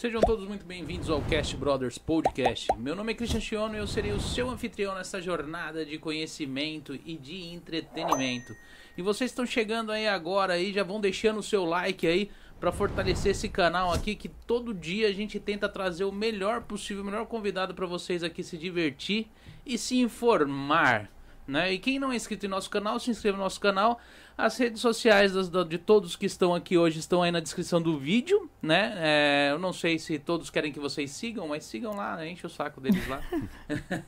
Sejam todos muito bem-vindos ao Cast Brothers Podcast. Meu nome é Christian Chiono e eu serei o seu anfitrião nessa jornada de conhecimento e de entretenimento. E vocês estão chegando aí agora aí, já vão deixando o seu like aí para fortalecer esse canal aqui que todo dia a gente tenta trazer o melhor possível, o melhor convidado para vocês aqui se divertir e se informar. Né? E quem não é inscrito em nosso canal, se inscreva no nosso canal. As redes sociais das, de todos que estão aqui hoje estão aí na descrição do vídeo, né? É, eu não sei se todos querem que vocês sigam, mas sigam lá, enche o saco deles lá,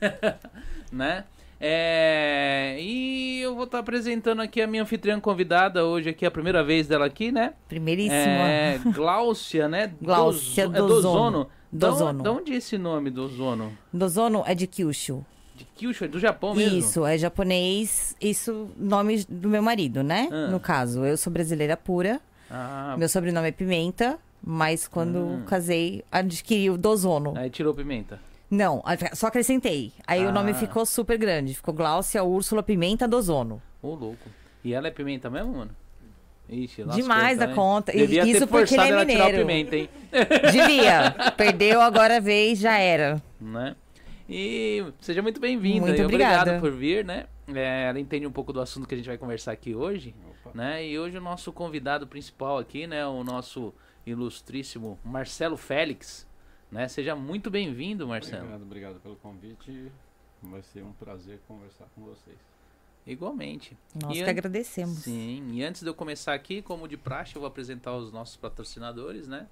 né? É, e eu vou estar apresentando aqui a minha anfitriã convidada hoje aqui, a primeira vez dela aqui, né? Primeiríssima. É, Gláucia, né? Gláucia Dozo, é Dozono. Dozono. De onde é esse nome, Dozono? Dozono é de Kyushu. De Kyushu, é do Japão mesmo? Isso, é japonês. Isso, nome do meu marido, né? Ah. No caso, eu sou brasileira pura. Ah, Meu sobrenome é Pimenta. Mas quando Hum. casei, adquiri o Dozono. aí tirou pimenta. Não, só acrescentei. Aí Ah. o nome ficou super grande. Ficou Gláucia Úrsula Pimenta Dozono. Ô, louco. E ela é pimenta mesmo, mano? Ixi, Demais da conta. Devia isso ter porque ele é mineiro. pimenta? Devia. Perdeu, agora a vez, já era. né? E seja muito bem-vinda. Muito e obrigado obrigada. por vir, né? É, ela entende um pouco do assunto que a gente vai conversar aqui hoje, né? E hoje o nosso convidado principal aqui, né? O nosso ilustríssimo Marcelo Félix, né? Seja muito bem-vindo, Marcelo. Obrigado, obrigado pelo convite. Vai ser um prazer conversar com vocês. Igualmente. Nós E que an- agradecemos. Sim, e antes de eu começar aqui, como de praxe, eu vou apresentar os nossos patrocinadores, né?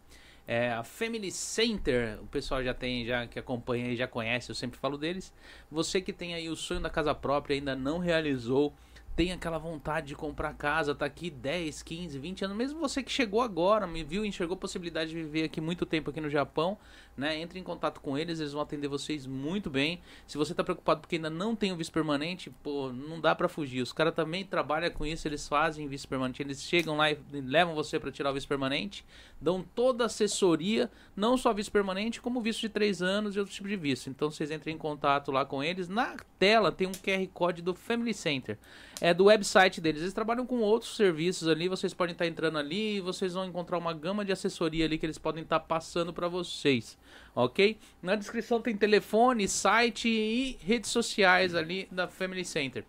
É, a Family Center, o pessoal já tem, já que acompanha e já conhece, eu sempre falo deles. Você que tem aí o sonho da casa própria, ainda não realizou, tem aquela vontade de comprar casa, tá aqui 10, 15, 20 anos, mesmo você que chegou agora, me viu, enxergou a possibilidade de viver aqui muito tempo aqui no Japão, né? Entre em contato com eles, eles vão atender vocês muito bem. Se você tá preocupado porque ainda não tem o visto permanente, pô, não dá pra fugir. Os caras também trabalham com isso, eles fazem visto permanente, eles chegam lá e levam você pra tirar o visto permanente, dão toda a assessoria, não só visto permanente, como visto de três anos e outro tipo de visto. Então vocês entrem em contato lá com eles. Na tela tem um QR Code do Family Center. É do website deles. Eles trabalham com outros serviços ali. Vocês podem estar entrando ali e vocês vão encontrar uma gama de assessoria ali que eles podem estar passando para vocês. Ok? Na descrição tem telefone, site e redes sociais ali da Family Center.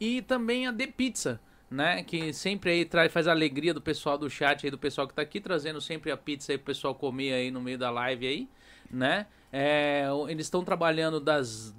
E também a The Pizza, né? Que sempre aí traz, faz a alegria do pessoal do chat aí, do pessoal que tá aqui, trazendo sempre a pizza aí pro pessoal comer aí no meio da live aí, né? É, eles estão trabalhando das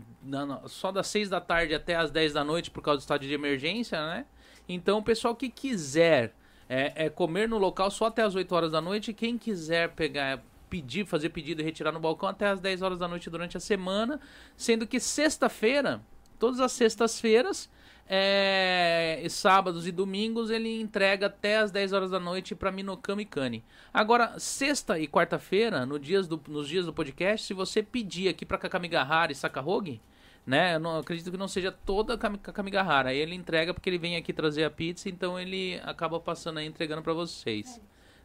só das 6 da tarde até as 10 da noite por causa do estado de emergência, né? Então, o pessoal que quiser é, é comer no local só até as 8 horas da noite, quem quiser pegar pedir, fazer pedido e retirar no balcão até as 10 horas da noite durante a semana, sendo que sexta-feira, todas as sextas-feiras, é, e sábados e domingos ele entrega até as 10 horas da noite para Minokami Kani. Agora, sexta e quarta-feira, no dias do- nos dias do podcast, se você pedir aqui para Kakamigahara e Sakahogi, né, eu não acredito que não seja toda a Kami- Kakamigahara, aí ele entrega porque ele vem aqui trazer a pizza, então ele acaba passando aí entregando para vocês,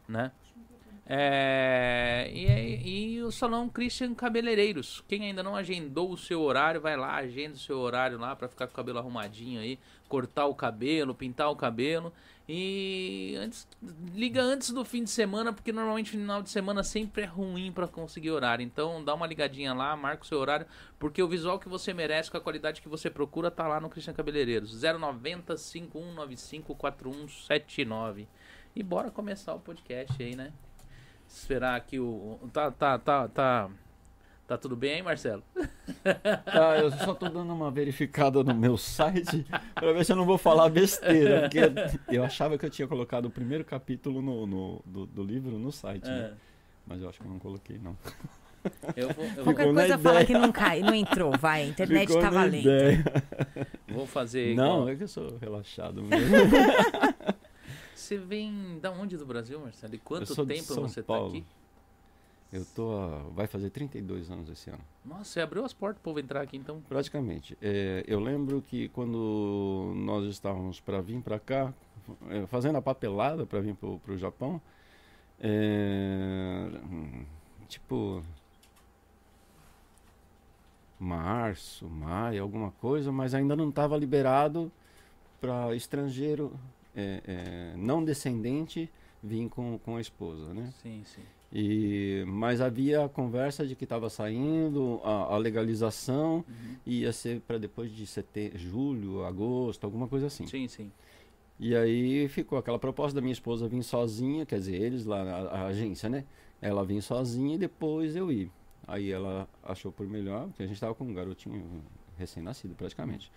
né? É, e, aí- e o Salão Christian Cabeleireiros. Quem ainda não agendou o seu horário, vai lá, agenda o seu horário lá pra ficar com o cabelo arrumadinho aí, cortar o cabelo, pintar o cabelo. E antes, liga antes do fim de semana, porque normalmente final de semana sempre é ruim pra conseguir horário. Então dá uma ligadinha lá, marca o seu horário, porque o visual que você merece, com a qualidade que você procura, tá lá no Christian Cabeleireiros. 090 5195 4179. E bora começar o podcast aí, né? Esperar aqui o. Tá, tá, tá, tá. Tá tudo bem aí, Marcelo? Tá, eu só tô dando uma verificada no meu site pra ver se eu não vou falar besteira. Porque eu achava que eu tinha colocado o primeiro capítulo no, no- do, do livro no site, né? É, Mas eu acho que eu não coloquei, não. eu vou, eu Qualquer coisa fala que não cai, não entrou, vai. A internet Ficou tá valendo. ideia. vou fazer. Não, igual- é que eu sou relaxado mesmo. Você vem da onde do Brasil, Marcelo? E quanto tempo São você Paulo. tá aqui? Eu tô. Vai fazer 32 anos esse ano. Nossa, você abriu as portas pro povo entrar aqui, então. Praticamente. É, eu lembro que quando nós estávamos para vir para cá, é, fazendo a papelada para vir para o Japão, é, hum, tipo março, maio, alguma coisa, mas ainda não estava liberado para estrangeiro é, é, não descendente vir com, com a esposa, né? Sim, sim. E, mas havia a conversa de que estava saindo a, a legalização Uhum. e ia ser para depois de setembro, julho, agosto, alguma coisa assim. Sim, sim. E aí ficou aquela proposta da minha esposa vir sozinha, quer dizer, eles lá, a, a agência, né? Ela vir sozinha e depois eu ir. Aí ela achou por melhor, porque a gente estava com um garotinho recém-nascido praticamente.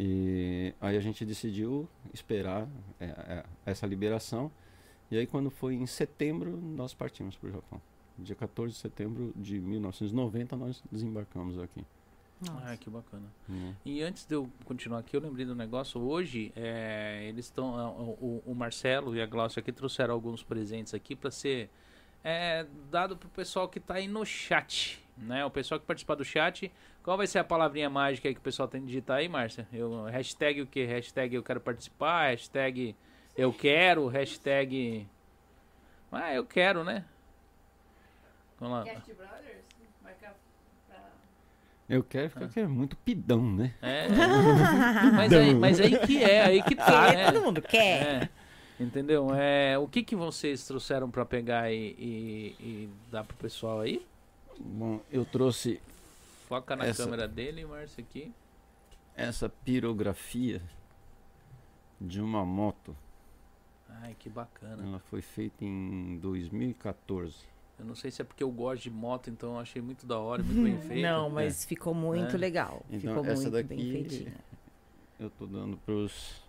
E aí a gente decidiu esperar é, é, essa liberação. E aí quando foi em setembro, nós partimos para o Japão. Dia 14 de setembro de 1990 nós desembarcamos aqui. Ah, que bacana. né? E antes de eu continuar aqui, eu lembrei do negócio. Hoje, é, eles estão. ah, O, o Marcelo e a Glaucia aqui trouxeram alguns presentes aqui para ser é, dado pro pessoal que tá aí no chat. Né? O pessoal que participar do chat. Qual vai ser a palavrinha mágica aí que o pessoal tem que digitar aí, Márcia? Eu, hashtag o que? Hashtag eu quero participar, hashtag eu quero, hashtag. Ah, eu quero, né? Vamos lá. Cast Brothers? Marca pra... Eu quero ficar que é muito pidão, né? É. mas, aí, mas aí que é, aí que tá, né? todo mundo quer. É, entendeu? É, o que, que vocês trouxeram pra pegar e, e, e dar pro pessoal aí? Bom, eu trouxe Foca na Essa- câmera dele, Márcio, aqui. essa pirografia de uma moto. Ai, que bacana. Ela foi feita em 2014. Eu não sei se é porque eu gosto de moto, então eu achei muito da hora, muito bem feito. Não, mas ficou muito É. legal. Então, ficou essa muito daqui- bem feitinha. Eu tô dando pros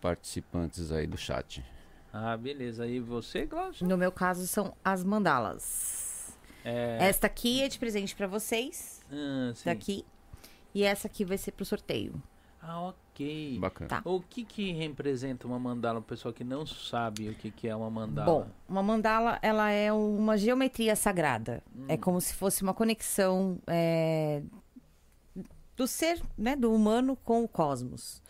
participantes aí do chat. Ah, beleza. E você, Glaucio? No meu caso, são as mandalas. É. Esta aqui é de presente pra vocês, Ah, sim. daqui. E essa aqui vai ser pro sorteio. Ah, ok. Bacana. Tá. O que que representa uma mandala? O pessoal que não sabe o que que é uma mandala. Bom, uma mandala, ela é uma geometria sagrada. É Hum. como se fosse uma conexão é, do ser, né, do humano com o cosmos.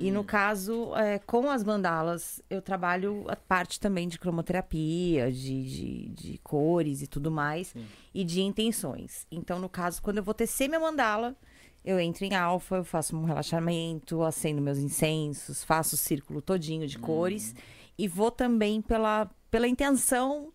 E Hum. no caso, é, com as mandalas, eu trabalho a parte também de cromoterapia, de, de, de cores e tudo mais, Sim. e de intenções. Então, no caso, quando eu vou tecer minha mandala, eu entro em alfa, eu faço um relaxamento, acendo meus incensos, faço o círculo todinho de cores, e vou também pela, pela intenção,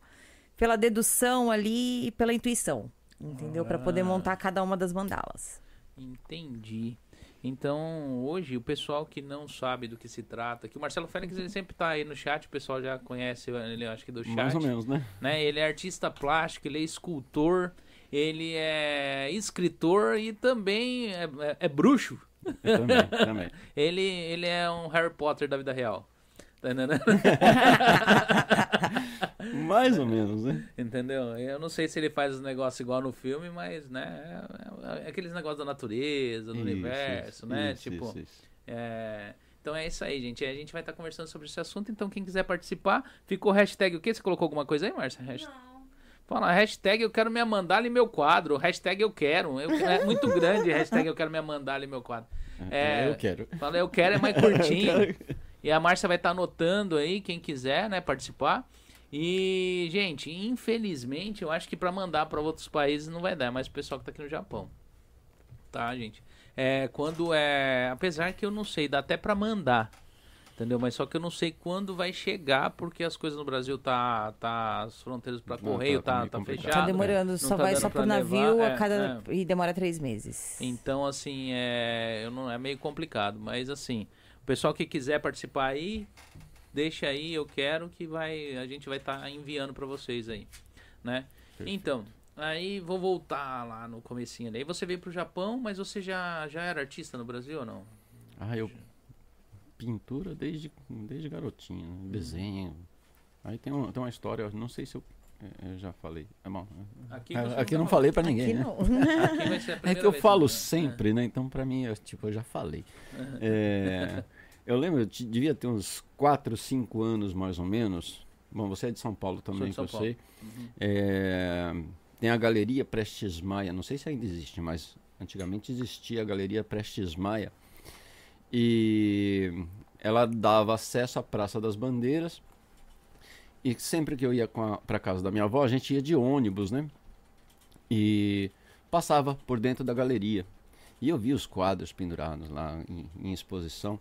pela dedução ali e pela intuição. Entendeu? Para poder Ah. montar cada uma das mandalas. Entendi. Então, hoje, o pessoal que não sabe do que se trata, que o Marcelo Félix ele sempre tá aí no chat, o pessoal já conhece ele, acho que do chat. Mais ou menos, né? Né? Ele é artista plástico, ele é escultor, ele é escritor e também é, é- é bruxo. Eu também, também. Ele, ele é um Harry Potter da vida real. Mais ou menos, né? Entendeu? Eu não sei se ele faz os negócios igual no filme, mas, né, é, é aqueles negócios da natureza, do Isso, universo, isso, né? isso, tipo, isso, isso. É, então é isso aí, gente. A gente vai estar conversando sobre esse assunto. Então, quem quiser participar, ficou hashtag o quê? Você colocou alguma coisa aí, Márcia? Hasht- Não. Fala, hashtag eu quero minha mandala e meu quadro. Hashtag eu quero. Eu, é muito grande hashtag eu quero minha mandala e meu quadro. É, eu quero. Fala, eu quero é mais curtinho. E a Márcia vai estar anotando aí, quem quiser, né, participar. E, gente, infelizmente, eu acho que para mandar para outros países não vai dar, mas o pessoal que tá aqui no Japão. Tá, gente? É, quando é, apesar que eu não sei, dá até para mandar. Entendeu? Mas só que eu não sei quando vai chegar, porque as coisas no Brasil tá tá as fronteiras para Não, correio tá- tá tá, tá fechado. Tá demorando, Não só tá vai só pro navio levar, a é, cada e demora três meses. Então, assim, é, eu não, é meio complicado. Mas, assim, o pessoal que quiser participar aí, deixa aí, eu quero que vai, a gente vai estar enviando para vocês aí, né? Perfeito. Então, aí vou voltar lá no comecinho. Aí você veio pro Japão, mas você já, já era artista no Brasil ou não? Ah, eu pintura desde, desde garotinho, né? desenho. Aí tem, um, tem uma história, não sei se eu, eu já falei. É bom. Aqui, É, aqui eu não falei pra ninguém, Aqui né? não. Aqui vai ser a É que eu vez, falo né? sempre, né? Então pra mim, eu, tipo, eu já falei. É, eu lembro, eu ti- devia ter uns 4, 5 anos mais ou menos. Bom, você é de São Paulo também, São que eu sei. Uhum. É, tem a Galeria Prestes Maia, não sei se ainda existe, mas antigamente existia a Galeria Prestes Maia. E ela dava acesso à Praça das Bandeiras. E sempre que eu ia para casa da minha avó, a gente ia de ônibus, né? E passava por dentro da galeria. E eu vi os quadros pendurados lá em, em exposição.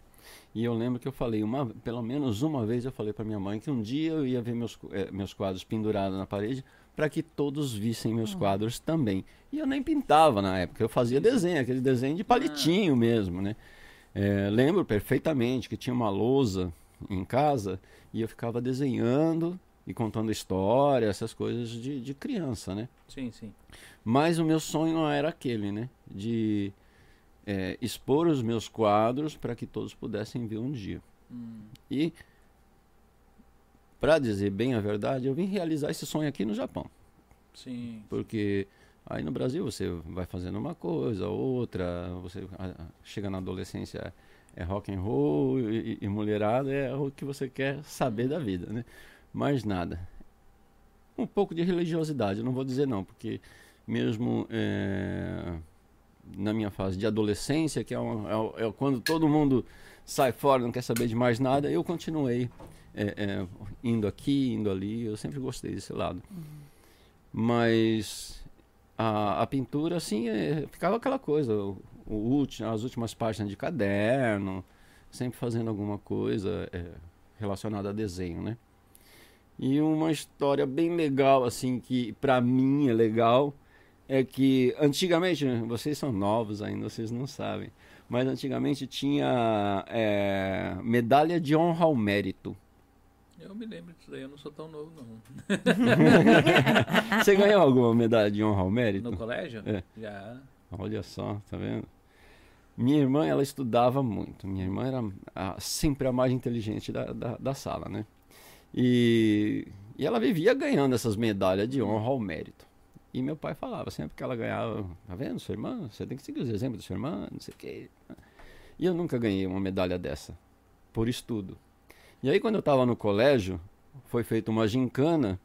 E eu lembro que eu falei, uma, pelo menos uma vez eu falei para minha mãe que um dia eu ia ver meus, eh, meus quadros pendurados na parede para que todos vissem meus quadros também. E eu nem pintava na época, eu fazia desenho, aquele desenho de palitinho mesmo, né? Eh, lembro perfeitamente que tinha uma lousa em casa e eu ficava desenhando e contando história, essas coisas de, de criança, né? Sim, sim. Mas o meu sonho não era aquele, né? De é, expor os meus quadros para que todos pudessem ver um dia. Hum, E, para dizer bem a verdade, eu vim realizar esse sonho aqui no Japão. sim. Porque aí no Brasil você vai fazendo uma coisa, outra, você chega na adolescência é rock and roll e, e mulherada é o que você quer saber da vida, né? Mais nada. Um pouco de religiosidade, eu não vou dizer não, porque mesmo é, na minha fase de adolescência, que é, um- é é quando todo mundo sai fora, não quer saber de mais nada, eu continuei é, é, indo aqui, indo ali, eu sempre gostei desse lado. Mas a, a pintura, assim, é, ficava aquela coisa, o último, as últimas páginas de caderno, sempre fazendo alguma coisa é, relacionada a desenho, né? E uma história bem legal, assim, que pra mim é legal, é que antigamente, né, vocês são novos ainda, vocês não sabem, mas antigamente tinha é, medalha de honra ao mérito. Eu me lembro disso daí, eu não sou tão novo, não. Você ganhou alguma medalha de honra ao mérito? No colégio? É. Já. Olha só, tá vendo? Minha irmã, ela estudava muito. Minha irmã era a- sempre a mais inteligente da, da, da sala, né? E, e ela vivia ganhando essas medalhas de honra ao mérito. E meu pai falava sempre que ela ganhava, tá vendo, sua irmã? Você tem que seguir os exemplos da sua irmã, não sei o quê. E eu nunca ganhei uma medalha dessa, por estudo. E aí, quando eu estava no colégio, foi feita uma gincana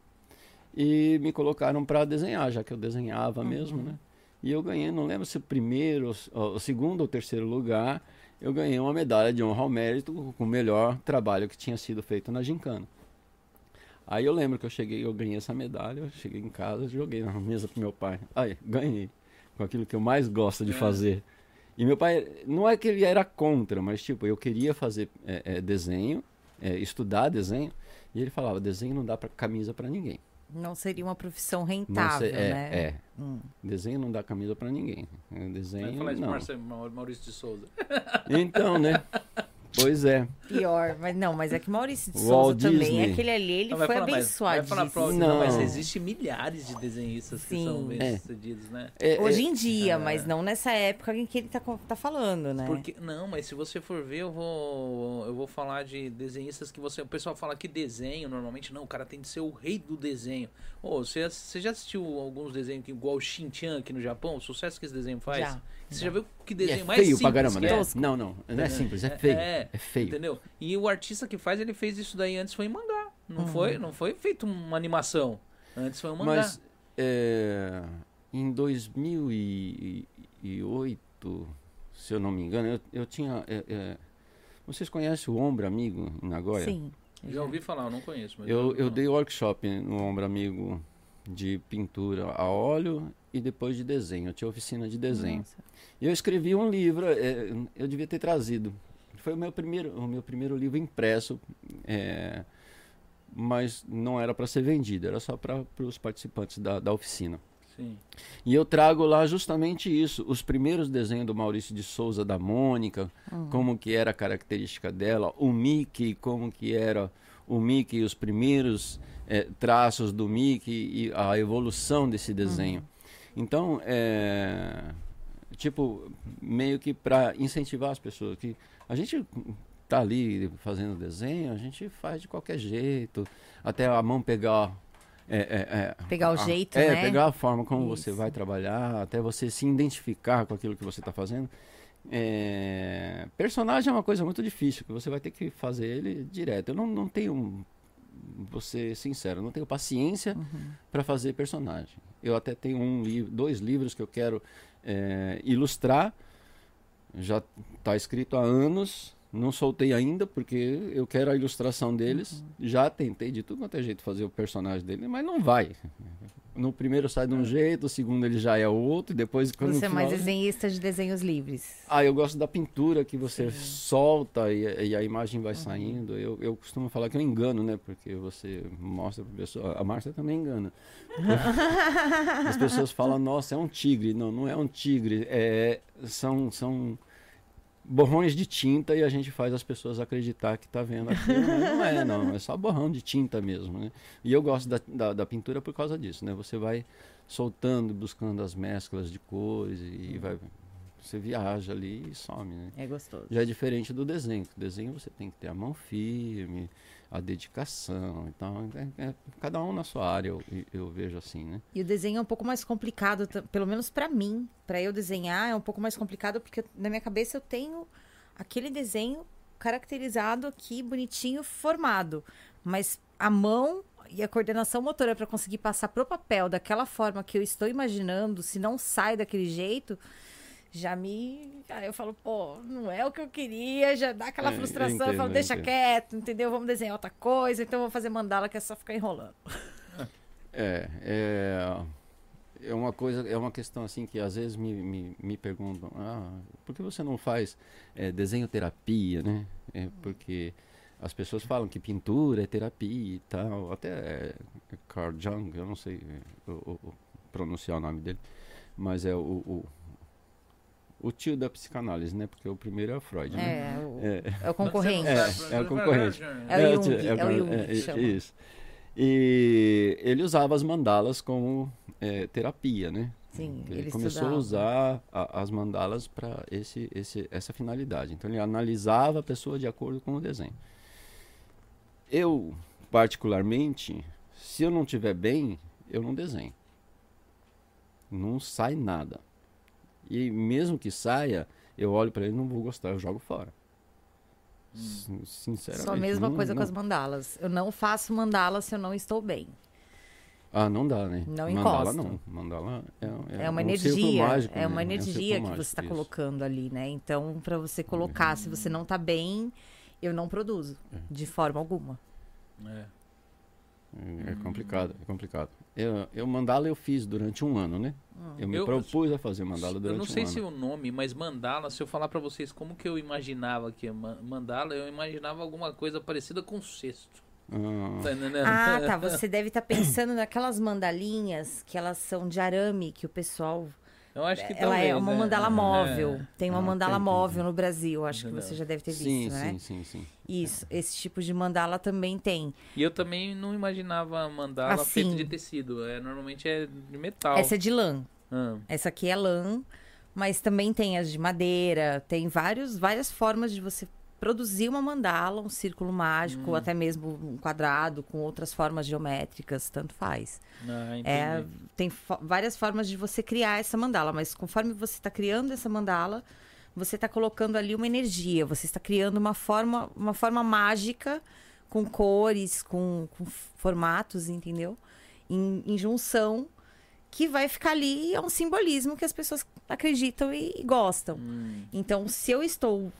e me colocaram para desenhar, já que eu desenhava mesmo, né? E eu ganhei, não lembro se o primeiro, o segundo ou terceiro lugar, eu ganhei uma medalha de honra ao mérito com o melhor trabalho que tinha sido feito na gincana. Aí eu lembro que eu cheguei, eu ganhei essa medalha, eu cheguei em casa, joguei na mesa pro meu pai. Aí, ganhei. Com aquilo que eu mais gosto de É. fazer. E meu pai, não é que ele era contra, mas tipo, eu queria fazer é, é, desenho, é, estudar desenho, e ele falava, desenho não dá pra, camisa para ninguém. Não seria uma profissão rentável, sei- é, né? é. Hum. Desenho não dá camisa pra ninguém. É, Vai Desenho falar isso não. Marce- Mau- Maurício de Souza. Então, né? Pois é. Pior, mas não, mas é que Maurício de Walt Souza também, Disney. aquele ali, ele Não, foi falar, mas- abençoado. Vai falar Não. não, mas existem milhares de desenhistas que Sim. são bem É. sucedidos, né? É, Hoje é, em dia, é. mas não nessa época em que ele tá, tá falando, né? Porque, não, mas se você for ver, eu vou, eu vou falar de desenhistas que você. O pessoal fala que desenho, normalmente, não, o cara tem que ser o rei do desenho. Ô, você, você já assistiu alguns desenhos que, igual o Shin-Chan aqui no Japão? O sucesso que esse desenho faz? Já, Você já. viu que e desenho é mais feio simples pra caramba, que né? é? Não, não. Não é simples, é feio. É, feio. Entendeu? E o artista que faz, ele fez isso daí antes foi em mangá. Não, Uhum. foi, não foi feito uma animação. Antes foi um mangá. Mas é, em 2008, se eu não me engano, eu, eu tinha. é, é, vocês conhecem o Ombro Amigo em Nagoya? Sim. Já ouvi falar, eu não conheço. Mas Eu, eu falar. dei workshop no Ombro Amigo de pintura a óleo e depois de desenho. Eu tinha oficina de desenho. Nossa. E eu escrevi um livro, é, eu devia ter trazido. Foi o meu primeiro, o meu primeiro livro impresso, é, mas não era para ser vendido, era só para os participantes da, da oficina. Sim. E eu trago lá justamente isso, os primeiros desenhos do Maurício de Souza, da Mônica, como que era a característica dela, o Mickey, como que era o Mickey, os primeiros eh, traços do Mickey e a evolução desse desenho. Então, é, tipo, meio que para incentivar as pessoas, que a gente tá ali fazendo desenho, a gente faz de qualquer jeito, até a mão pegar... é, é, é, Pegar o a- jeito, é, né? pegar a forma como você Isso. vai trabalhar, até você se identificar com aquilo que você está fazendo. É, personagem é uma coisa muito difícil, que você vai ter que fazer ele direto. Eu não, não tenho, vou ser sincero, não tenho paciência Uhum. para fazer personagem. Eu até tenho um livro, dois livros que eu quero é, ilustrar. Já está escrito há anos, não soltei ainda porque eu quero a ilustração deles. Já tentei de tudo quanto é jeito fazer o personagem dele, mas não vai. no primeiro sai de um jeito, o segundo ele já é outro, e depois quando Você é no mais final- desenhista de desenhos livres. Ah, eu gosto da pintura que você Sim. solta e, e a imagem Uhum. vai saindo. Eu, eu costumo falar que eu engano, né? Porque você mostra pra pessoa. A Márcia também engana. As pessoas falam, nossa, é um tigre. Não, não é um tigre. É, são, são borrões de tinta e a gente faz as pessoas acreditar que está vendo aquilo. mas não é, não. É só borrão de tinta mesmo, né? E eu gosto da, da, da pintura por causa disso, né? Você vai soltando, buscando as mesclas de cores e vai... Você viaja ali e some, né? É gostoso. Já é diferente do desenho. O desenho você tem que ter a mão firme, a dedicação. Então, é- é cada um na sua área, eu, eu vejo assim, né? E o desenho é um pouco mais complicado, pelo menos pra mim. Pra eu desenhar é um pouco mais complicado porque na minha cabeça eu tenho aquele desenho caracterizado aqui, bonitinho, formado. Mas a mão e a coordenação motora pra conseguir passar pro papel daquela forma que eu estou imaginando, se não sai daquele jeito, já me. Aí eu falo, pô, não é o que eu queria, já dá aquela É, frustração. eu entendo, falo, eu deixa entendo. quieto, entendeu? Vamos desenhar outra coisa, então eu vou fazer mandala que é só ficar enrolando. É, é, é uma coisa, é uma questão assim que às vezes me, me, me perguntam, ah, por que você não faz é, desenho terapia, né? É, porque as pessoas falam que pintura é terapia e tal, até é, Carl Jung, eu não sei é, pronunciar o nome dele, mas é o, o, o tio da psicanálise, né? Porque o primeiro é o Freud, né? É, o, É, é o concorrente. É, é o concorrente. É o Jung, é o con- Jung que chama. Isso. E ele usava as mandalas como é, terapia, né? Sim, Ele, ele começou estudava. a usar a- as mandalas para esse, esse, essa finalidade. Então ele analisava a pessoa de acordo com o desenho. Eu, particularmente, se eu não estiver bem, eu não desenho. Não sai nada. E mesmo que saia, eu olho para ele e não vou gostar, eu jogo fora. Sin- Sinceramente. Só a mesma não- coisa com não- as mandalas. Eu não faço mandala se eu não estou bem. Ah, não dá, né? Não Mandala encosta. não. Mandala é, é, É, uma um círculo energia, mágico, é uma né? um energia círculo que mágico, você está colocando ali, né? Então, para você colocar, se você não tá bem, eu não produzo de forma alguma. É. É, é complicado, é complicado. Eu, eu mandala eu fiz durante um ano, né? Eu me Eu- propus a fazer mandala Eu durante não sei um se ano. o nome, mas mandala, se eu falar pra vocês como que eu imaginava que é ma- mandala, eu imaginava alguma coisa parecida com cesto. Ah, Tá entendendo? Ah, tá. Você deve estar pensando naquelas mandalinhas que elas são de arame, que o pessoal. Eu acho que Ela é talvez, uma né? mandala móvel. É. Tem uma Ah, mandala tem, móvel no Brasil, acho que você já deve ter visto, sim, né? sim, sim, sim. Isso, esse tipo de mandala também tem. E eu também não imaginava mandala Assim. feita de tecido. É, normalmente é de metal. Essa é de lã. Ah, Essa aqui é lã, mas também tem as de madeira, tem vários, várias formas de você produzir uma mandala, um círculo mágico, ou até mesmo um quadrado com outras formas geométricas, tanto faz. ah. É, tem fo- várias formas de você criar essa mandala, mas conforme você está criando essa mandala, você está colocando ali uma energia, você está criando uma forma, uma forma mágica com cores, com, com formatos, entendeu? Em, em junção que vai ficar ali é um simbolismo que as pessoas acreditam e, e gostam. Hum, Então, se eu estou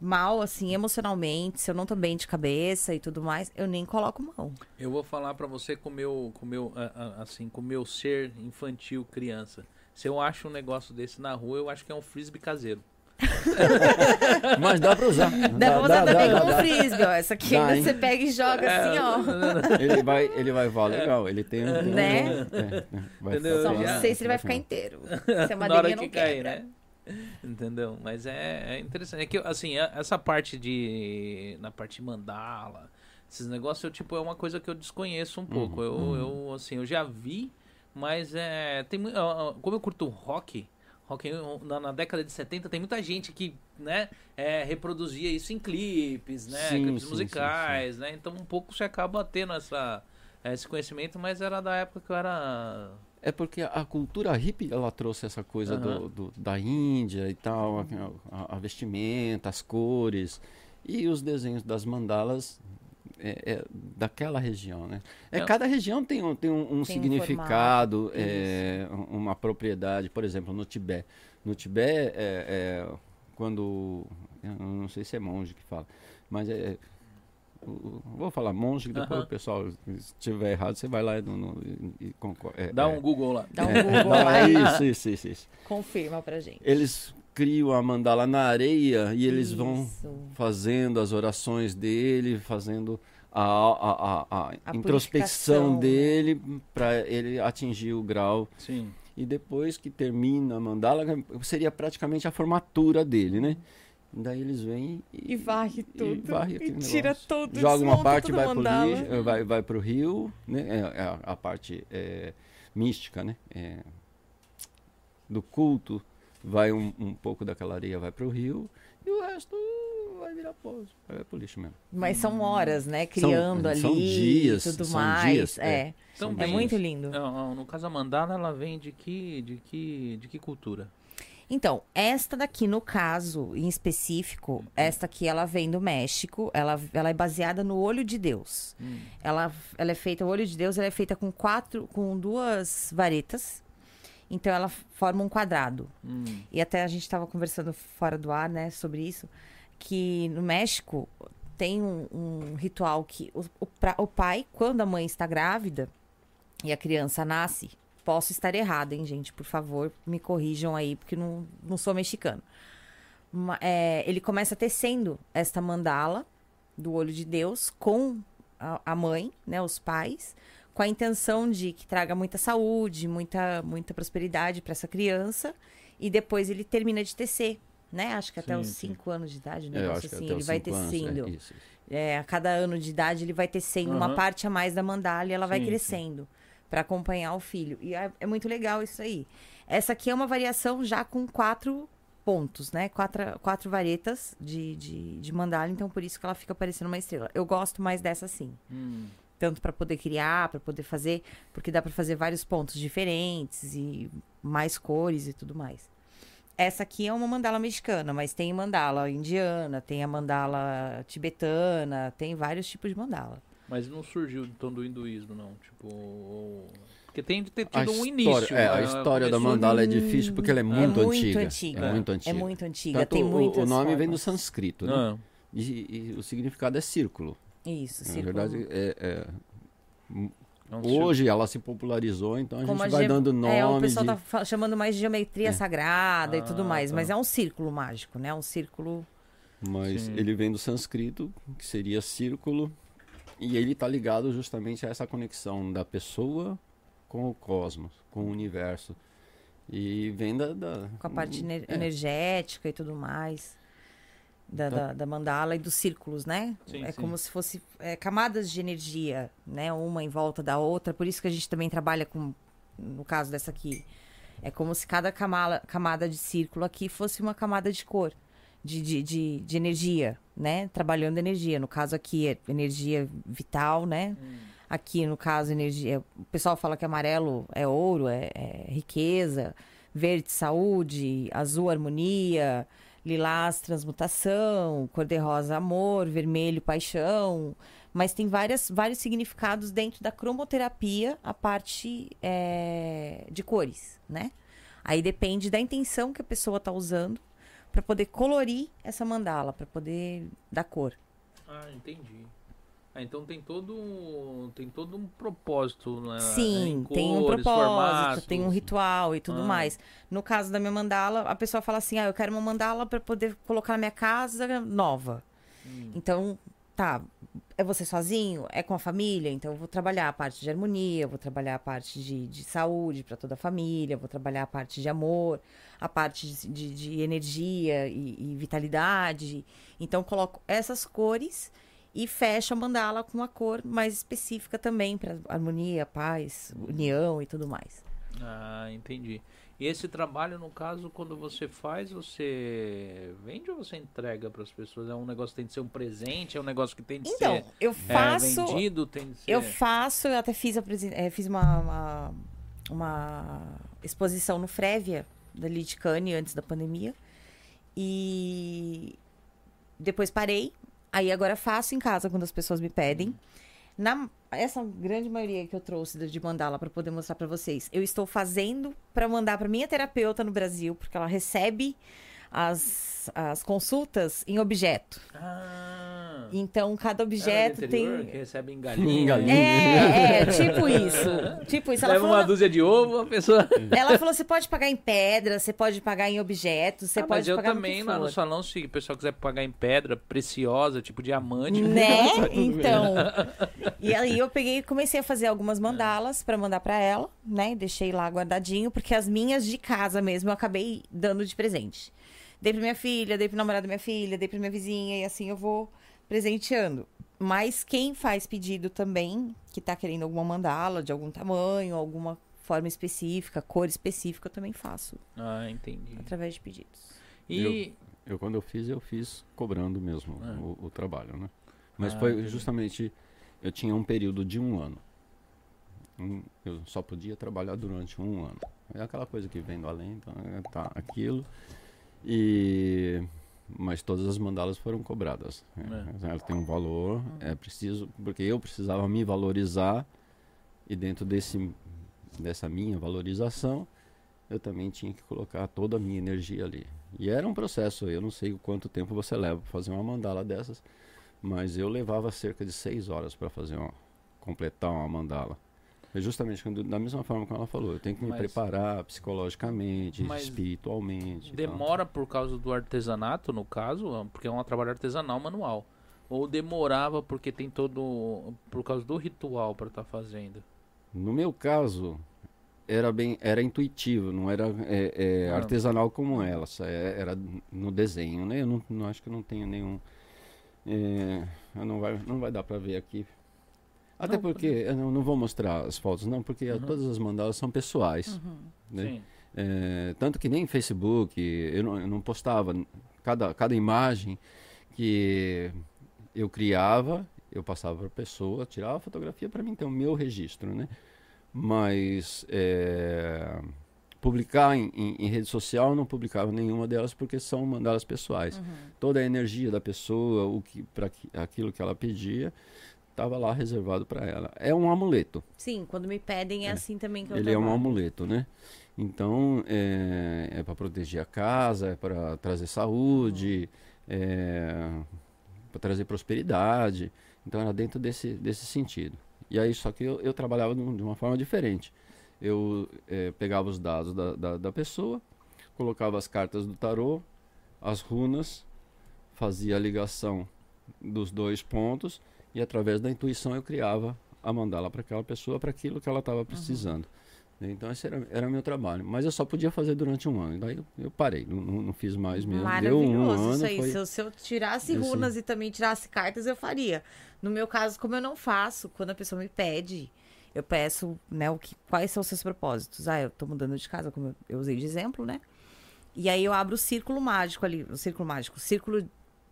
mal, assim, emocionalmente, se eu não tô bem de cabeça e tudo mais, eu nem coloco mão. eu vou falar pra você com o meu, com meu, assim, com o meu ser infantil, criança. Se eu acho um negócio desse na rua, eu acho que é um frisbee caseiro. Mas dá pra usar. Dá pra usar também como dá. frisbee, ó. Essa aqui Dá, você pega e joga assim, ó. Ele vai, ele vai voar legal. Ele tem um. tem um- Né? é, é, vai Entendeu? Só não sei se ele vai ficar inteiro. Se a madeirinha que não cair, quebra. né? Entendeu? Mas é, é interessante. É que, assim, a- essa parte de. Na parte de mandala, esses negócios, eu, tipo, é uma coisa que eu desconheço um pouco. Eu, eu, assim, eu já vi, mas é. Tem, como eu curto rock. Rock na, na década de 70 tem muita gente que, né, é, reproduzia isso em clipes, né, Sim, clipes sim, musicais, né, então um pouco você acaba tendo essa, esse conhecimento, mas era da época que eu era É porque a cultura hippie ela trouxe essa coisa do, Aham. do- da Índia e tal, a, a- vestimenta, as cores e os desenhos das mandalas é, é daquela região, né? É, É. cada região tem um, tem um, um Tem significado, é, um- uma propriedade. Por exemplo, no Tibete, no Tibete é, é quando eu não sei se é monge que fala, mas é vou falar monge, que depois o pessoal, se estiver errado, você vai lá no, no- e, e é, Dá é. um Google lá. Dá um É, Google não, lá é e isso, isso, isso, isso. confirma pra gente. Eles criam a mandala na areia e eles vão Isso. fazendo as orações dele, fazendo a, a, a, a A introspecção né? dele para ele atingir o grau. Sim. E depois que termina a mandala, seria praticamente a formatura dele, né? Daí eles vêm E varre tudo. varre E, tira negócio. todo joga uma parte vai a pro mandala. lixo, eh, vai vai pro rio, né? É, é a, a parte é, mística, né? É, do culto vai um, um pouco daquela areia vai pro rio e o resto vai virar pó, vai pro lixo mesmo. Mas são horas, né? São- Criando ali são dias, e tudo são mais. dias, é. é. Então, É muito lindo. não, no caso a mandala, ela vem de que, de que, de que cultura? Então, esta daqui, no caso, em específico, esta aqui, ela vem do México. Ela, ela é baseada no olho de Deus. Hum. Ela, ela é feita, o olho de Deus, ela é feita com quatro, com duas varetas. Então, ela forma um quadrado. Hum. E até a gente estava conversando fora do ar, né, sobre isso, que no México tem um, um ritual que o, o, pra- o pai, quando a mãe está grávida e a criança nasce, posso estar errada, hein, gente? Por favor, me corrijam aí, porque não, não sou mexicano. É, ele começa tecendo esta mandala do olho de Deus com a, a mãe, né, os pais, com a intenção de que traga muita saúde, muita, muita prosperidade para essa criança, e depois ele termina de tecer, né? Acho que até Sim, os sim. 5 anos de idade, um É, acho que assim, ele vai cinco anos, é, tecendo. isso, isso. É, a cada ano de idade ele vai tecendo uma Aham. parte a mais da mandala e ela vai Sim, sim. Para acompanhar o filho. E é, é muito legal isso aí. Essa aqui é uma variação já com quatro pontos, né? Quatro, quatro varetas de, de, de mandala, então por isso que ela fica parecendo uma estrela. Eu gosto mais dessa assim. Hum. Tanto para poder criar, para poder fazer, porque dá para fazer vários pontos diferentes e mais cores e tudo mais. Essa aqui é uma mandala mexicana, mas tem mandala indiana, tem a mandala tibetana, tem vários tipos de mandala. Mas não surgiu então do hinduísmo, não. Tipo. ou- Porque tem de ter A tido um história, início. é, a né? história da mandala é difícil porque ela é muito, é muito antiga. antiga. É muito antiga. É muito antiga, Tanto tem o- muitas o nome vem do formas. sânscrito, né? Ah, E, e o significado é círculo. Isso, Na círculo. verdade, é, é- é um hoje ela se popularizou, então a Como gente vai ge- dando nome. É, o pessoal de- tá chamando mais de geometria É. sagrada e tudo Ah, mais, tá. mas é um círculo mágico, né? Um círculo Mas Sim. ele vem do sânscrito, que seria círculo, e ele está ligado justamente a essa conexão da pessoa com o cosmos, com o universo. E vem da. da- com a parte ener- é, energética e tudo mais. Da, Tá. da, da mandala e dos círculos, né? Sim, é sim. como se fosse é, camadas de energia, né? Uma em volta da outra. Por isso que a gente também trabalha com, no caso dessa aqui, é como se cada camada, camada de círculo aqui fosse uma camada de cor, de, de, de, de energia, né? Trabalhando energia. No caso aqui é energia vital, né? Aqui, no caso, energia. O pessoal fala que amarelo é ouro, é, é riqueza, verde, saúde, azul, harmonia, lilás, transmutação, cor-de-rosa, amor, vermelho, paixão. Mas tem várias, vários significados dentro da cromoterapia, a parte é, de cores, né? Aí depende da intenção que a pessoa está usando para poder colorir essa mandala, para poder dar cor. Ah, entendi. Ah, então tem todo, tem todo um propósito, né? Sim, Em tem um cores, propósito, formatos. tem um ritual e tudo Ah. mais. No caso da minha mandala, a pessoa fala assim: ah, eu quero uma mandala para poder colocar na minha casa nova. Hum. Então, tá, é você sozinho? É com a família? Então, eu vou trabalhar a parte de harmonia, eu vou trabalhar a parte de, de saúde para toda a família, eu vou trabalhar a parte de amor, a parte de, de- energia e, e vitalidade. Então, coloco essas cores e fecho a mandala com uma cor mais específica também para harmonia, paz, união e tudo mais. Ah, entendi. E esse trabalho, no caso, quando você faz, você vende ou você entrega para as pessoas? É um negócio que tem de ser um presente? É um negócio que tem de Então, ser eu é, faço. vendido? Tem de ser... Eu faço, eu até fiz, a eh, fiz uma, uma, uma exposição no Frévia, da Liticane, antes da pandemia. E depois parei. Aí agora faço em casa quando as pessoas me pedem. Na, essa grande maioria que eu trouxe de- mandala para poder mostrar para vocês, eu estou fazendo para mandar para minha terapeuta no Brasil, porque ela recebe as, as consultas em objeto. Ah. Então, cada é objeto interior, tem. Que recebe em Em galinha. galinha. É, é, tipo isso. Tipo isso. Ela Leva falou, uma dúzia de ovo, a pessoa. ela falou: você pode pagar em pedra, você pode pagar em objetos, você Ah, pode mas eu pagar também no lá no salão, se o pessoal quiser pagar em pedra preciosa, tipo diamante. Né? Então. E aí eu peguei e comecei a fazer algumas mandalas pra mandar pra ela, né? Deixei lá guardadinho, porque as minhas de casa mesmo eu acabei dando de presente. Dei pra minha filha, dei pro namorado da minha filha, dei pra minha vizinha e assim eu vou presenteando. Mas quem faz pedido também, que tá querendo alguma mandala de algum tamanho, alguma forma específica, cor específica, eu também faço Ah, entendi. através de pedidos. E. Eu, quando eu fiz, eu fiz cobrando mesmo É. o, o trabalho, né? Mas Ah, foi entendi. justamente, eu tinha um período de um ano. Um- eu só podia trabalhar durante um ano. É aquela coisa que vem do além, então, é, tá aquilo. E mas todas as mandalas foram cobradas. né? Ela tem um valor, é preciso, porque eu precisava me valorizar e dentro desse dessa minha valorização, eu também tinha que colocar toda a minha energia ali. E era um processo, eu não sei quanto tempo você leva para fazer uma mandala dessas, mas eu levava cerca de seis horas para fazer uma, completar uma mandala. É justamente quando, da mesma forma que ela falou, eu tenho que me Mas- preparar psicologicamente, espiritualmente. Demora por causa do artesanato, no caso, porque é um trabalho artesanal manual. Ou demorava porque tem todo. por causa do ritual pra estar fazendo. No meu caso, era bem, era intuitivo, não era é, é, Ah. artesanal como ela, é- era no desenho, né? Eu não, não acho que não tenho nenhum, é, não vai, não vai dar para ver aqui. Até Não, porque eu não, não vou mostrar as fotos não, porque Uhum. todas as mandalas são pessoais, né? Sim. É, tanto que nem Facebook, eu não, eu não postava cada, cada imagem que eu criava, eu passava para a pessoa, tirava a fotografia para mim ter o meu registro, né? Mas é, publicar em, em- em rede social eu não publicava nenhuma delas porque são mandalas pessoais. Toda a energia da pessoa, o que para aquilo que ela pedia, estava lá reservado para ela. É um amuleto. Sim, quando me pedem é, É. assim também que eu Ele é um trabalho. amuleto, né? Então, é, para proteger a casa, é para trazer saúde, é, para trazer prosperidade. Então, era dentro desse, desse sentido. E aí, só que eu, eu trabalhava de de uma forma diferente. Eu é, pegava os dados da, da, da pessoa, colocava as cartas do tarô, as runas, fazia a ligação dos dois pontos e através da intuição eu criava a mandala para aquela pessoa, para aquilo que ela estava precisando. Então esse era, era meu trabalho. Mas eu só podia fazer durante um ano. Daí eu, eu parei, não, não, fiz mais mesmo. Deu um Maravilhoso ano, isso aí. foi... Se, eu, se eu tirasse Esse- runas e também tirasse cartas, eu faria. No meu caso, como eu não faço, quando a pessoa me pede, eu peço, né, o que, quais são os seus propósitos. Ah, eu tô mudando de casa, como eu, eu usei de exemplo, né? E aí eu abro o círculo mágico ali, o círculo mágico. O círculo,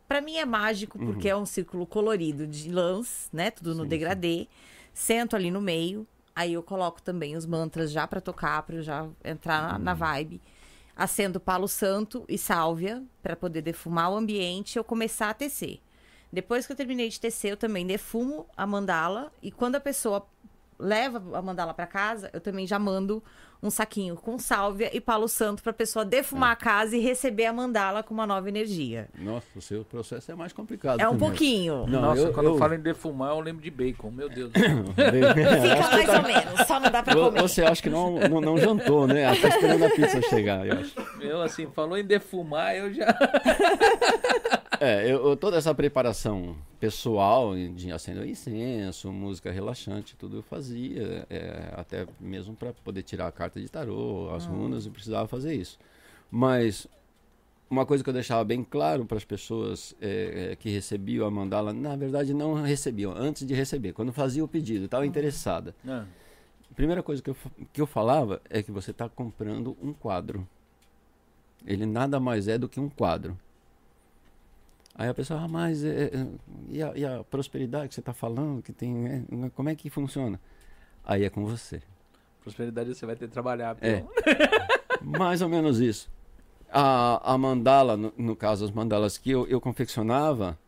pra mim é mágico porque é um círculo colorido de lãs, né? Tudo no Sim, degradê. Sento ali no meio. Aí eu coloco também os mantras já pra tocar, pra eu já entrar na, na vibe. Acendo palo santo e sálvia pra poder defumar o ambiente e eu começar a tecer. Depois que eu terminei de tecer, eu também defumo a mandala e quando a pessoa leva a mandala pra casa, eu também já mando um saquinho com sálvia e palo santo pra pessoa defumar a casa e receber a mandala com uma nova energia. Nossa, o seu processo é mais complicado. É um pouquinho. Não, Nossa, eu- quando eu... eu- falo em defumar, eu lembro de bacon. Meu Deus. Fica mais ou menos, só não dá pra Vo- comer. Você acha que não, não, não jantou, né? Está esperando a pizza chegar, eu acho. eu, assim, falou em defumar, eu já. É, eu, eu- toda essa preparação pessoal de acender incenso, música relaxante, tudo eu fazia, é, até mesmo para poder tirar a carta de tarô, as runas, eu precisava fazer isso. Mas uma coisa que eu deixava bem claro para as pessoas é, é, que recebiam a mandala, na verdade não recebiam, antes de receber, quando fazia o pedido, estava interessada. Ah, A primeira coisa que eu, que eu falava é que você está comprando um quadro. Ele nada mais é do que um quadro. Aí a pessoa, ah, mas é, é, e, a, e a prosperidade que você está falando, que tem, é, como é que funciona? Aí é com você. prosperidade você vai ter que trabalhar. É. Mais ou menos isso. A, a mandala, no, no caso, as mandalas que eu, eu confeccionava,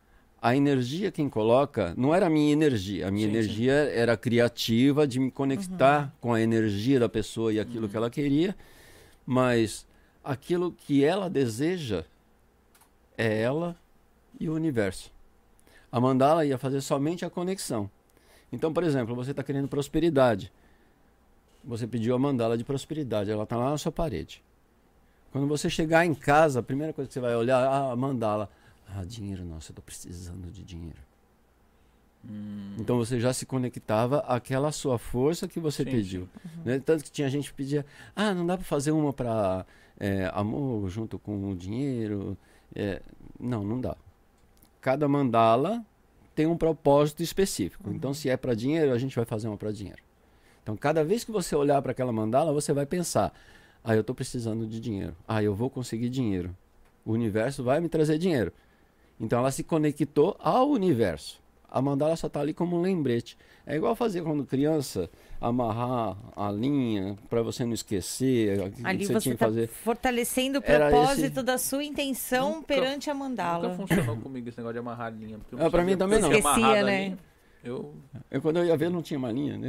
a energia quem coloca não era a minha energia. A minha Sim, sim. energia era criativa de me conectar com a energia da pessoa e aquilo que ela queria, mas aquilo que ela deseja é ela e o universo. A mandala ia fazer somente a conexão. Então, por exemplo, você está querendo prosperidade. Você pediu a mandala de prosperidade, ela está lá na sua parede. Quando você chegar em casa, a primeira coisa que você vai olhar, ah, a mandala. Ah, dinheiro, nossa, eu estou precisando de dinheiro. Hum, Então você já se conectava àquela sua força que você Sim, pediu. né? Tanto que tinha gente que pedia, ah, não dá para fazer uma para amor junto com o dinheiro. É, não, não dá. Cada mandala tem um propósito específico. Então, se é para dinheiro, a gente vai fazer uma para dinheiro. Então, cada vez que você olhar para aquela mandala, você vai pensar: ah, eu estou precisando de dinheiro. Ah, eu vou conseguir dinheiro. O universo vai me trazer dinheiro. Então, ela se conectou ao universo. A mandala só está ali como um lembrete. É igual fazer quando criança, amarrar a linha para você não esquecer. o que Ali você você que fazer. fortalecendo o propósito esse- da sua intenção Nunca- perante a Nunca mandala. funcionou comigo esse negócio de amarrar a linha. porque eu Ah, pra sabia mim também não. Esquecia, né? Eu, Eu, quando eu ia ver, não tinha uma linha. Né?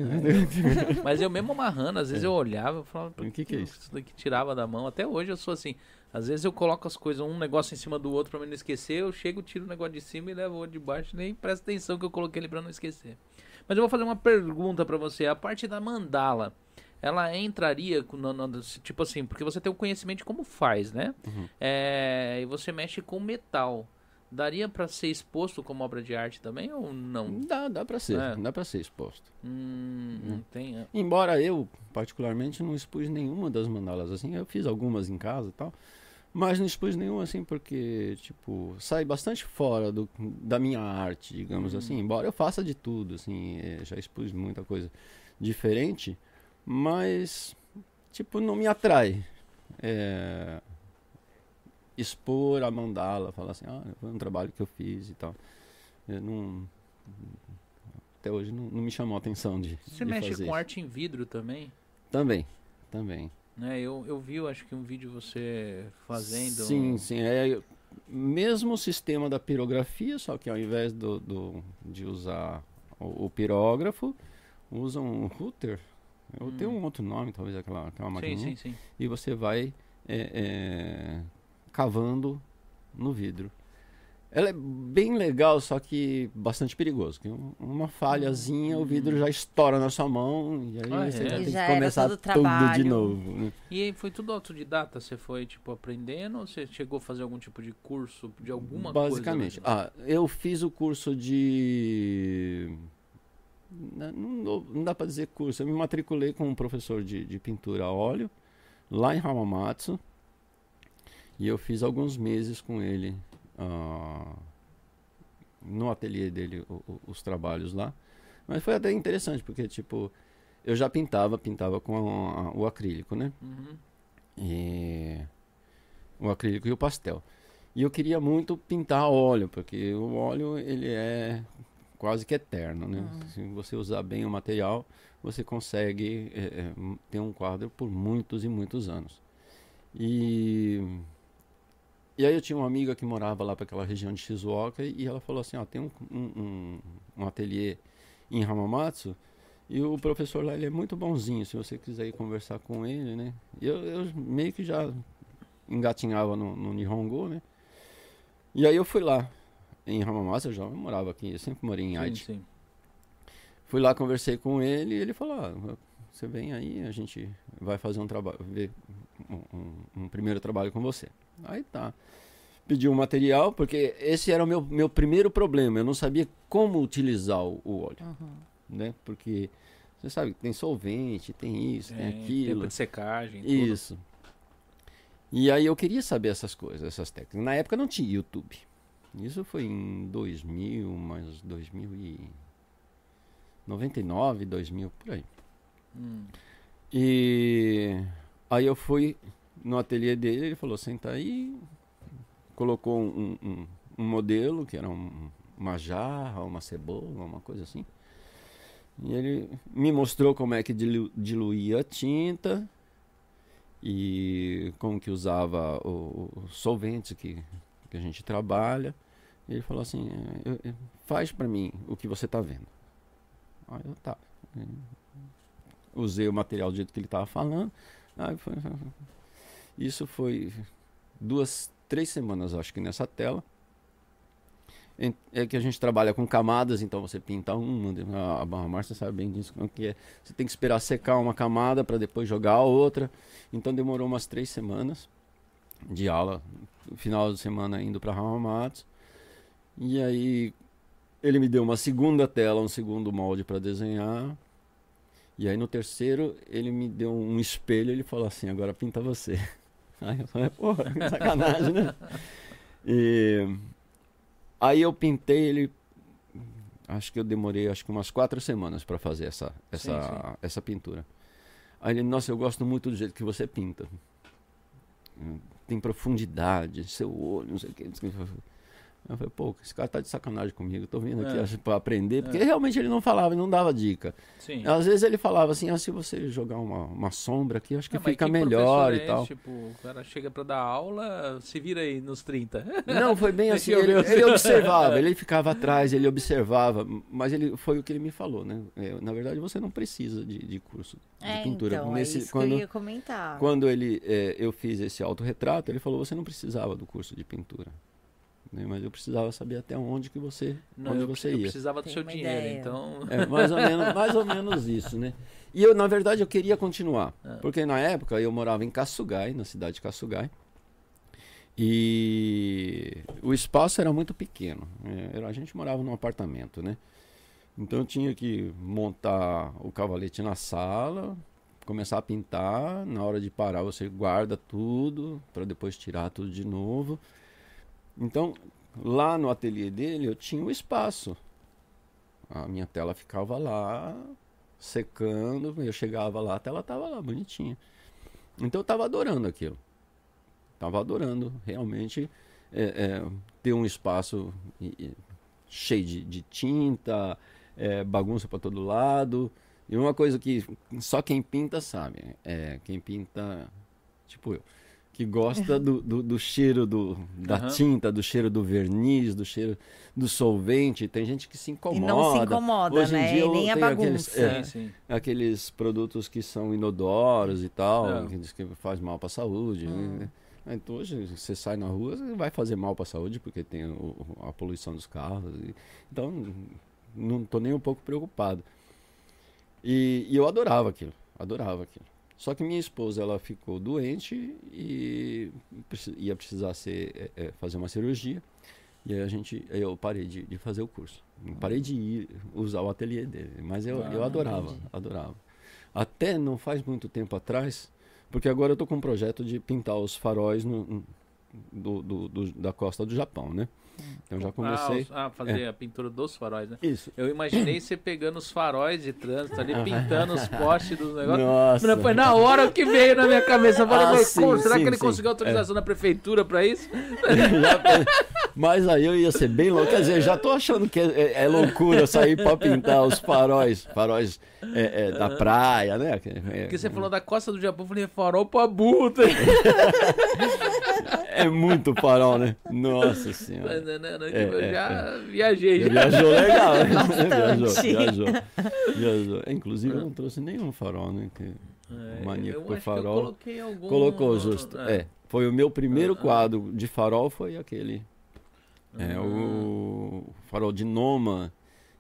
mas eu mesmo amarrando, às vezes eu olhava e falava, O que que é isso? Isso daqui tirava da mão. Até hoje eu sou assim. Às vezes eu coloco as coisas, um negócio em cima do outro pra mim não esquecer. Eu chego, tiro o negócio de cima e levo o outro de baixo. Nem presta atenção que eu coloquei ele pra não esquecer. Mas eu vou fazer uma pergunta pra você. A parte da mandala, ela entraria, com- no- no- tipo assim, porque você tem o conhecimento de como faz, né? Uhum. É, e você mexe com metal. Daria pra ser exposto como obra de arte também ou não? Dá, dá para ser, É. dá para ser exposto. Hum, não tem. é. Embora eu, particularmente, não expus nenhuma das mandalas assim, eu fiz algumas em casa e tal, mas não expus nenhuma assim porque, tipo, sai bastante fora do, da minha arte, digamos assim. Embora eu faça de tudo, assim, eh, já expus muita coisa diferente, mas, tipo, não me atrai. É, expor a mandala, falar assim, ah, foi um trabalho que eu fiz e tal. Eu não, até hoje não, não me chamou a atenção de, Você de mexe fazer com isso. arte em vidro também? Também, também. Né, eu, eu vi, eu acho que um vídeo você fazendo. Sim, sim. É mesmo sistema da pirografia, só que ao invés do, do- de usar o, o pirógrafo, usam um router. Eu Hum. tenho um outro nome, talvez aquela, aquela Sim, maquininha. sim, sim. E você vai é, é, cavando no vidro. Ela é bem legal, só que bastante perigoso. que um- uma falhazinha, o vidro já estoura na sua mão e aí Ah, você é? já E tem já que começar todo o tudo de novo. né? E aí foi tudo autodidata? Você foi, tipo, aprendendo ou você chegou a fazer algum tipo de curso de alguma Basicamente. coisa? Ah, eu fiz o curso de. Não, não dou- não dá para dizer curso. Eu me matriculei com um professor de, de pintura a óleo lá em Hamamatsu. E eu fiz alguns meses com ele ah, no ateliê dele o- o- os trabalhos lá. Mas foi até interessante, porque tipo, eu já pintava, pintava com a- o acrílico, né? Uhum. E o acrílico e o pastel. E eu queria muito pintar a óleo, porque o óleo ele é quase que eterno, né? Se você usar bem o material, você consegue é, ter um quadro por muitos e muitos anos. E e aí eu tinha uma amiga que morava lá para aquela região de Shizuoka e ela falou assim, ó, tem um, um, um, ateliê em Hamamatsu e o professor lá ele é muito bonzinho, se você quiser ir conversar com ele, né? E eu, eu meio que já engatinhava no, no Nihongo, né? E aí eu fui lá em Hamamatsu, eu já morava aqui, eu sempre morei em Sim, Aichi. sim. Fui lá, conversei com ele e ele falou, ah, você vem aí, a gente vai fazer um trabalho, ver um- um primeiro trabalho com você. Aí tá. Pediu um material, porque esse era o meu, meu primeiro problema, eu não sabia como utilizar o, o óleo, Uhum. né? Porque você sabe, tem solvente, tem isso, tem aquilo. Tempo de secagem, tudo. Isso. E aí eu queria saber essas coisas, essas técnicas. Na época não tinha YouTube. Isso foi em 2000, mais 2099, 2000, por aí. Hum. E aí eu fui no ateliê dele, ele falou, senta aí, colocou um, um, um modelo, que era um- uma jarra, uma cebola, uma coisa assim. E ele me mostrou como é que dilu- diluía a tinta e como que usava o, o solvente que, que a gente trabalha. E ele falou assim, "É, eu- eu- faz para mim o que você está vendo. Aí eu, tá. Usei o material do jeito que ele estava falando. Aí foi- isso foi duas três semanas, acho que nessa tela. É que a gente trabalha com camadas, então você pinta uma, a, a Márcia sabe bem disso, como que é. Você tem que esperar secar uma camada para depois jogar a outra. Então demorou umas três semanas de aula, final de semana indo para Raul Matos. E aí ele me deu uma segunda tela, um segundo molde para desenhar. E aí no terceiro ele me deu um espelho e ele falou assim, agora pinta você. Aí eu falei, porra, que sacanagem, né? E aí eu pintei ele, acho que eu demorei acho que umas quatro semanas para fazer essa, essa, sim. essa pintura. Aí ele, nossa, eu gosto muito do jeito que você pinta. Tem profundidade, seu olho, não sei o que. Eu falei, pô, esse cara tá de sacanagem comigo, tô vindo aqui É. acho, pra aprender, porque É. realmente ele não falava, ele não dava dica. Sim. Às vezes ele falava assim, ah, se você jogar uma, uma sombra aqui, acho que Ah, mas fica que melhor e é tal. Tipo, o cara chega pra dar aula, se vira aí nos 30. Não, foi bem assim, eu ele, ele observava, ele ficava atrás, ele observava, mas ele foi o que ele me falou, né? É, na verdade, você não precisa de, de curso de É, pintura. então, Nesse, é isso quando, que eu ia comentar. quando ele, é, eu fiz esse autorretrato, ele falou, você não precisava do curso de pintura. Né? Mas eu precisava saber até onde que você, Não, onde eu, você eu ia. precisava do seu dinheiro, ideia. então. É, mais ou, menos, mais ou menos isso, né? E eu, na verdade, eu queria continuar. Ah. Porque na época eu morava em Caçugai, na cidade de Caçugai. E o espaço era muito pequeno. É, era- a gente morava num apartamento, né? Então eu tinha que montar o cavalete na sala, começar a pintar. Na hora de parar, você guarda tudo para depois tirar tudo de novo. Então, lá no ateliê dele, eu tinha o espaço. A minha tela ficava lá, secando. Eu chegava lá, a tela estava lá, bonitinha. Então eu estava adorando aquilo. Estava adorando, realmente, é, é, ter um espaço cheio de, de tinta, é, bagunça para todo lado. E uma coisa que só quem pinta sabe, é quem pinta, tipo eu, que gosta do, do, do cheiro do, da Aham. tinta, do cheiro do verniz, do cheiro do solvente. Tem gente que se E incomoda. não se incomoda, Hoje em né? dia E nem a tenho aqueles- bagunça. é, Sim, sim. aqueles produtos que são inodoros e tal, É. que diz que faz mal para a saúde. Hum. né? Então hoje você sai na rua, vai fazer mal para a saúde porque tem o- a poluição dos carros. e- Então não estou nem um pouco preocupado. E, e eu adorava aquilo, adorava aquilo. Só que minha esposa ela ficou doente e ia precisar ser, é, é, fazer uma cirurgia. E aí a gente, eu parei de, de fazer o curso. Parei de ir usar o ateliê dele. Mas eu, eu Ah, adorava, entendi. adorava. Até não faz muito tempo atrás, porque agora eu tô com um projeto de pintar os faróis no- do, do- do- da costa do Japão, né? Então já comecei. Ah, os- ah, fazer a pintura dos faróis, né? Isso. Eu imaginei você pegando os faróis de trânsito ali, pintando os postes dos negócios. Nossa. Foi na hora que veio na minha cabeça. Eu falei, Ah, mas, sim, pô, será sim, que ele sim. conseguiu autorização da prefeitura pra isso? Mas aí eu ia ser bem louco. Quer dizer, já tô achando que é, é- é loucura sair pra pintar os faróis, faróis é, é, da praia, né? É, Porque você falou da costa do Japão, eu falei, farol pra burro. é muito farol, né? Nossa senhora. Não, não, não, É, eu é, já viajei. Já. Viajou legal, né? viajou, viajou, viajou. Inclusive eu não trouxe nenhum farol, né? Que É, o maníaco por acho que eu farol. coloquei algum... Colocou justo. É. Foi o meu primeiro Ah, ah. quadro de farol, foi aquele. É Ah. o farol de Noma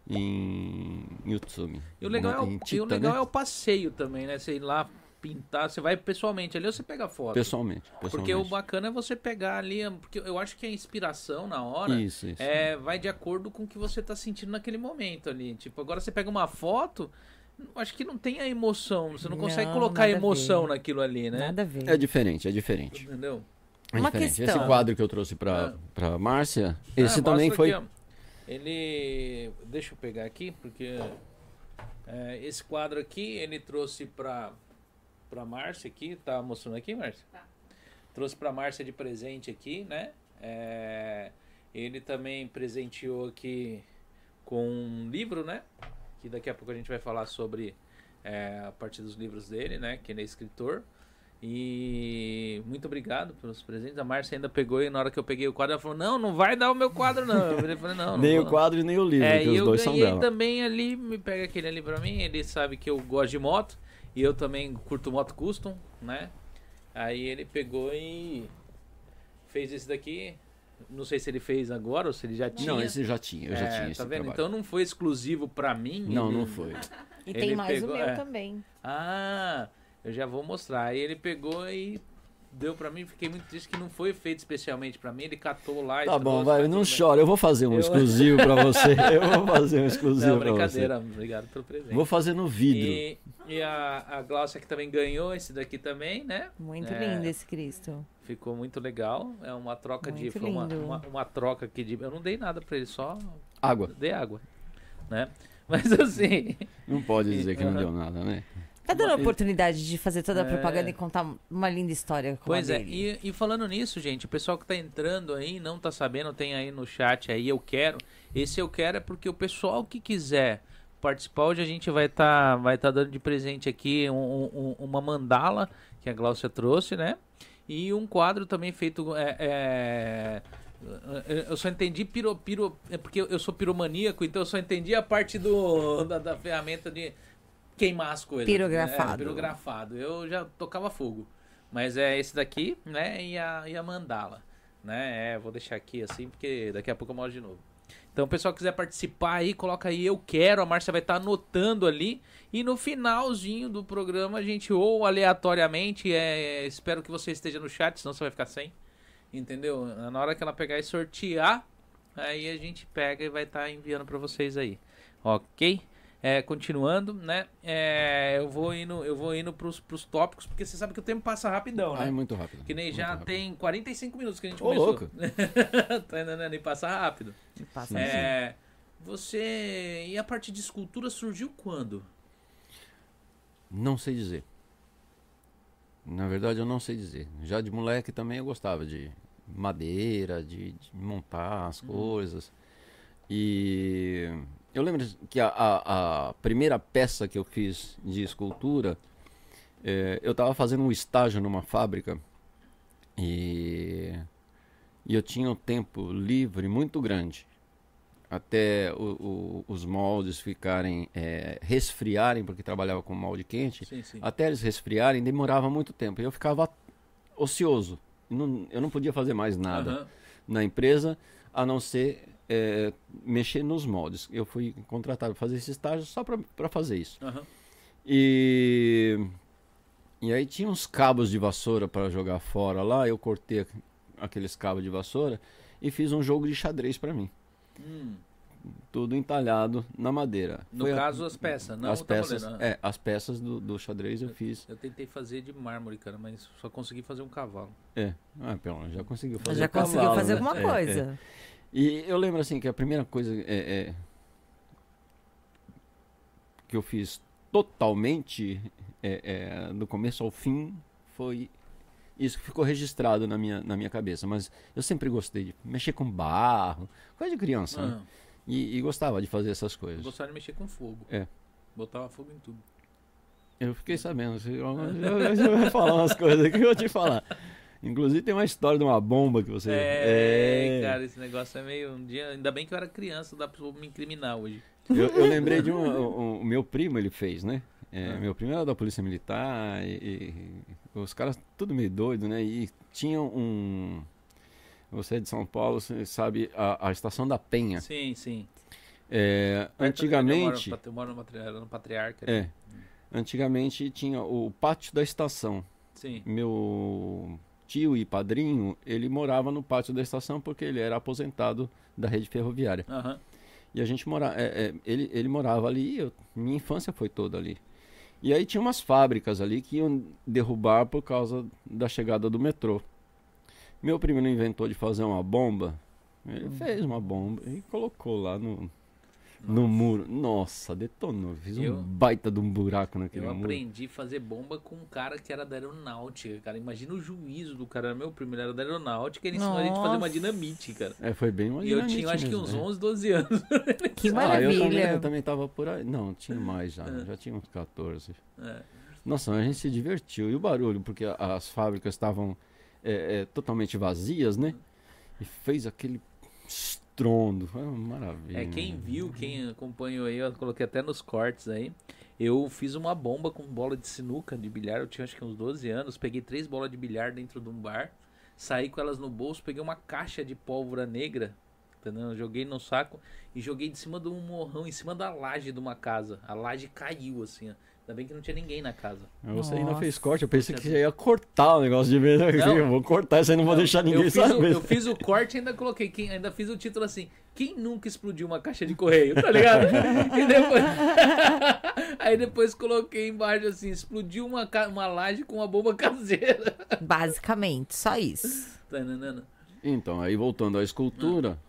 em Yutsumi. E o legal, é, o, Tita, e o legal né? é o passeio também, né? Você ir lá pintar, você vai pessoalmente ali ou você pega foto? Pessoalmente. Porque o pessoalmente. bacana é você pegar ali, porque eu acho que a inspiração na hora Isso, isso. é, vai de acordo com o que você tá sentindo naquele momento ali. Tipo, agora você pega uma foto, acho que não tem a emoção, você não, consegue Não, colocar nada a emoção ver. naquilo ali, né? Nada a ver. É diferente, é diferente. Entendeu? É Uma diferente. questão. Esse quadro que eu trouxe pra, Ah. pra Márcia, esse Ah, também mostra foi. aqui. Ele. Deixa eu pegar aqui, porque. é, esse quadro aqui ele trouxe pra, pra Márcia aqui. Tá mostrando aqui, Márcia? Tá. Trouxe pra Márcia de presente aqui, né? É, ele também presenteou aqui com um livro, né? Que daqui a pouco a gente vai falar sobre é, a partir dos livros dele, né? Que ele é escritor. E muito obrigado pelos presentes. A Márcia ainda pegou e na hora que eu peguei o quadro, ela falou: Não, não vai dar o meu quadro, não. Eu falei: Não, não Nem vou, o quadro e nem o livro, é, que e os eu dois são ganhei dela. também ali, me pega aquele ali pra mim, ele sabe que eu gosto de moto, e eu também curto moto custom, né? Aí ele pegou e fez esse daqui. Não sei se ele fez agora ou se ele já tinha. Não, esse já tinha, eu já É, tinha Tá esse vendo? trabalho. Então não foi exclusivo pra mim. Não, ele- não foi. E Ele tem mais pegou- o meu é. também. Ah, eu já vou mostrar. Aí ele pegou e deu pra mim. Fiquei muito triste que não foi feito especialmente pra mim. Ele catou lá e Tá bom, vai, não chora, eu vou fazer um Eu- exclusivo pra você. Eu vou fazer um exclusivo pra você. brincadeira. Obrigado pelo presente. Vou fazer no vidro. E, e a, a Glaucia que também ganhou esse daqui também, né? Muito É. lindo esse Cristo. Ficou muito legal. É uma troca de. Muito Foi uma, uma, uma troca aqui de. Eu não dei nada pra ele, só Água. dei água. Né? Mas assim. Não pode dizer que não deu nada, né? Tá dando a oportunidade de fazer toda a É. propaganda e contar uma linda história como Pois a é, dele. e, e falando nisso, gente, o pessoal que tá entrando aí, não tá sabendo, tem aí no chat aí, eu quero. Esse eu quero é porque o pessoal que quiser participar, hoje a gente vai estar vai tá dando de presente aqui um- um- uma mandala que a Glaucia trouxe, né? E um quadro também feito. É, é, eu só entendi piro, piro. É porque eu sou piromaníaco, então eu só entendi a parte do, da, da ferramenta de queimar as coisas. Pirografado. É, pirografado. Eu já tocava fogo. Mas é esse daqui, né? E a, e a mandala. Né? É, vou deixar aqui assim, porque daqui a pouco eu mostro de novo. Então, o pessoal quiser participar aí, coloca aí eu quero. A Márcia vai estar anotando ali. E no finalzinho do programa, a gente, ou aleatoriamente, é, espero que você esteja no chat, senão você vai ficar sem. Entendeu? Na hora que ela pegar e sortear, aí a gente pega e vai estar enviando para vocês aí. Ok? É, continuando, né? É, eu vou indo, eu vou indo pros, pros tópicos, porque você sabe que o tempo passa rapidão, né? Ah, é muito rápido. Que nem muito já rápido. tem 45 minutos que a gente Ô, começou. louco. tá entendendo? E passa rápido. Passa É, você. E a parte de escultura surgiu quando? Não sei dizer. Na verdade, eu não sei dizer. Já de moleque também eu gostava de madeira, de, de montar as coisas. E eu lembro que a, a- a primeira peça que eu fiz de escultura, eh, eu estava fazendo um estágio numa fábrica e, e eu tinha um tempo livre muito grande até o- o- os moldes ficarem eh, resfriarem porque trabalhava com molde quente Sim, sim. até eles resfriarem demorava muito tempo e eu ficava ocioso Não- eu não podia fazer mais nada Aham. na empresa a não ser eh, mexer nos moldes eu fui contratado para fazer esse estágio só para fazer isso Aham. e e aí tinha uns cabos de vassoura para jogar fora lá eu cortei aqu- aqueles cabos de vassoura e fiz um jogo de xadrez para mim Hum, tudo entalhado na madeira no Foi a- caso, as peças, não as o peças tabuleiro. é as peças do, do xadrez eu fiz Eu tentei fazer de mármore, cara, mas só consegui fazer um cavalo. é ah, pelo menos já conseguiu fazer Já conseguiu cavalo, fazer né? alguma É, coisa. é. E eu lembro assim que a primeira coisa é, é, que eu fiz totalmente é, é, do começo ao fim foi isso que ficou registrado na minha, na minha cabeça. Mas eu sempre gostei de mexer com barro, coisa de criança, né? Ah, E, e gostava de fazer essas eu coisas. gostava de mexer com fogo. É. Botava fogo em tudo. Eu fiquei sabendo. Você, você vai falar umas coisas que eu vou te falar. Inclusive tem uma história de uma bomba que você. É, cara, esse negócio é meio. Um dia, ainda bem que eu era criança, dá pra me incriminar hoje. Eu, eu lembrei de um, um- O meu primo ele fez, né? É, Ah. Meu primo era da Polícia Militar e, e os caras tudo meio doido, né? E tinham um. Você é de São Paulo, você sabe a, a estação da Penha. Sim, sim. É, antigamente, Eu moro no Patri- no Patriarca. é, antigamente tinha o pátio da estação. Sim. Meu tio e padrinho, ele morava no pátio da estação porque ele era aposentado da rede ferroviária. Aham. E a gente morava, ele, ele morava ali, eu- minha infância foi toda ali. E aí tinha umas fábricas ali que iam derrubar por causa da chegada do metrô. Meu primo inventou de fazer uma bomba, ele fez uma bomba e colocou lá no, no muro. Nossa, detonou, fiz Eu- um baita de um buraco naquele Eu muro. aprendi a fazer bomba com um cara que era da aeronáutica, cara. Imagina o juízo do cara. Meu primo, ele era da aeronáutica ele ensinou a gente a fazer uma dinamite, cara. É, foi bem uma E eu tinha, acho que uns é. 11, 12 anos. Que Ah, eu também, maravilha. eu também tava por aí. Não, tinha mais já. É. Já tinha uns 14. É. Nossa, a gente se divertiu. E o barulho, porque as fábricas estavam é, é, totalmente vazias, né? E fez aquele estrondo. Foi uma maravilha. É, quem viu, quem acompanhou aí, eu coloquei até nos cortes aí. Eu fiz uma bomba com bola de sinuca de bilhar. Eu tinha acho que uns 12 anos. Peguei três bolas de bilhar dentro de um bar. saí com elas no bolso, peguei uma caixa de pólvora negra, entendeu? Joguei no saco e joguei de cima de um morrão, em cima da laje de uma casa. A laje caiu, assim, ó. Ainda bem que não tinha ninguém na casa. Você ainda fez corte, eu pensei que você ia cortar o negócio de vez. Não. Eu vou cortar isso aí, não vou deixar ninguém eu fiz, o, saber. eu fiz o corte e ainda coloquei, quem, ainda fiz o título assim, quem nunca explodiu uma caixa de correio, tá ligado? e depois, aí depois coloquei embaixo assim, explodiu uma, uma laje com uma bomba caseira. Basicamente, só isso. Tananana. Então, aí voltando à escultura,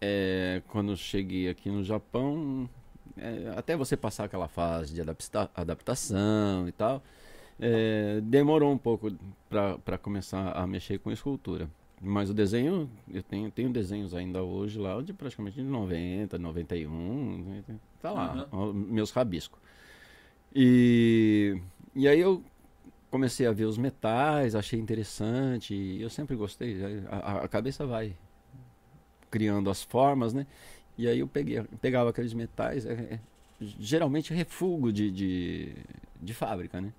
é, quando eu cheguei aqui no Japão, é, até você passar aquela fase de adapta- adaptação e tal, é, demorou um pouco para começar a mexer com escultura. Mas o desenho, eu tenho, tenho desenhos ainda hoje lá de praticamente de 90, 91, né, tá lá, ó, meus rabiscos. E, e aí eu comecei a ver os metais, achei interessante, eu sempre gostei, a- a cabeça vai criando as formas, né? E aí eu peguei, pegava aqueles metais, é, é, geralmente refugo de, de, de fábrica, né?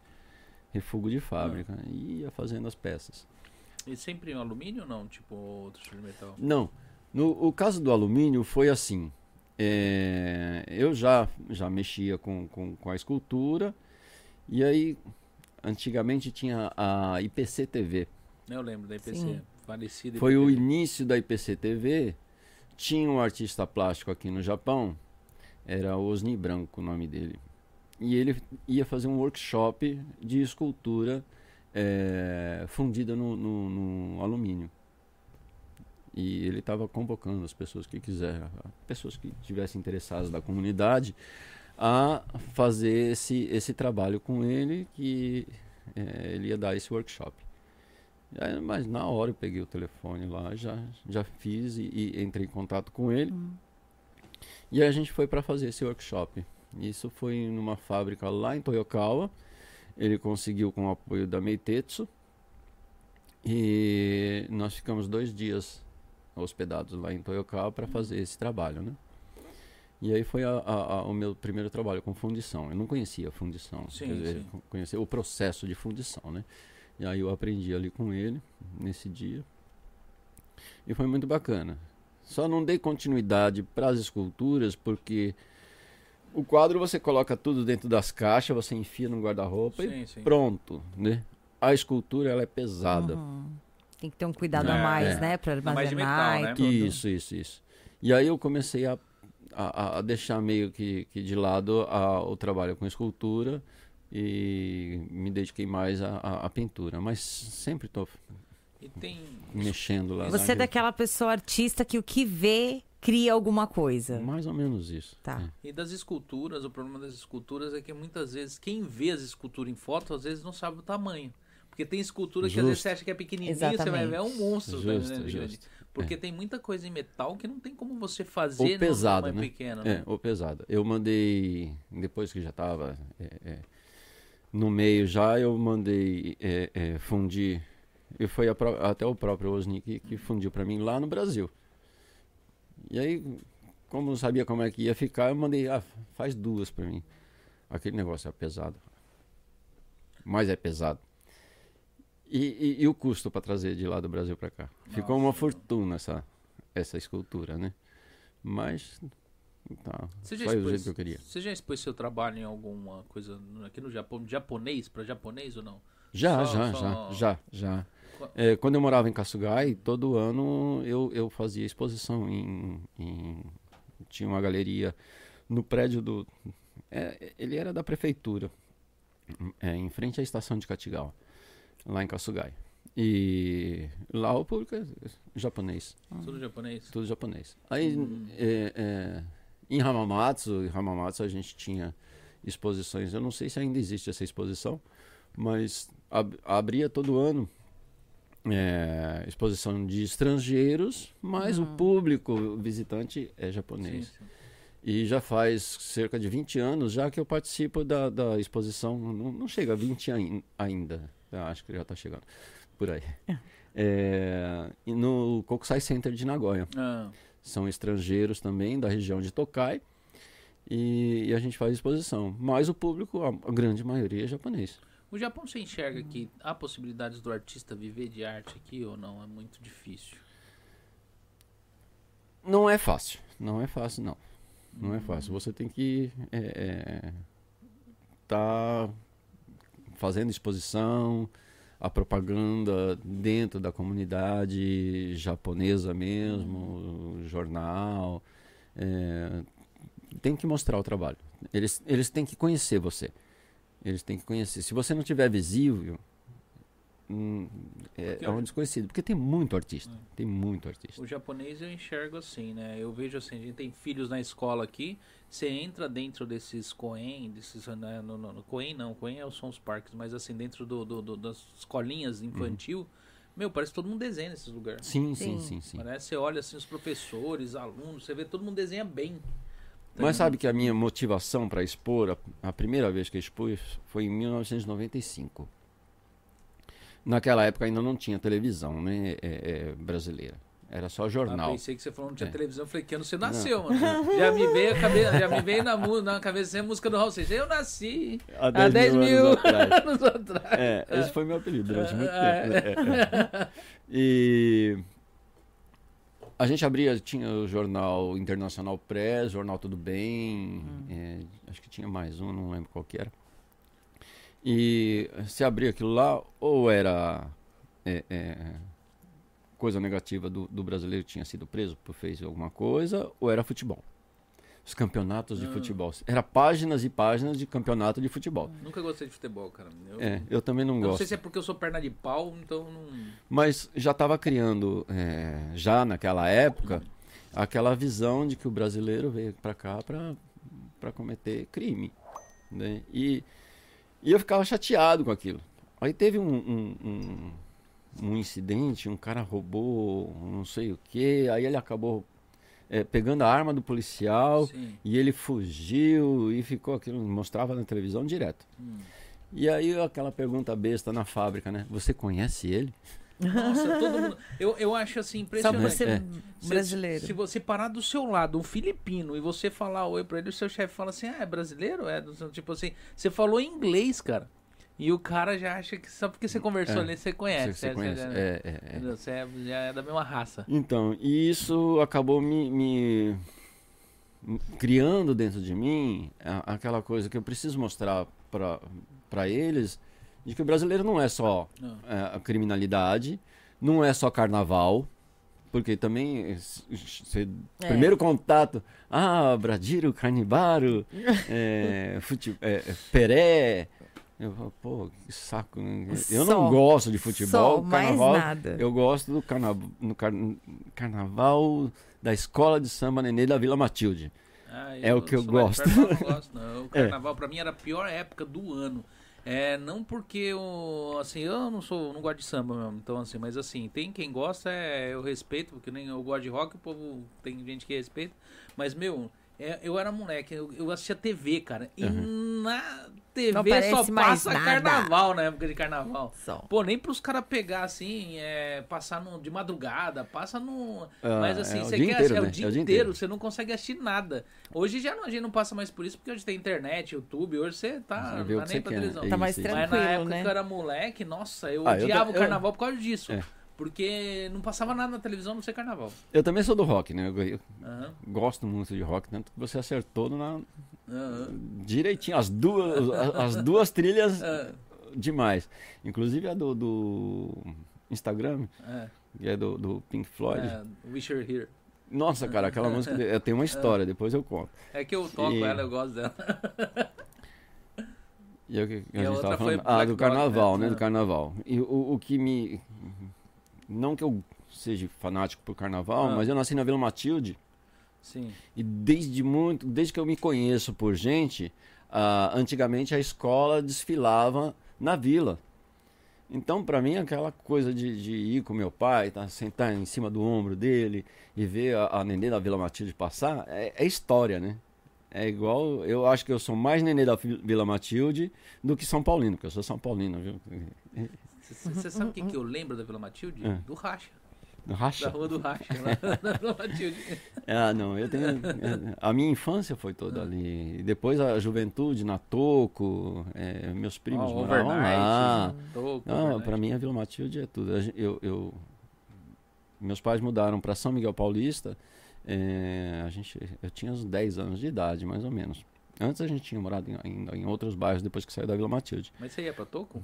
Refugo de fábrica, e ia fazendo as peças. E sempre em alumínio ou não? Tipo outro tipo de metal? Não. No o caso do alumínio foi assim. é, eu já, já mexia com, com, com a escultura. E aí, antigamente tinha a IPC TV. Eu lembro da IPC, Sim. falecida. Foi o início da IPC TV. Tinha um artista plástico aqui no Japão. Era Osni Branco o nome dele. E ele ia fazer um workshop de escultura é, fundida no, no- no alumínio. E ele estava convocando as pessoas que quiserem, pessoas que estivessem interessadas da comunidade, a fazer esse, esse trabalho com ele, que é, ele ia dar esse workshop. E mas na hora eu peguei o telefone lá, já, já fiz e, e entrei em contato com ele. E aí a gente foi para fazer esse workshop. Isso foi numa fábrica lá em Toyokawa. Ele conseguiu com o apoio da Meitetsu. E nós ficamos dois dias hospedados lá em Toyokawa para fazer esse trabalho, né? E aí foi a- a- a- o meu primeiro trabalho com fundição. Eu não conhecia fundição, Sim, dizer, sim. conhecia o processo de fundição, né? E aí eu aprendi ali com ele nesse dia. E foi muito bacana. Só não dei continuidade para as esculturas porque o quadro você coloca tudo dentro das caixas, você enfia no guarda-roupa e Sim, pronto, né? A escultura ela é pesada. Uhum. Tem que ter um cuidado a É, mais, é. né? Pra Ainda mais armazenar metal, né? e tudo. Isso, isso, isso. E aí eu comecei a, a, a deixar meio que, que de lado a- o trabalho com escultura e me dediquei mais à, à- à pintura. Mas sempre estou E tem. mexendo lá. Você é daquela pessoa artista que o que vê cria alguma coisa. Mais ou menos isso. Tá. É. E das esculturas, o problema das esculturas é que muitas vezes quem vê as esculturas em foto, às vezes não sabe o tamanho. Porque tem escultura que às vezes Justo. você acha que é pequenininho, você vai ver, é um monstro. tá Justo, grande? justo. Porque É. tem muita coisa em metal que não tem como você fazer Ou num pesado, tamanho né? pequeno. É, né? ou pesada. Eu mandei, depois que já estava no meio já, eu mandei é, é, fundir. E foi a até o próprio Osni que, que fundiu para mim lá no Brasil. E aí, como não sabia como é que ia ficar, eu mandei, ah, faz duas para mim. Aquele negócio é pesado. Mas é pesado. E, e- e o custo para trazer de lá do Brasil para cá? Ficou uma Nossa. fortuna essa, essa escultura, né? Mas tá, Você já, foi expôs, jeito que eu queria. você já expôs seu trabalho em alguma coisa aqui no Japão, japonês, para japonês ou não? Já, Só- já, só- já, já, já. É, quando eu morava em Kasugai, todo ano eu, eu fazia exposição em, em- Tinha uma galeria no prédio do... é, ele era da prefeitura, é, em frente à estação de Katigawa, lá em Kasugai. E lá o público é japonês. Tudo japonês? Tudo japonês. Aí, Hum. é, é, em Hamamatsu, em Hamamatsu a gente tinha exposições. Eu não sei se ainda existe essa exposição, mas ab- abria todo ano é, exposição de estrangeiros, mas o público o visitante é Sim, japonês. sim. E já faz cerca de 20 anos já que eu participo da, da exposição. Não, não chega a 20 ain- ainda. Eu acho que já está chegando por aí. É, e no Kokusai Center de Nagoya. Ah, São estrangeiros também da região de Tokai. E, e a gente faz exposição. Mas o público, a, a grande maioria é japonês. O Japão você enxerga que há possibilidades do artista viver de arte aqui ou não? É muito difícil. Não é fácil. Não é fácil, não. Não é fácil. Você tem que é, é, tá fazendo exposição, a propaganda dentro da comunidade japonesa mesmo, jornal. é, tem que mostrar o trabalho. Eles, eles têm que conhecer você. Eles têm que conhecer. Se você não tiver visível, hum, é, é um hoje- desconhecido. Porque tem muito artista. Hum. Tem muito artista. O japonês eu enxergo assim, né? Eu vejo assim, a gente tem filhos na escola aqui, você entra dentro desses Coen, desses, né, no, no, no Coen não, Coen é- são os parques, mas assim, dentro do, do- do- das escolinhas infantil, meu, parece que todo mundo desenha nesses lugares. Sim, sim, Sim. sim. Parece, você olha assim, os professores, alunos, você vê todo mundo desenha bem. Mas sabe que a minha motivação para expor, a, a primeira vez que eu expus foi em 1995. Naquela época ainda não tinha televisão né, é, é, brasileira. Era só Ah, jornal. pensei que você falou não tinha É. televisão. Eu falei, que ano você nasceu, mano? Já me veio, a cabeça, já me veio na, na cabeça a música do Raul Seixas. Eu nasci Há há 10 mil anos atrás. anos atrás. É, esse foi meu apelido durante muito É. tempo. né? É. E a gente abria, tinha o jornal Internacional Press, Jornal Tudo Bem, é, acho que tinha mais um, não lembro qual que era. E se abria aquilo lá, ou era é, é, coisa negativa do, do brasileiro tinha sido preso por fez alguma coisa, ou era futebol. Os campeonatos de Ah. futebol. Era páginas e páginas de campeonato de futebol. Nunca gostei de futebol, cara. Eu, É, eu também não eu não gosto. sei se é porque eu sou perna de pau, então não. Mas já estava criando, é, já naquela época, aquela visão de que o brasileiro veio para cá para cometer crime. Né? E, e eu ficava chateado com aquilo. Aí teve um, um, um, um incidente, um cara roubou não sei o que, aí ele acabou é, pegando a arma do policial Sim. e ele fugiu e ficou aquilo, mostrava na televisão direto. Hum. E aí aquela pergunta besta na fábrica, né? Você conhece ele? Nossa, todo mundo. Eu, eu acho assim impressionante. ser É. Se- brasileiro. Se, você parar do seu lado, um filipino, e você falar oi pra ele, o seu chefe fala assim: ah, é brasileiro? É, tipo assim, você falou em inglês, cara. E o cara já acha que só porque você conversou É. ali, você conhece. Você, você É, conhece? já- É, é, é. Você é, já é da mesma raça. Então, e isso acabou me, me- criando dentro de mim a- aquela coisa que eu preciso mostrar para eles de que o brasileiro não é só Não. é, a criminalidade, não é só carnaval, porque também É. primeiro contato, ah, Bradiro, Carnibaro, é, fute, é, Peré, eu falo, pô, que saco, né? eu Só. não gosto de futebol, Só, mais carnaval, nada. eu gosto do carna no car- carnaval da escola de samba Nenê da Vila Matilde. Ah, É o que eu gosto. perto, não gosto, não. O É. carnaval pra mim era a pior época do ano. É, não porque eu, assim, eu não sou, não gosto de samba mesmo, então assim, mas assim, tem quem gosta, é, eu respeito, porque nem eu gosto de rock, o povo tem gente que respeita, mas meu, é, eu era moleque, eu, eu assistia TV, cara, e na TV só passa nada. carnaval na época de carnaval. Só. Pô, nem pros caras pegar assim, é, passar no, de madrugada, passa no. Ah, mas assim, é o você quer inteiro, é o né? dia É o dia inteiro, inteiro. você não consegue assistir nada. Hoje já não, a gente não passa mais por isso, porque hoje tem internet, YouTube, hoje você tá não o tá nem pra televisão. né? Tá mais isso. Mas na tranquilo, época né? que eu era moleque, nossa, eu Ah, eu odiava ta- o eu- carnaval por causa disso. É. Porque não passava nada na televisão, não ser carnaval. Eu também sou do rock, né? Eu, eu Aham, gosto muito de rock, tanto que você acertou na, aham. direitinho, as duas, as, as duas trilhas Ah, demais. Inclusive a do, do Instagram, é, que é do, do Pink Floyd. é, Wish You're Here. Nossa, cara, aquela música tenho uma história, depois eu conto. É que eu toco E- ela, eu gosto dela. E, eu, que- que E a a gente tava falando, ah, do Dog, carnaval, né? né? Do carnaval. E o, o que me. Não que eu seja fanático por carnaval, Ah. mas eu nasci na Vila Matilde Sim. e desde muito, desde que eu me conheço por gente, ah, antigamente a escola desfilava na vila. Então, pra mim, aquela coisa de, de ir com meu pai, tá, sentar em cima do ombro dele e ver a, a nenê da Vila Matilde passar, é, é história, né? É igual, eu acho que eu sou mais nenê da Vila Matilde do que São Paulino, porque eu sou São Paulino, viu? Você sabe o que, que eu lembro da Vila Matilde? É. Do Racha. Da Racha. rua do Racha, lá na Vila Matilde. Ah, não, eu tenho. é, A minha infância foi toda ali. E depois a juventude na Toco, é, meus primos Ó, moravam lá. Toco, Não, pra mim a Vila Matilde é tudo. Eu, eu- meus pais mudaram para São Miguel Paulista. é, a gente, eu tinha uns 10 anos de idade, mais ou menos. Antes a gente tinha morado em, ainda em outros bairros depois que saiu da Vila Matilde. Mas você ia pra Toco?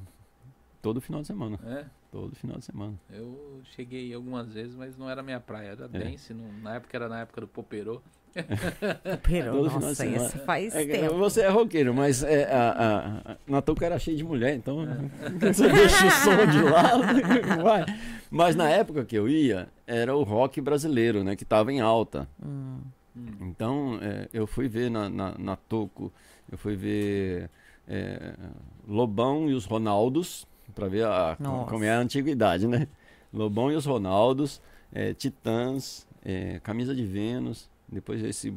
Todo final de semana. É. Todo final de semana. Eu cheguei algumas vezes, mas não era minha praia. Era É. dance, não- na época era na época do Poperô. Todo de nossa, isso faz É, tempo. você é roqueiro, mas é, a, a, a, na touca era cheio de mulher, então você deixa o som de lado. vai. Mas na época que eu ia, era o rock brasileiro, né? Que tava em alta. Hum. Então é, eu fui ver na, na, na Toco, eu fui ver é, Lobão e os Ronaldos, para ver a, Nossa. como é a antiguidade, né? Lobão e os Ronaldos, é, Titãs, é, Camisa de Vênus, depois esse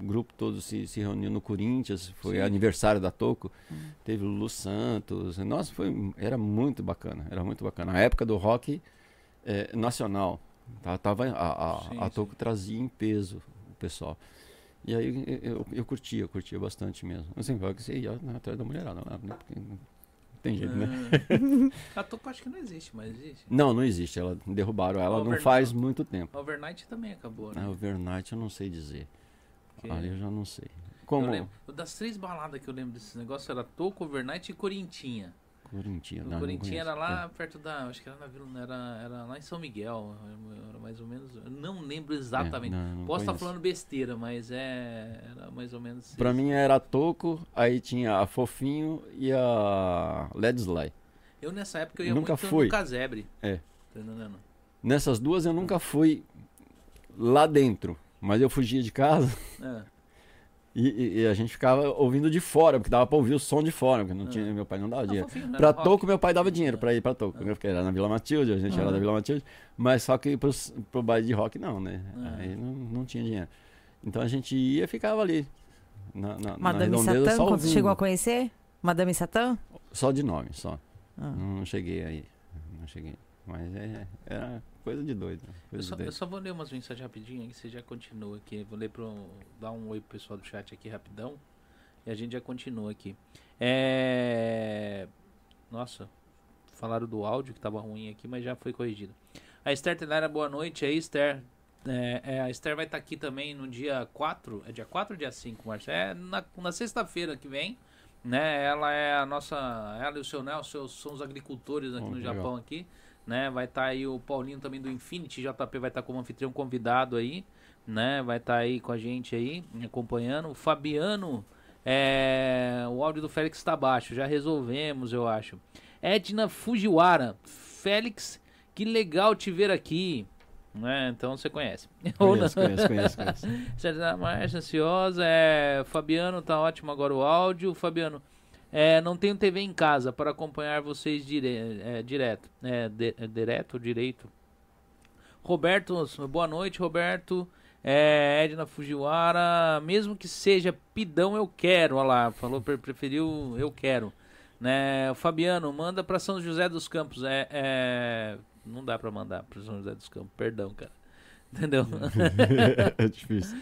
grupo todo se, se reuniu no Corinthians, foi Sim. aniversário da Toco, teve o Lulu Santos, nossa, foi, era muito bacana, era muito bacana. A época do rock é, nacional, tá, tava, a, a, Sim, a sim. Toco trazia em peso o pessoal. E aí eu, eu, eu curtia, eu curtia bastante mesmo. Assim, que você ia atrás da mulherada né? Porque tem jeito, né? Ah, A Toco acho que não existe, mas existe. Não, não existe. Ela derrubaram ela não faz muito tempo. A Overnight também acabou, né? A overnight eu não sei dizer. Porque Ali eu já não sei. eu Como lembro- das três baladas que eu lembro desses negócios era Toco, Overnight e Corintinha. Corinthians, O não, não Corintinha era lá perto da. Acho que era na Vila. Era, era lá em São Miguel. Era mais ou menos. Não lembro exatamente. É, não, não Posso estar conheço. falando besteira, mas é. Era mais ou menos. Pra isso. mim era Toco, aí tinha a Fofinho e a Led Sly. Eu nessa época eu ia Nunca muito fui. no casebre. É. Tá entendendo? Nessas duas eu nunca fui lá dentro, mas eu fugia de casa É. e, e- e a gente ficava ouvindo de fora, porque dava pra ouvir o som de fora, porque não Ah. tinha, meu pai não dava Ah, dinheiro. fofinho, né? Pra Rock. Toco, meu pai dava dinheiro pra ir pra Toco, né? porque era na Vila Matilde, a gente era Ah. da Vila Matilde, mas só que pros, pro baile de rock não, né? Ah. Aí não, não tinha dinheiro. Então a gente ia e ficava ali. Na, na, na Madame redondeza, Satã, quando você chegou a conhecer? Madame Satã? Só de nome, só. Ah. Não cheguei aí. Não cheguei. Mas é, era coisa de doido. né? Eu Coisa só, de eu doido. só vou ler umas mensagens rapidinho aí, você já continua aqui. Vou ler pro. dar um oi pro pessoal do chat aqui rapidão. E a gente já continua aqui. É. Nossa, falaram do áudio que tava ruim aqui, mas já foi corrigido. A Esther Tenara, boa noite aí, Esther. É, é, a Esther vai estar aqui também no dia 4. É dia 4 ou dia 5, Márcio? É na, na sexta-feira que vem. Né? Ela é a nossa. Ela e o seu Nelson são os agricultores aqui no legal. Japão aqui. Né? Vai estar aí o Paulinho também do Infinity JP vai estar como anfitrião convidado aí, né? Vai estar aí com a gente aí, acompanhando. O Fabiano, é, o áudio do Félix está baixo, já resolvemos, eu acho. Edna Fujiwara, Félix, que legal te ver aqui. Né? Então você conhece. Conheço, conheço, conheço, conheço. Sérgio Marcha, ansiosa. É, Fabiano, tá ótimo agora o áudio. Fabiano, é, não tenho TV em casa para acompanhar vocês dire, é, direto. É, de- direto direito? Roberto, boa noite, Roberto. É, Edna Fujiwara, mesmo que seja pidão, eu quero. Olha lá, falou, pre- preferiu eu quero. Né, Fabiano, manda para São José dos Campos. É, é, não dá para mandar para São José dos Campos, perdão, cara. Entendeu? é difícil.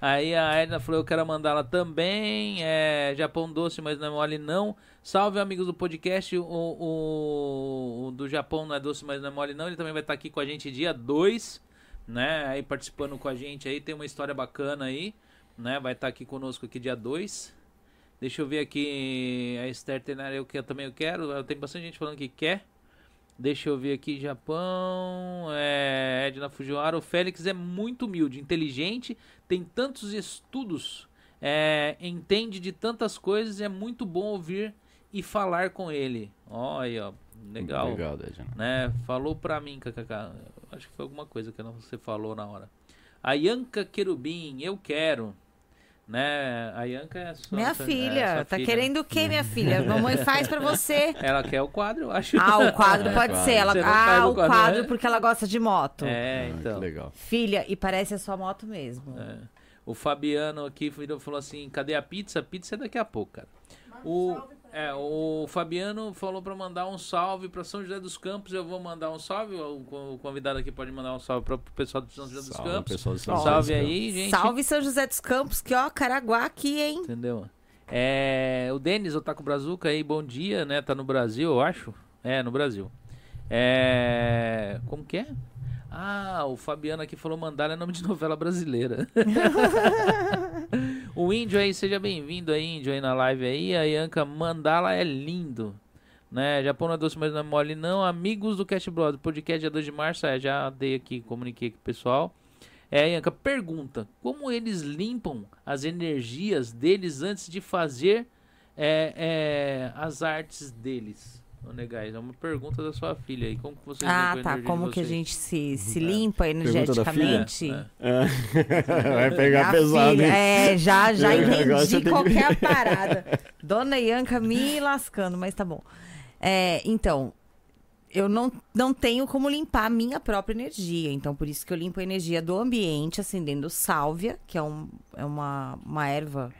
Aí a Edna falou, eu quero mandá-la também. É, Japão doce, mas não é mole não. Salve amigos do podcast. O, o- o do Japão não é doce, mas não é mole não. Ele também vai estar aqui com a gente dia 2, né? Aí participando com a gente aí. Tem uma história bacana aí, né? Vai estar aqui conosco aqui dia 2. Deixa eu ver aqui a Esther Tenari, eu, que- eu também eu quero. Tem bastante gente falando que quer. Deixa eu ver aqui, Japão. É, Edna Fujiwara. O Félix é muito humilde, inteligente, tem tantos estudos, é, entende de tantas coisas. É muito bom ouvir e falar com ele. Ó, aí, ó. Legal. Obrigado, Edna. Né? Falou pra mim. Acho que foi alguma coisa que não você falou na hora. A Yanka Querubim, eu quero. Né? A Yanka é sua, Minha é filha, sua tá filha. querendo o quê, minha filha? Mamãe faz pra você. Ela quer o quadro, eu acho. Ah, o quadro É, pode quadro. ser. Ela... Ah, o quadro, quadro né? porque ela gosta de moto. É, Ah, então. Que legal. Filha, e parece a sua moto mesmo. É. O Fabiano aqui falou assim: cadê a pizza? Pizza é daqui a pouco, cara. O, É, o Fabiano falou pra mandar um salve pra São José dos Campos. Eu vou mandar um salve. O o convidado aqui pode mandar um salve pro pessoal de São José dos Salve, Campos. pessoal de São José Salve dos Campos. aí, gente. Salve São José dos Campos, que ó, Caraguá aqui, hein? Entendeu? É, o Denis, o Taco Brazuca aí, bom dia, né? Tá no Brasil, eu acho. É, no Brasil. É. Como que é? Ah, o Fabiano aqui falou mandala é nome de novela brasileira. o índio aí, seja bem-vindo aí, índio aí na live aí. A Yanka, mandala é lindo. Né? Japão não é doce, mas não é mole, não. Amigos do Cast Brother, podcast dia 2 de março, é, já dei aqui, comuniquei com o pessoal. É, Yanka, pergunta: como eles limpam as energias deles antes de fazer é, é, as artes deles? Ô, Negais, é uma pergunta da sua filha aí. Como que vocês Ah, tá. Como que a gente se, se É. limpa da energeticamente? É, É. Vai pegar A pesado, filha- hein? É, já, já É, entendi que- qualquer parada. Dona Ianca me lascando, mas tá bom. É, então, eu não, não tenho como limpar a minha própria energia. Então, por isso que eu limpo a energia do ambiente, acendendo sálvia, que é, um, é uma, uma erva,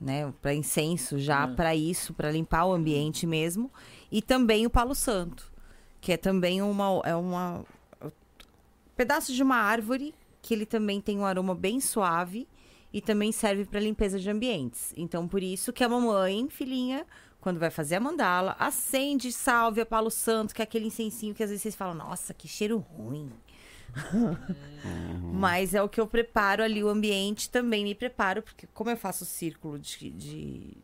né, para incenso, já Hum. para isso, para limpar o ambiente mesmo. E também o palo santo, que é também uma, é uma pedaço de uma árvore que ele também tem um aroma bem suave e também serve para limpeza de ambientes. Então, por isso que a mamãe, filhinha, quando vai fazer a mandala, acende sálvia, palo santo, que é aquele incensinho que às vezes vocês falam, nossa, que cheiro ruim. Mas é o que eu preparo ali, o ambiente também me preparo, porque como eu faço círculo de, de,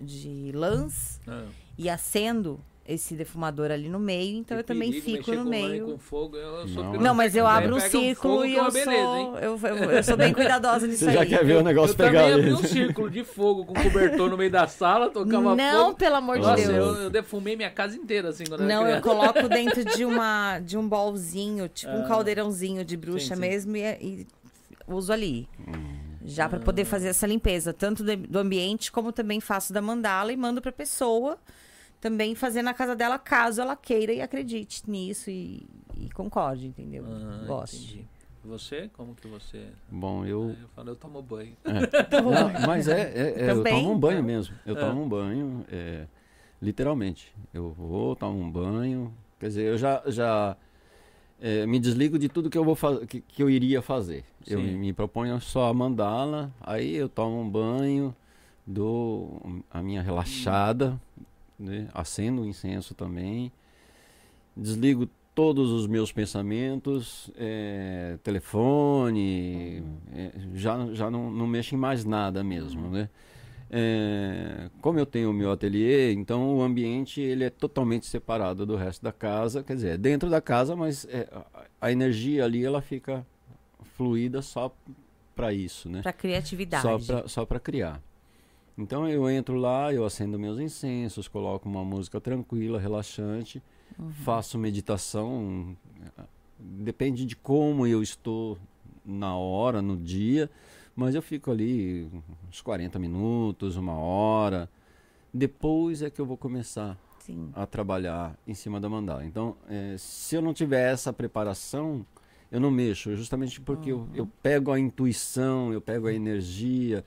de lãs Ah. e acendo esse defumador ali no meio, então Que eu também perigo fico no meio. Com fogo, eu sou Não. Não, mas eu abro um círculo fogo e é eu beleza, sou, eu, eu, eu sou bem cuidadosa nisso Você já aí. quer ver o negócio Eu também pegar abri ele. um círculo de fogo com cobertor no meio da sala, tocava Não, fogo. pelo amor de Nossa, Deus. eu, eu defumei minha casa inteira, assim, quando Não, eu coloco dentro de uma de um bolzinho, tipo um Ah. caldeirãozinho de bruxa Sim, sim. mesmo e, e uso ali. Hum. Já pra poder fazer essa limpeza, tanto do, ambiente como também faço da mandala e mando pra pessoa também fazer na casa dela, caso ela queira e acredite nisso e, e concorde, entendeu? Ah, Goste. entendi. Você? Como que você... Bom, eu. Eu falo, eu tomo banho. Não, mas é, é- é, eu tomo um banho mesmo. Eu Ah. tomo um banho, é, literalmente. Eu vou, tomo um banho. Quer dizer, eu já, já é, me desligo de tudo que eu vou fazer, que, que eu iria fazer. Eu Sim. me, me proponho só a mandala, aí eu tomo um banho, dou a minha relaxada, né? acendo o incenso também, desligo todos os meus pensamentos, é, telefone, é, já, já não, não mexo em mais nada mesmo, né? É, como eu tenho o meu ateliê, então o ambiente ele é totalmente separado do resto da casa, quer dizer, é dentro da casa, mas é, a, energia ali ela fica fluida só para isso, né? Pra criatividade. Só para criar. Então eu entro lá, eu acendo meus incensos, coloco uma música tranquila, relaxante, faço meditação. Depende de como eu estou na hora, no dia, mas eu fico ali uns 40 minutos, uma hora. Depois é que eu vou começar Sim. a trabalhar em cima da mandala. Então, eh, se eu não tiver essa preparação, eu não mexo, justamente porque eu, eu pego a intuição, eu pego a energia,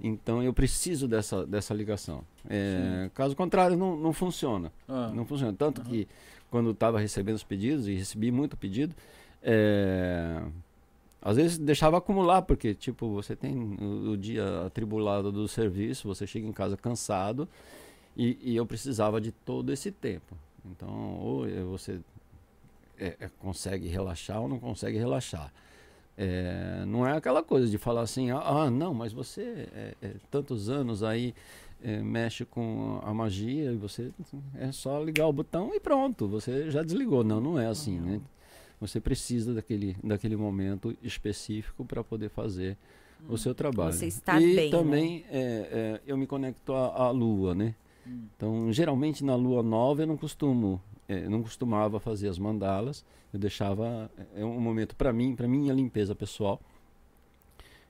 então eu preciso dessa, dessa ligação. Eh, caso contrário, não, não funciona. Ah. Não funciona. Tanto que quando estava recebendo os pedidos, e recebi muito pedido, eh, às vezes deixava acumular, porque tipo, você tem o, o dia atribulado do serviço, você chega em casa cansado, e, e eu precisava de todo esse tempo. Então, ou você é, é, consegue relaxar ou não consegue relaxar. É, não é aquela coisa de falar assim, ah, ah, não, mas você é, é, tantos anos aí é, mexe com a magia e você é só ligar o botão e pronto, você já desligou. Não, não é assim, né? Você precisa daquele, daquele momento específico para poder fazer o seu trabalho. Você está e bem, né? também é, é, eu me conecto à, à lua, né? Então, geralmente na lua nova eu não costumo, eh, não costumava fazer as mandalas. Eu deixava é um momento para mim, para minha limpeza pessoal,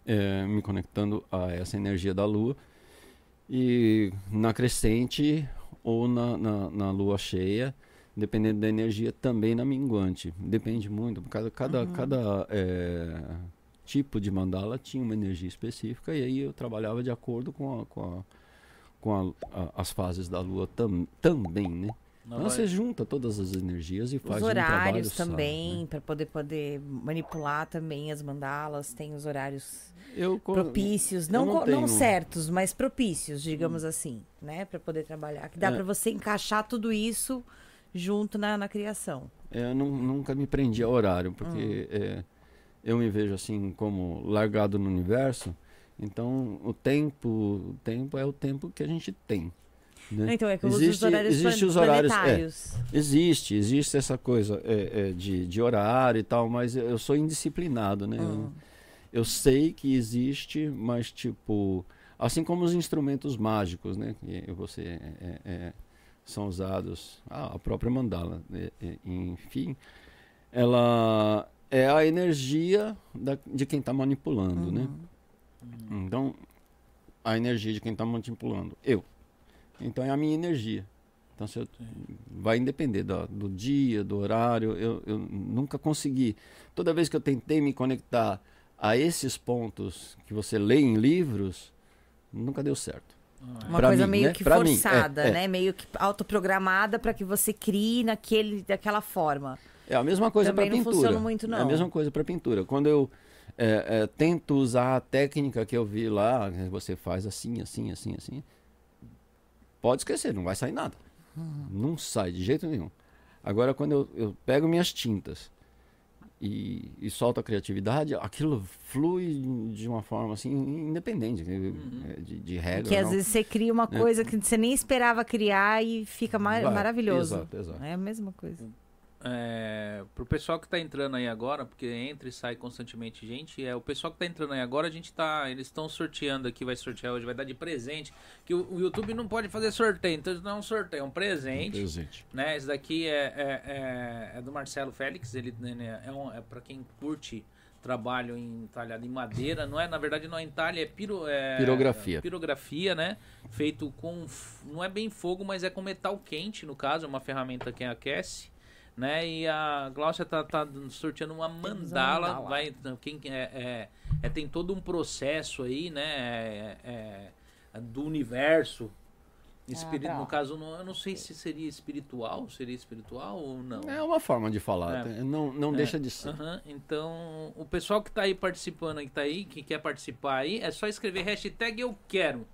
eh, me conectando a essa energia da lua. E na crescente ou na, na, na lua cheia, dependendo da energia, também na minguante. Depende muito. Cada, cada, cada eh, tipo de mandala tinha uma energia específica e aí eu trabalhava de acordo com a, com a com a- a- as fases da lua tam, também, né? Não Então vai- você junta todas as energias e faz Os um trabalho horários também, né? para poder poder manipular também as mandalas, tem os horários Eu, propícios, eu não, não não tenho- Hum. certos, mas propícios, digamos assim, né, para poder trabalhar, que dá É. para você encaixar tudo isso junto na, na criação. Eu nu- nunca me prendi a horário, porque Hum. é, eu me vejo assim como largado no universo. Então o tempo, o tempo é o tempo que a gente tem. né? Então é que uso os Existe- horários existe os horários, é. Existe, existe essa coisa é, é, de, de horário e tal, mas eu sou indisciplinado, né? Hum. Eu, eu sei que existe, mas tipo, assim como os instrumentos mágicos, né? Que você é, é, são usados, ah, a própria mandala, é, é, enfim, ela é a energia da- de quem está manipulando, né? Uhum. Então, a energia de quem está manipulando, eu. Então é a minha energia. Então se eu, vai depender do, do dia, do horário. Eu, eu nunca consegui. Toda vez que eu tentei me conectar a esses pontos que você lê em livros, nunca deu certo. Ah, Uma Pra coisa mim, meio né? que Pra mim, é, forçada, é. né? Meio que autoprogramada para que você crie naquele, daquela forma. É a mesma coisa para Também não pintura. funciona muito, É a não. mesma coisa para pintura. Quando eu é, é, tento usar a técnica que eu vi lá, que você faz assim, assim, assim, assim, pode esquecer, não vai sair nada. Uhum. Não sai de jeito nenhum. Agora, quando eu, eu pego minhas tintas e, e solto a criatividade, aquilo flui de uma forma assim, independente é, de, de regra. Que às não. vezes você cria uma É. coisa que você nem esperava criar e fica mar- Vai, maravilhoso. Exato, exato. É a mesma coisa. É, pro pessoal que tá entrando aí agora, porque entra e sai constantemente gente, é o pessoal que tá entrando aí agora, a gente tá, eles estão sorteando aqui, vai sortear hoje, vai dar de presente, que o, o YouTube não pode fazer sorteio, então isso não é um sorteio, é um presente, Presente. né? Esse daqui é, é, é, é do Marcelo Félix, ele né, é, um, é para quem curte trabalho em talhado em madeira, não é, na verdade não é entalhe, é, piro, é Pirografia. pirografia, né? Feito com, não é bem fogo, mas é com metal quente, no caso, é uma ferramenta que aquece, né? E a Glaucia tá, tá sorteando uma mandala, mandala. vai, quem é, é, é- tem todo um processo aí, né? É, é- é do universo. Espiri- Ah, tá. no caso, não, eu não sei se seria espiritual, seria espiritual ou não. É uma forma de falar, É. não, não É. deixa de ser. Então, o pessoal que tá aí participando, que tá aí, que quer participar aí, é só escrever hashtag eu quero.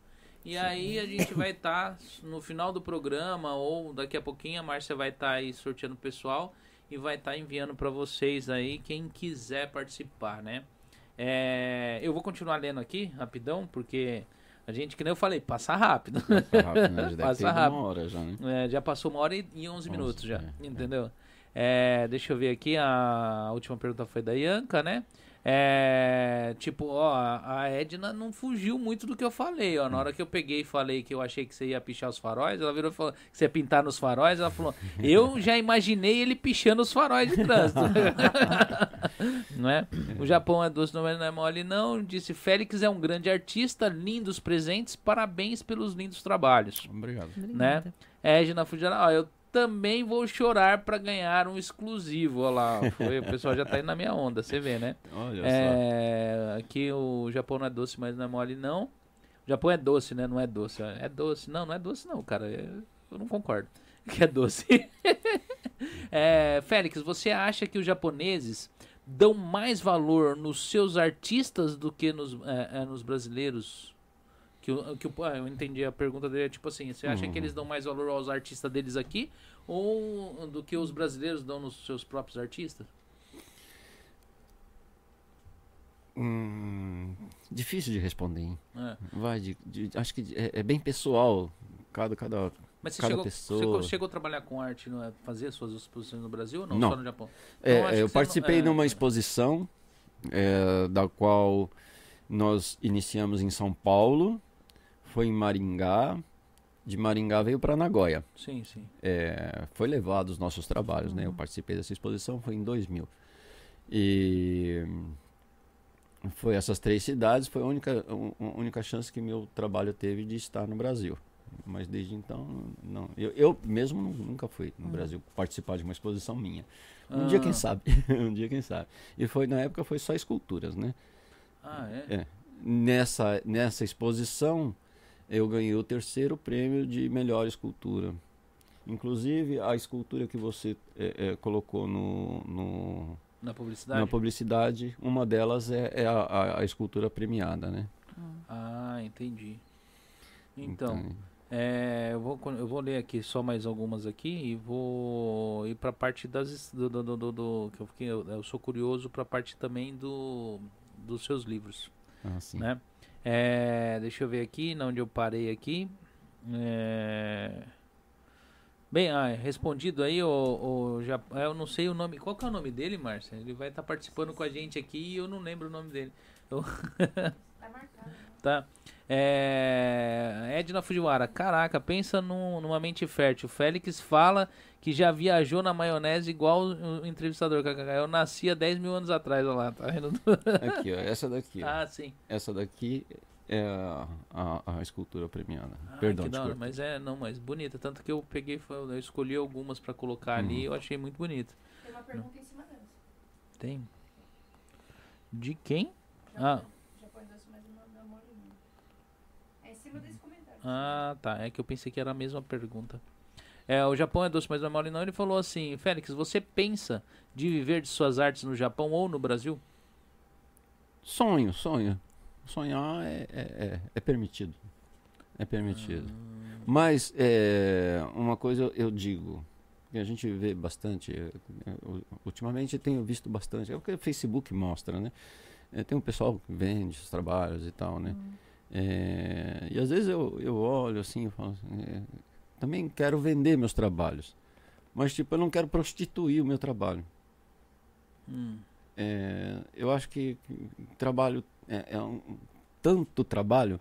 E aí a gente vai estar no final do programa ou daqui a pouquinho a Márcia vai estar aí sorteando o pessoal e vai estar enviando para vocês aí quem quiser participar, né? É, eu vou continuar lendo aqui rapidão porque a gente, que nem eu falei, passa rápido. Passa rápido, né? Já Passa rápido. uma hora já, né? É, já passou uma hora e, e 11 Onze, minutos já, é, entendeu? É, deixa eu ver aqui, a última pergunta foi da Ianca, né? É, tipo, ó, a Edna não fugiu muito do que eu falei, ó. Na hora que eu peguei e falei que eu achei que você ia pichar os faróis, ela virou e falou que você ia pintar nos faróis, ela falou, eu já imaginei ele pichando os faróis de trânsito. não é? O Japão é doce, não é não é mole, não. Disse, Félix é um grande artista, lindos presentes, parabéns pelos lindos trabalhos. Obrigado. Né? Edna Fujara, ó, eu também vou chorar pra ganhar um exclusivo. Olha lá, foi, o pessoal já tá indo na minha onda, você vê, né? Olha só. É, aqui o Japão não é doce, mas não é mole, não. O Japão é doce, né? Não é doce. É doce. Não, não é doce, não, cara. É- Eu não concordo que é doce. É, Félix, você acha que os japoneses dão mais valor nos seus artistas do que nos, é, é, nos brasileiros? Que, o- que o- ah, eu entendi a pergunta dele, é tipo assim, você acha que eles dão mais valor aos artistas deles aqui ou do que os brasileiros dão nos seus próprios artistas? Hum, difícil de responder, hein? É. Vai, de, de- acho que é, é bem pessoal. Cada, cada. Mas você Cada chegou, pessoa. chegou, chegou a trabalhar com arte, não é? fazer suas exposições no Brasil ou não? Não. Só no Japão? É, Então, eu você participei não- é, numa exposição é, da qual nós iniciamos em São Paulo, foi em Maringá, de Maringá veio para Nagoya. Sim, sim. É, foi levado os nossos trabalhos, né? Eu participei dessa exposição, foi em 2000. E foi essas três cidades, foi a única, a única chance que meu trabalho teve de estar no Brasil. Mas desde então, não. Eu, eu mesmo nu- nunca fui no Brasil participar de uma exposição minha. Um dia, Ah. quem sabe? um dia, quem sabe? E foi, na época, foi só esculturas, né? Ah, é? É. Nessa, nessa exposição, eu ganhei o terceiro prêmio de melhor escultura. Inclusive, a escultura que você é, é, colocou no, no- Na publicidade? na publicidade, uma delas é, é a, a- escultura premiada, né? Ah, entendi. Então, é, eu, vou, eu vou ler aqui só mais algumas aqui e vou ir para a parte das do, do, do- do- que eu, fiquei, eu, eu sou curioso para a parte também do dos seus livros, Ah, sim. né? É, deixa eu ver aqui, onde eu parei aqui. É, Bem, ah, respondido aí, o, o já, eu não sei o nome. Qual que é o nome dele, Márcia? Ele vai estar participando com a gente aqui e eu não lembro o nome dele. Tá marcado. né? Tá. É... Edna Fujiwara, caraca, pensa num- numa mente fértil. Félix fala que já viajou na maionese igual o entrevistador. Eu nasci há 10 mil anos atrás, olha lá, tá vendo? Aqui, ó, essa daqui. ó. ah, sim. Essa daqui é a, a, a escultura premiada. Ah, Perdão, que hora, mas é, não, mas bonita. Tanto que eu peguei, eu escolhi algumas pra colocar ali Uhum. e eu achei muito bonito. Tem uma pergunta em cima dessa. Tem. De quem? Já Ah. põe- Já põe doce, mas não dá molinho. É em cima desse comentário. Ah, tá. É que eu pensei que era a mesma pergunta. É, o Japão é doce, mas não é mole não. Ele falou assim, Félix, você pensa de viver de suas artes no Japão ou no Brasil? Sonho, sonho. Sonhar é, é, é, é permitido. É permitido. Mas é, uma coisa eu- digo, que a gente vê bastante, é, ultimamente tenho visto bastante, é o que o Facebook mostra, né? É, tem um pessoal que vende os trabalhos e tal, né? É, e às vezes eu, eu olho assim e falo assim, é, também quero vender meus trabalhos. Mas tipo, eu não quero prostituir o meu trabalho. Hum. É, eu acho que trabalho é, é um, tanto trabalho,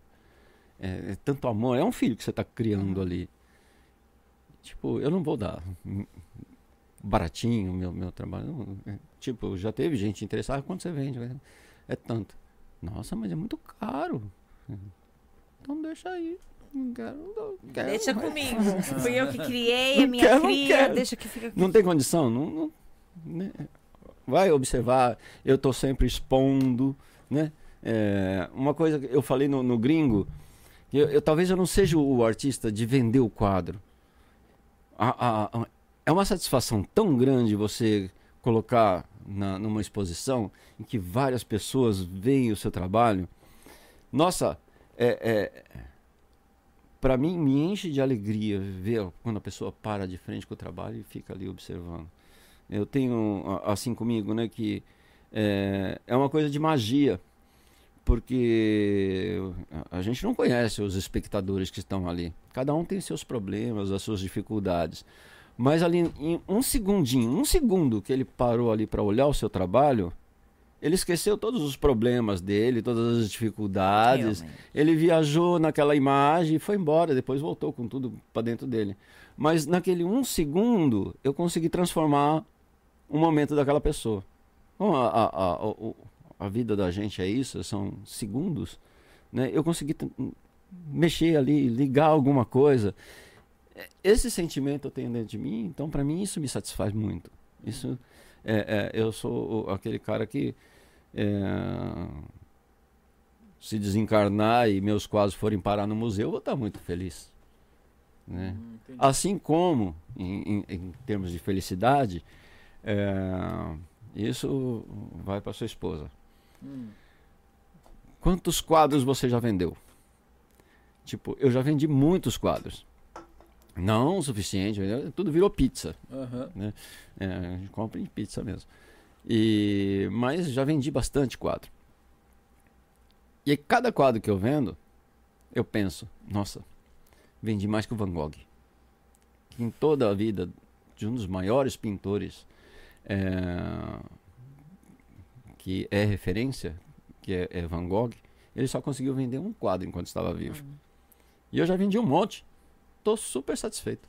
é, é tanto amor, é um filho que você está criando ali. Tipo, eu não vou dar baratinho o meu, meu trabalho. não, é, tipo, já teve gente interessada, "Ah, quanto você vende? É tanto. Nossa, mas é muito caro. Então deixa aí. Não quero, não quero, Deixa comigo. Fui eu que criei, Não a minha quero, não cria. Deixa que fica Não tem condição? Não, não- né? Vai observar, eu estou sempre expondo, né? É, uma coisa que eu falei no, no gringo, eu, eu- talvez eu não seja o artista de vender o quadro. A- a- a- é uma satisfação tão grande você colocar na, numa exposição em que várias pessoas veem o seu trabalho. Nossa, é, para mim me enche de alegria ver quando a pessoa para de frente com o trabalho e fica ali observando. Eu tenho assim comigo, né, que é, é uma coisa de magia, porque a gente não conhece os espectadores que estão ali. Cada um tem seus problemas, as suas dificuldades. Mas ali em um segundinho, um segundo que ele parou ali para olhar o seu trabalho, ele esqueceu todos os problemas dele, todas as dificuldades. Realmente. Ele viajou naquela imagem e foi embora, depois voltou com tudo para dentro dele. Mas naquele um segundo, eu consegui transformar o momento daquela pessoa. Bom, a, a, a, a vida da gente é isso, são segundos. Né? Eu consegui t- mexer ali, ligar alguma coisa. Esse sentimento eu tenho dentro de mim, então para mim isso me satisfaz muito. Isso, é, é, eu sou aquele cara que é, se desencarnar e meus quadros forem parar no museu, eu vou estar muito feliz. Né? Hum. Assim como, em, em- em termos de felicidade, é, isso vai para sua esposa. Hum. Quantos quadros você já vendeu? Tipo, eu já vendi muitos quadros. Não o suficiente, tudo virou pizza. Aham. É, a gente compra em pizza mesmo. E, mas já vendi bastante quadro. E aí, cada quadro que eu vendo, eu penso, nossa, vendi mais que o Van Gogh. Que em toda a vida de um dos maiores pintores é, que é referência, que é, é Van Gogh, ele só conseguiu vender um quadro enquanto estava vivo. E eu já vendi um monte. Tô super satisfeito.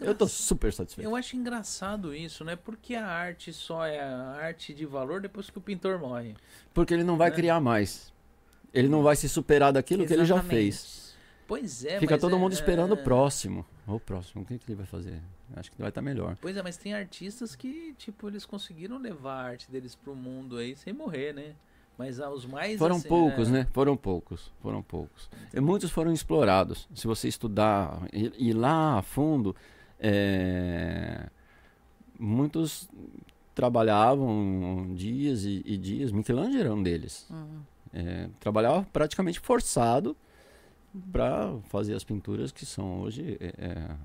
Eu tô super satisfeito. Eu acho engraçado isso, né? Porque a arte só é a arte de valor depois que o pintor morre. Porque ele não vai Né? criar mais. Ele não vai se superar daquilo que ele já Exatamente. fez. Pois é, Fica todo é- mundo esperando o é- próximo. O próximo, o que, que ele vai fazer? Acho que vai estar melhor. Pois é, mas tem artistas que, tipo, eles conseguiram levar a arte deles pro mundo aí sem morrer, né? Mas ah, os mais. Foram assim, poucos, é, né? Foram poucos, foram poucos. E muitos foram explorados. Se você estudar e ir lá a fundo, é, muitos trabalhavam dias e, e dias. Michelangelo era um deles. Uhum. É, trabalhava praticamente forçado para fazer as pinturas que são hoje é, é,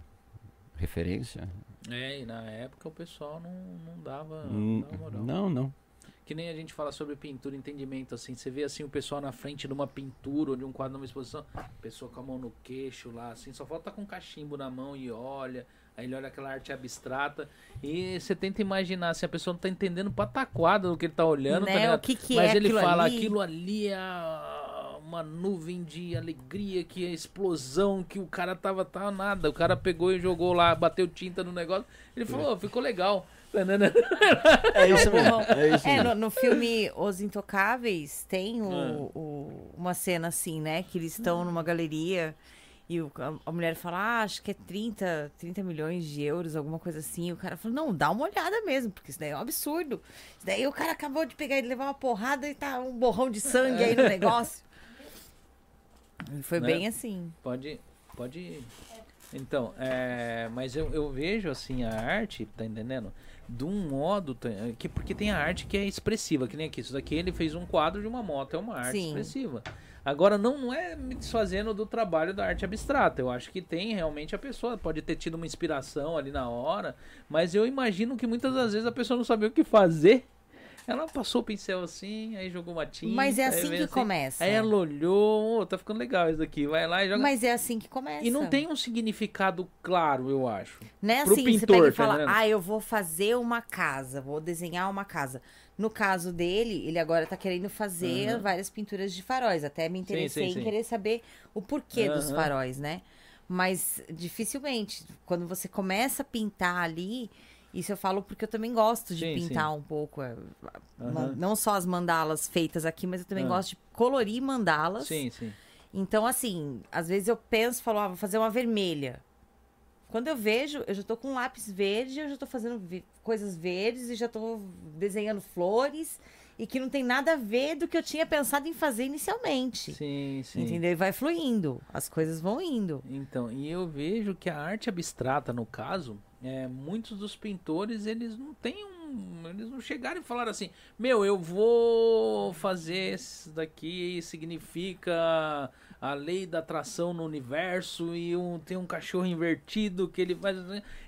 referência. É, e na época o pessoal não, não dava, não dava moral. não, não. Que nem a gente fala sobre pintura, entendimento, assim. Você vê assim o pessoal na frente de uma pintura ou de um quadro numa exposição, pessoa com a mão no queixo lá, assim, só falta com um cachimbo na mão e olha. Aí ele olha aquela arte abstrata e você tenta imaginar se a pessoa não tá entendendo pataquada do que ele tá olhando, tá Né? ligado? O que que Mas é ele aquilo fala, ali? aquilo ali é uma nuvem de alegria, que é explosão, que o cara tava, tava nada. O cara pegou e jogou lá, bateu tinta no negócio. Ele falou, "Ô, ficou legal. É isso mesmo. É isso É, mesmo. no, no filme Os Intocáveis tem o- Ah. o- uma cena assim, né? Que eles estão numa galeria e o- a, a mulher fala, ah, acho que é 30, 30 milhões de euros, alguma coisa assim. E o cara fala, não, dá uma olhada mesmo, porque isso daí é um absurdo. Isso daí o cara acabou de pegar e levar uma porrada e tá um borrão de sangue aí no negócio. E foi Né? bem assim. Pode, pode. Então, é, mas eu, eu vejo assim a arte, tá entendendo? De um modo tá, que porque tem a arte que é expressiva, que nem aqui. Isso daqui ele fez um quadro de uma moto, é uma arte Sim. expressiva. Agora não, não é me desfazendo do trabalho da arte abstrata. Eu acho que tem realmente a pessoa pode ter tido uma inspiração ali na hora, mas eu imagino que muitas das vezes a pessoa não sabia o que fazer. Ela passou o pincel assim, aí jogou uma tinta. Mas é assim que começa. Aí ela olhou, "Ô, tá ficando legal isso daqui. Vai lá e joga. Mas é assim que começa. E não tem um significado claro, eu acho. Né, pro assim, você pintor, pega e tá fala, entendendo? ah, eu vou fazer uma casa, vou desenhar uma casa. No caso dele, ele agora tá querendo fazer Aham. várias pinturas de faróis. Até me interessei sim, em sim. querer saber o porquê dos Aham. faróis, né? Mas dificilmente, quando você começa a pintar ali, isso eu falo porque eu também gosto de Sim, pintar um pouco. é. Não só as mandalas feitas aqui, mas eu também Ah. gosto de colorir mandalas. Sim, sim. Então, assim, às vezes eu penso, falo, ah, vou fazer uma vermelha. Quando eu vejo, eu já tô com um lápis verde, eu já tô fazendo ve- coisas verdes e já tô desenhando flores e que não tem nada a ver do que eu tinha pensado em fazer inicialmente. Sim, sim. Entendeu? E vai fluindo, as coisas vão indo. Então, e eu vejo que a arte abstrata, no caso, é, muitos dos pintores, eles não têm um. Eles não chegaram e falaram assim: Meu, eu vou fazer isso daqui, significa a lei da atração no universo e um, tem um cachorro invertido que ele faz.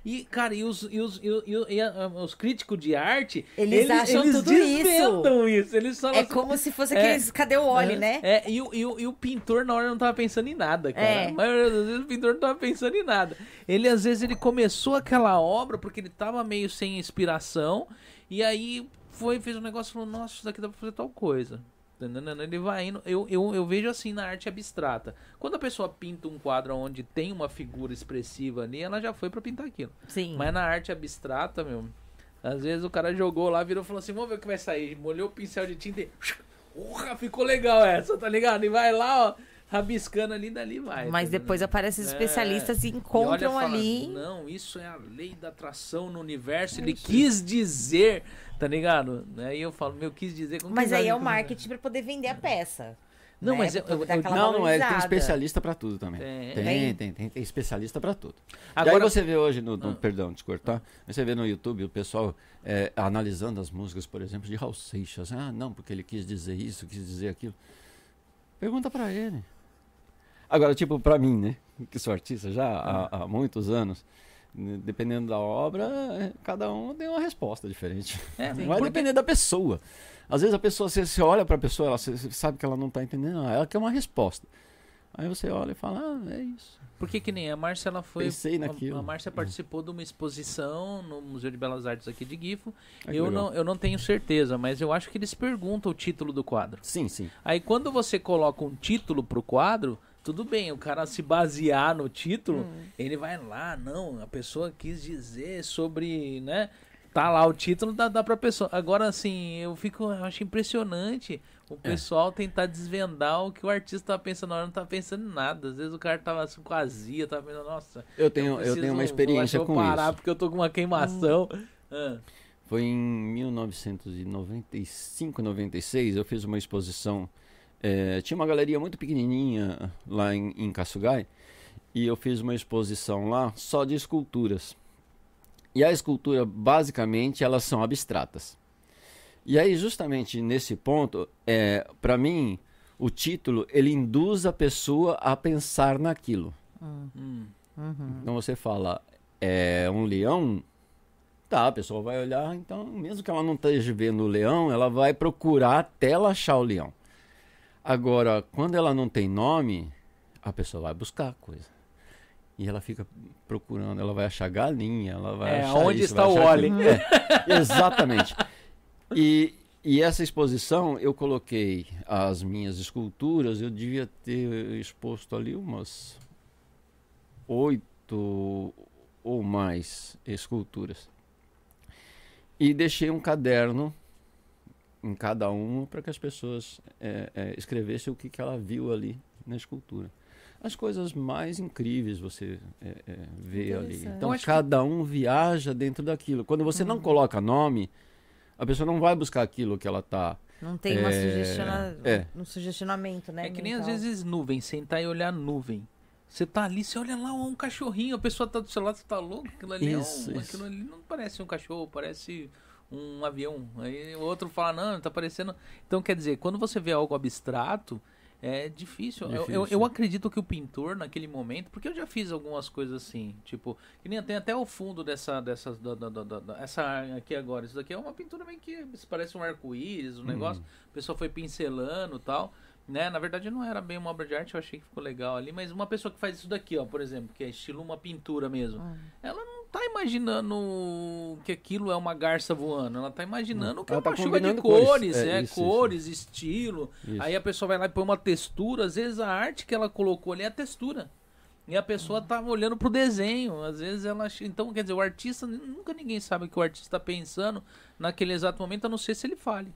E, cara, e os, e os, e, o- e os críticos de arte. Eles acham tudo isso. isso. Eles falam É assim, como se fosse É. aqueles. Cadê o óleo, é, né? É, e, o- e, o- e o pintor na hora não tava pensando em nada, cara. É. A maioria das vezes o pintor não tava pensando em nada. Ele, às vezes, ele começou aquela obra porque ele tava meio sem inspiração. E aí foi, fez um negócio e falou, nossa, isso daqui dá pra fazer tal coisa. Ele vai indo. Eu, eu, eu vejo assim na arte abstrata. Quando a pessoa pinta um quadro onde tem uma figura expressiva ali, ela já foi pra pintar aquilo. Sim. Mas na arte abstrata, meu, às vezes o cara jogou lá, virou e falou assim: vamos ver o que vai sair. Molhou o pincel de tinta e. Ficou legal essa, tá ligado? E vai lá, ó, rabiscando ali, dali vai. Mas tá depois aparecem os É. especialistas e E olha e encontram fala, ali. Não, isso é a lei da atração no universo. Ele quis dizer, tá ligado? Aí eu falo, meu, quis dizer. como Mas que aí é o marketing pra poder vender a peça. Não, né? mas eu- eu- eu- Não, não é. Tem especialista pra tudo também. É. Tem, Tem? tem, tem, tem especialista pra tudo. E Agora, aí você vê hoje no, no- Ah. perdão, te cortar, você vê no YouTube o pessoal é, analisando as músicas, por exemplo, de Raul Seixas. Ah, não, porque ele quis dizer isso, quis dizer aquilo. Pergunta pra ele. Agora, tipo, pra mim, né, que sou artista já há, há muitos anos, né, dependendo da obra, cada um tem uma resposta diferente. é, Vai porque- depender da pessoa. Às vezes a pessoa, você, você olha pra pessoa, ela, você, você sabe que ela não tá entendendo, ah, ela quer uma resposta. Aí você olha e fala, ah, é isso. Porque que nem a Márcia, ela foi. Pensei a- naquilo. A, Márcia participou de uma exposição no Museu de Belas Artes aqui de Gifo. Ah, eu, legal. não, eu não tenho certeza, mas eu acho que eles perguntam o título do quadro. Sim, sim. Aí quando você coloca um título pro quadro, tudo bem, o cara se basear no título, Hum. ele vai lá, não, a pessoa quis dizer sobre, né? Tá lá o título, dá, dá pra pessoa. Agora, assim, eu fico, eu acho impressionante o É. pessoal tentar desvendar o que o artista tava pensando na hora, não tava pensando em nada. Às vezes o cara tava assim, com azia, tava pensando, nossa, Eu tenho, eu preciso- tenho uma eu experiência eu com vou parar isso. porque eu tô com uma queimação. Ah, Foi em 1995, 96, eu fiz uma exposição. É, tinha uma galeria muito pequenininha lá em, em Kasugai e eu fiz uma exposição lá só de esculturas. E a escultura, basicamente, elas são abstratas. E aí, justamente nesse ponto, é, para mim, o título ele induz a pessoa a pensar naquilo. Hum. Uhum. Então você fala, é um leão, tá, a pessoa vai olhar, então, mesmo que ela não esteja vendo o leão, ela vai procurar até ela achar o leão. Agora, quando ela não tem nome, a pessoa vai buscar a coisa. E ela fica procurando, ela vai achar galinha, ela vai É, achar onde isso, está o aquilo. É, exatamente. E, e essa exposição, eu coloquei as minhas esculturas, eu devia ter exposto ali umas oito ou mais esculturas. E deixei um caderno em cada uma para que as pessoas é, é, escrevessem o que, que ela viu ali na escultura. As coisas mais incríveis você é, é, vê ali. Então cada um viaja dentro daquilo. Quando você não coloca nome, a pessoa não vai buscar aquilo que ela está. Não tem uma É, sugestiona... é. um sugestionamento, né? É que nem às mental. vezes nuvem, sentar e olhar nuvem. Você tá ali, você olha lá, ó, um cachorrinho, a pessoa tá do seu lado, você tá louco, aquilo ali, é um- Isso, isso. aquilo ali não parece um cachorro, parece um avião. Aí o outro fala, não, tá parecendo. Então, quer dizer, quando você vê algo abstrato, é difícil. Eu, eu, eu Difícil. acredito que o pintor, naquele momento, porque eu já fiz algumas coisas assim, tipo, que nem tem até o fundo dessa, dessas, da, da, da, da- essa aqui agora, isso daqui é uma pintura meio que parece um arco-íris, um Hum. negócio, a pessoa foi pincelando e tal, né, na verdade não era bem uma obra de arte, eu achei que ficou legal ali, mas uma pessoa que faz isso daqui, ó, por exemplo, que é estilo uma pintura mesmo, Hum. ela não tá imaginando que aquilo é uma garça voando, ela tá imaginando que é Ela tá uma chuva de cores, cores, é, é, isso, cores, estilo, Isso. Aí a pessoa vai lá e põe uma textura, às vezes a arte que ela colocou ali é a textura. E a pessoa tá olhando pro desenho, às vezes ela. Então, quer dizer, o artista, nunca ninguém sabe o que o artista tá pensando naquele exato momento, a não ser se ele fale.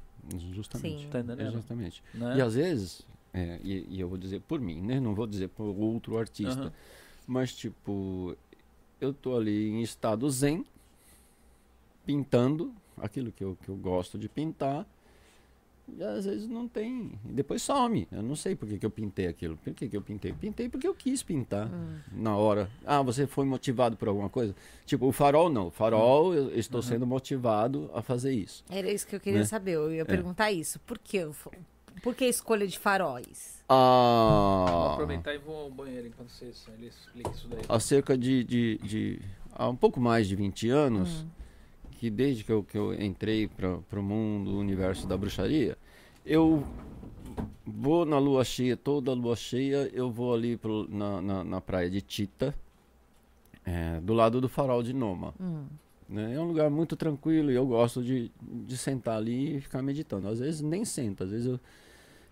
Justamente. Sim. Tá entendendo? Exatamente. Né? E às vezes, é, e, e eu vou dizer por mim, né? Não vou dizer por outro artista. Aham. Mas, tipo, eu tô ali em estado zen, pintando aquilo que eu, que eu gosto de pintar. E às vezes não tem. E depois some. Eu não sei por que, que eu pintei aquilo. Por que, que eu pintei? Pintei porque eu quis pintar na hora. Ah, você foi motivado por alguma coisa? Tipo, o farol não. O farol, eu estou sendo motivado a fazer isso. Era isso que eu queria Né? saber. Eu ia perguntar isso. Por que, fa- por que a escolha de faróis? Vou Ah, aproveitar e vou ao banheiro enquanto você ele explica isso daí. há cerca de, de, de- há um pouco mais de 20 anos, que desde que eu, que eu entrei para o mundo, o universo da bruxaria, eu vou na lua cheia, toda lua cheia, eu vou ali pro, na, na, na praia de Tita, é, do lado do farol de Noma. Né? É um lugar muito tranquilo e eu gosto de, de sentar ali e ficar meditando. Às vezes nem sento, às vezes eu,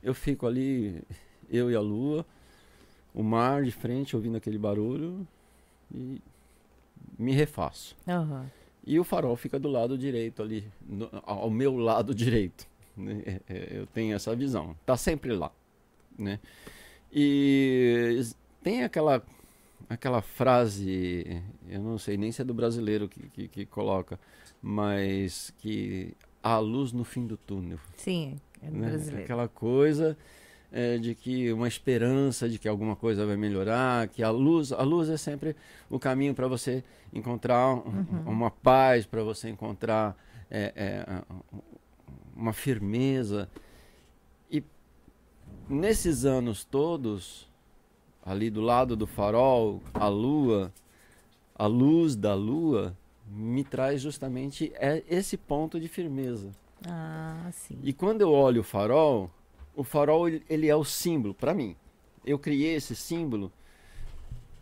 eu fico ali, eu e a lua, o mar de frente, ouvindo aquele barulho e me refaço. Aham. E o farol fica do lado direito ali, no- ao meu lado direito. né? É, é, Eu tenho essa visão. Tá sempre lá, né? E tem aquela aquela frase, eu não sei nem se é do brasileiro que, que, que coloca, mas que há luz no fim do túnel Sim, é no né? brasileiro. Aquela coisa é, de que uma esperança de que alguma coisa vai melhorar, que a luz, a luz é sempre o caminho para você encontrar um- uma paz, para você encontrar é, é, uma firmeza. E nesses anos todos, ali do lado do farol, a lua, a luz da lua me traz justamente é esse ponto de firmeza. Ah, sim. E quando eu olho o farol, o farol ele, é o símbolo para mim. Eu criei esse símbolo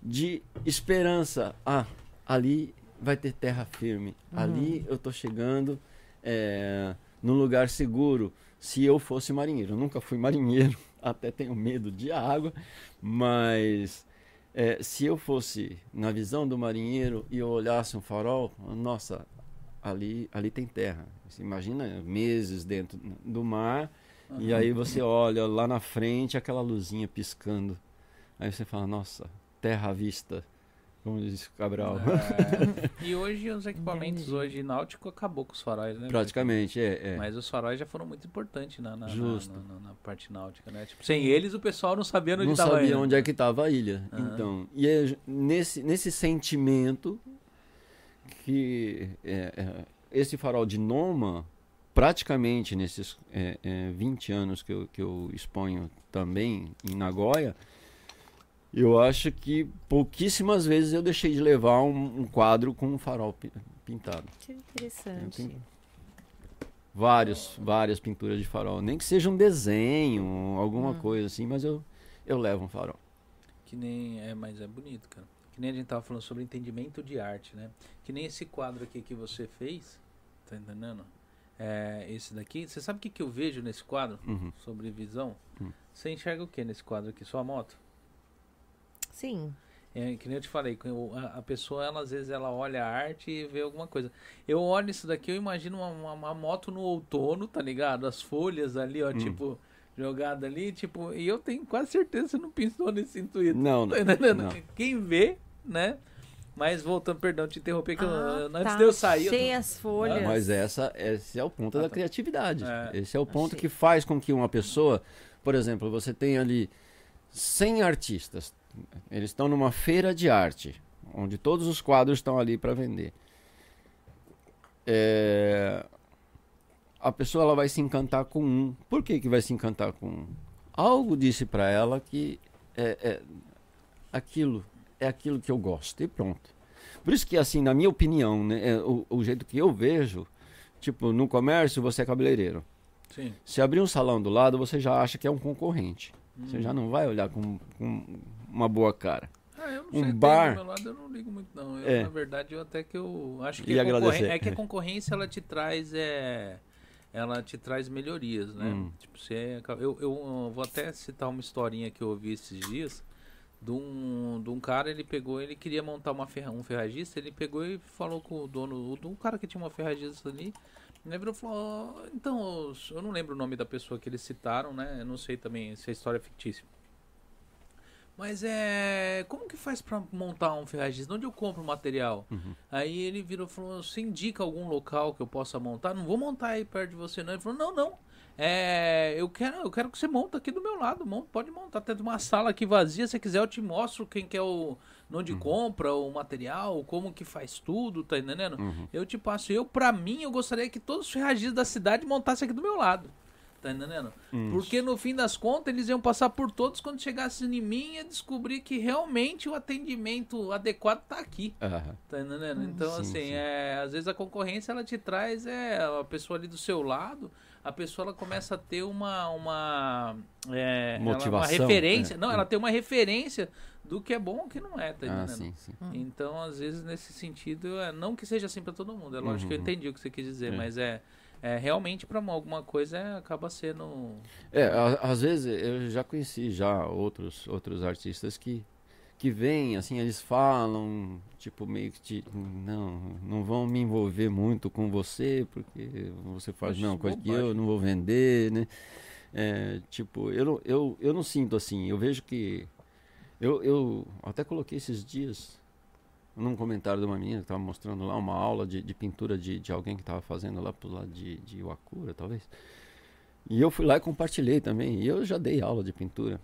de esperança. Ah, ali vai ter terra firme. Ali eu tô chegando é, num lugar seguro. Se eu fosse marinheiro, eu nunca fui marinheiro, até tenho medo de água, mas é, se eu fosse na visão do marinheiro e eu olhasse um farol, nossa, ali, ali tem terra. Você imagina meses dentro do mar e aí você olha lá na frente aquela luzinha piscando. Aí você fala, nossa, terra à vista. Como disse o Cabral. É. E hoje os equipamentos hoje náutico acabou com os faróis, né? Praticamente, é. é. Mas os faróis já foram muito importantes na, na, Justo. na- na- na parte náutica, né? Tipo, sem eles o pessoal não sabia onde não estava sabia indo. onde é que estava a ilha. Aham. Então, e é nesse, nesse sentimento que é, é, esse farol de Noma, praticamente nesses é, é, 20 anos que eu, que eu exponho também em Nagoya, eu acho que pouquíssimas vezes eu deixei de levar um, um quadro com um farol pi- pintado. Que interessante. Vários, várias pinturas de farol. Nem que seja um desenho, alguma Hum. coisa assim, mas eu, eu levo um farol. Que nem. É, mas é bonito, cara. Que nem a gente tava falando sobre entendimento de arte, né? Que nem esse quadro aqui que você fez, tá entendendo? É, esse daqui. Você sabe o que, que eu vejo nesse quadro? Uhum. Sobre visão? Hum. Você enxerga o que nesse quadro aqui? Sua moto? Sim. É, que nem eu te falei, eu- a, pessoa, ela, às vezes, ela olha a arte e vê alguma coisa. Eu olho isso daqui, eu imagino uma, uma, uma moto no outono, tá ligado? As folhas ali, ó, Hum. tipo, jogada ali, tipo, e eu tenho quase certeza que você não pensou nesse intuito. Não, Tá não. entendendo? não. Quem vê, né? Mas voltando, perdão, te interromper, que eu- Ah, antes tá. de eu sair. eu tô- Cheia as folhas. Mas essa, esse é o ponto Ah, da tá. criatividade. É. Esse é o ponto Achei. que faz com que uma pessoa, por exemplo, você tem ali 100 artistas, eles estão numa feira de arte, onde todos os quadros estão ali para vender. É, A pessoa ela vai se encantar com um. Por que, que vai se encantar com um? Algo disse para ela que é, é aquilo é aquilo que eu gosto e pronto. Por isso que, assim, na minha opinião, né, é, o, o jeito que eu vejo, tipo, no comércio você é cabeleireiro. Sim. Se abrir um salão do lado, você já acha que é um concorrente. Você Hum. já não vai olhar com, com uma boa cara. Ah, eu não Um sei, bar- do meu lado eu não ligo muito não. Eu, É. Na verdade, eu até que eu acho que agradecer. é que a concorrência ela te traz é ela te traz melhorias, né? Hum. Tipo, você eu, eu vou até citar uma historinha que eu ouvi esses dias de um, de um cara, ele pegou, ele queria montar uma ferra, um ferragista, ele pegou e falou com o dono, o- um cara que tinha uma ferragista ali, ele virou e falou, "Ó, então, eu não lembro o nome da pessoa que eles citaram, né? Eu não sei também se a história é fictícia. Mas é. Como que faz pra montar um ferragista? Onde eu compro o material? Uhum. Aí ele virou e falou: Você indica algum local que eu possa montar? Não vou montar aí perto de você, não. Ele falou: Não, não. É, eu quero, eu quero que você monta aqui do meu lado. Monta, pode montar. Tem uma sala aqui vazia. Se quiser, eu te mostro quem que é o. Onde compra o material, como que faz tudo, tá entendendo? Uhum. Eu te passo. Eu, pra mim, eu gostaria que todos os ferragistas da cidade montassem aqui do meu lado. Tá entendendo? Hum. Porque no fim das contas eles iam passar por todos quando chegasse em mim e ia descobrir que realmente o atendimento adequado tá aqui. Aham. Tá entendendo? Então, Sim, assim, sim. É, às vezes a concorrência ela te traz é, a pessoa ali do seu lado, a pessoa ela começa a ter uma. uma é, ela- uma Motivação, referência. é. Não, ela tem uma referência do que é bom e o que não é, tá Ah, entendendo? sim, sim. Então, às vezes, nesse sentido, é, não que seja assim pra todo mundo, é lógico que eu Uhum. entendi o que você quis dizer, É. mas é, é realmente pra uma- alguma coisa é, acaba sendo. É, às vezes eu já conheci já outros outros artistas que que vêm, assim, eles falam, tipo, meio que te, não, não vão me envolver muito com você, porque você faz não, coisa que eu não vou vender, né? É, tipo, eu, não- eu, eu não sinto assim, eu vejo que eu, eu até coloquei esses dias num comentário de uma menina que estava mostrando lá uma aula de, de pintura de, de alguém que estava fazendo lá pro lado de, de Iwakura, talvez. E eu fui lá e compartilhei também. E eu já dei aula de pintura.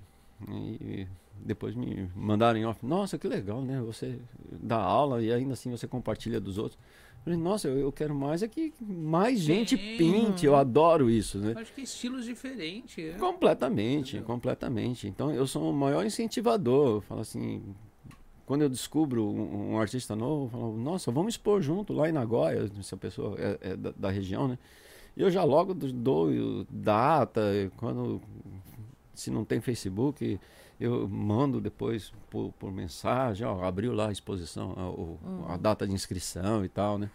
E depois me mandaram em off. Nossa, que legal, né? Você dá aula e ainda assim você compartilha dos outros. Eu falei, nossa, eu, eu quero mais é que mais gente Sim. pinte. Eu adoro isso, né? Acho que estilos diferentes. é. Completamente, Entendeu? completamente. Então eu sou o maior incentivador. Eu falo assim, quando eu descubro um, um artista novo, eu falo, nossa, vamos expor junto lá em Nagoya, se a pessoa é, é da, da região, né? E eu já logo do- dou data, quando se não tem Facebook, eu mando depois por, por mensagem, ó, abriu lá a exposição, a, o- a data de inscrição e tal, né?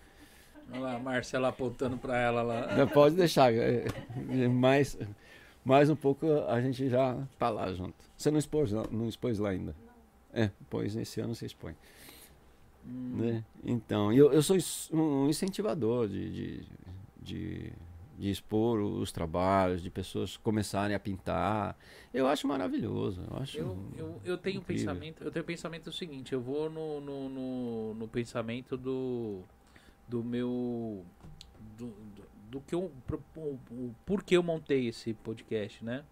Olha lá, a Marcela apontando pra ela lá. Já pode deixar. é, é, mais, mais um pouco a gente já tá lá junto. Você não expôs, lá- não expôs lá ainda? É, pois esse ano você expõe. Hum, Né? Então, eu, eu sou um incentivador de, de, de, de expor os trabalhos, de pessoas começarem a pintar. Eu acho maravilhoso. Eu, acho Eu, eu, eu tenho incrível. pensamento, eu tenho pensamento seguinte, eu vou no, no, no, no pensamento do do meu do, do, do que eu o porquê eu montei esse podcast, né?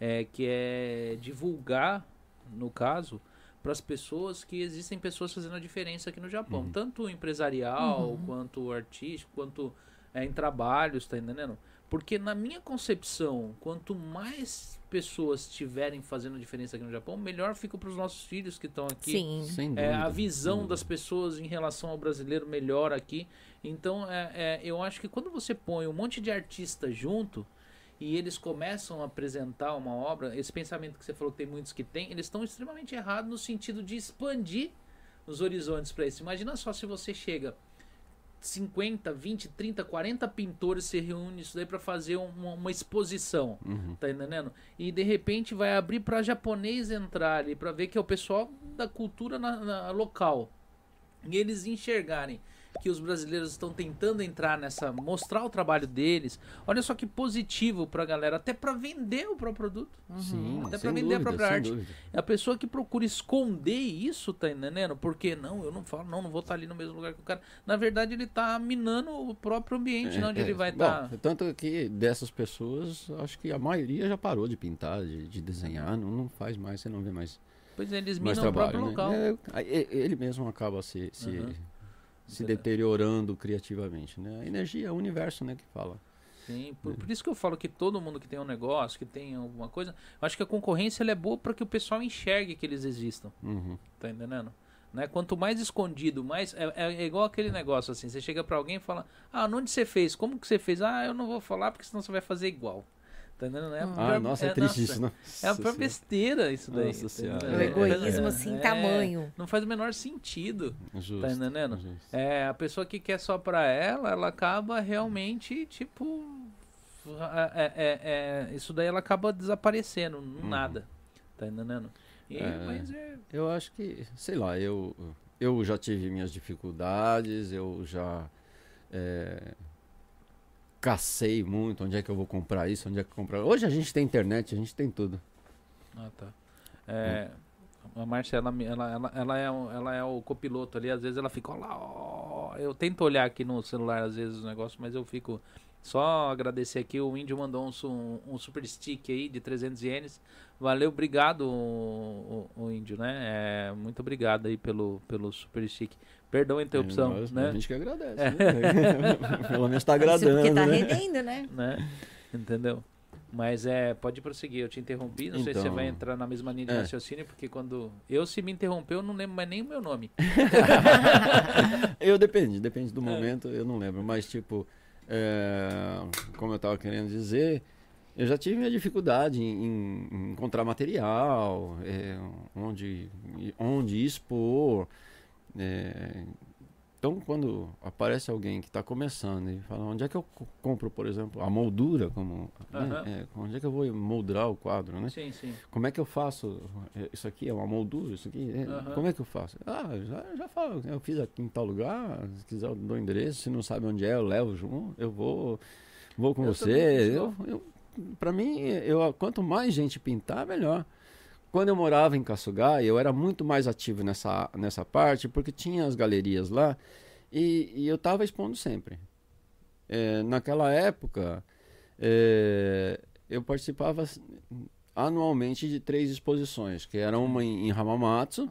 É que é divulgar, no caso, para as pessoas que existem pessoas fazendo a diferença aqui no Japão, Uhum. tanto empresarial, Uhum. quanto artístico, quanto é, em trabalhos, tá entendendo? Porque na minha concepção, quanto mais pessoas estiverem fazendo diferença aqui no Japão, melhor fica para os nossos filhos que estão aqui. Sim. Sem É, dúvida, a visão das pessoas em relação ao brasileiro melhor aqui. Então, é, é, eu acho que quando você põe um monte de artistas junto e eles começam a apresentar uma obra, esse pensamento que você falou que tem muitos que tem, eles estão extremamente errados no sentido de expandir os horizontes para isso. Imagina só se você chega 50, 20, 30, 40 pintores se reúnem isso daí para fazer uma, uma exposição. Uhum. Tá entendendo? E de repente vai abrir pra japonês entrar ali, pra ver que é o pessoal da cultura na- na- local. E eles enxergarem que os brasileiros estão tentando entrar nessa, mostrar o trabalho deles. Olha só que positivo pra galera, até pra vender o próprio produto. Sim, Até pra vender a dúvida, própria sem arte. dúvida. É a pessoa que procura esconder isso, tá entendendo? Porque não, eu não falo, não, não vou estar ali no mesmo lugar que o cara. Na verdade, ele tá minando o próprio ambiente, né, onde É, ele é. vai estar. Tanto que dessas pessoas, acho que a maioria já parou de pintar, de, de desenhar, não, não faz mais, você não vê mais, Pois é, eles minam o próprio né? local. É, ele mesmo acaba se, se, Uhum. Se deteriorando criativamente. Né? A energia é o universo né, que fala. Sim, por, por isso que eu falo que todo mundo que tem um negócio, que tem alguma coisa, eu acho que a concorrência é boa para que o pessoal enxergue que eles existam, Uhum. tá entendendo? Né? Quanto mais escondido, mais é, é igual aquele negócio assim, você chega pra alguém e fala: "Ah, onde você fez? Como que você fez?" "Ah, eu não vou falar porque senão você vai fazer igual." Tá entendendo? É. Ah, pior- nossa, é, triste nossa, isso, né? É a pior Nossa besteira isso daí. Nossa tá? O É, egoísmo, É, assim, é, tamanho. Não faz o menor sentido. Justo, Tá entendendo? justo. É, a pessoa que quer só pra ela, ela acaba realmente, tipo. É, é- é- isso daí ela acaba desaparecendo, Uhum. nada. Tá entendendo? E, É. Mas é. Eu acho que, sei lá, eu, eu já tive minhas dificuldades, eu já é, cacei muito, onde é que eu vou comprar isso, onde é que eu comprar. Hoje a gente tem internet, a gente tem tudo. Ah, tá. É, a Márcia, ela, ela, ela, ela, é, o- ela é o copiloto ali, às vezes ela fica lá, ó. Eu tento olhar aqui no celular, às vezes, os negócios, mas eu fico. Só agradecer aqui, o Índio mandou um, um, um super stick aí de 300 ienes. Valeu, obrigado, o, o- o Índio, né? É, muito obrigado aí pelo, pelo super stick. Perdão a interrupção, É, nós- né? A gente que agradece. né? Pelo menos tá Isso agradando, porque tá né? rendendo, né? né? Entendeu? Mas é, pode prosseguir, eu te interrompi, não sei se você Então. vai entrar na mesma linha de É. raciocínio, porque quando eu se me interrompeu, eu não lembro mais nem o meu nome. Eu depende, depende do É. momento, eu não lembro. Mas, tipo, é, como eu tava querendo dizer, eu já tive minha dificuldade em, em encontrar material, é, onde, onde expor. É. então, quando aparece alguém que está começando e fala, onde é que eu co- compro, por exemplo, a moldura, como, né? Aham. É, onde é que eu vou moldurar o quadro, né? Sim, sim. Como é que eu faço? É, Isso aqui é uma moldura? Isso aqui? é- Aham. Como é que eu faço? Ah, já, já falo. Eu fiz aqui em tal lugar. Se quiser, eu dou endereço. Se não sabe onde é, eu levo junto. Eu vou, vou com Eu você. Eu, eu, pra mim, eu, quanto mais gente pintar, melhor. Quando eu morava em Kassugá, eu era muito mais ativo nessa, nessa parte, porque tinha as galerias lá e, e eu estava expondo sempre. É, naquela época, é, eu participava anualmente de três exposições, que era uma em, em Hamamatsu,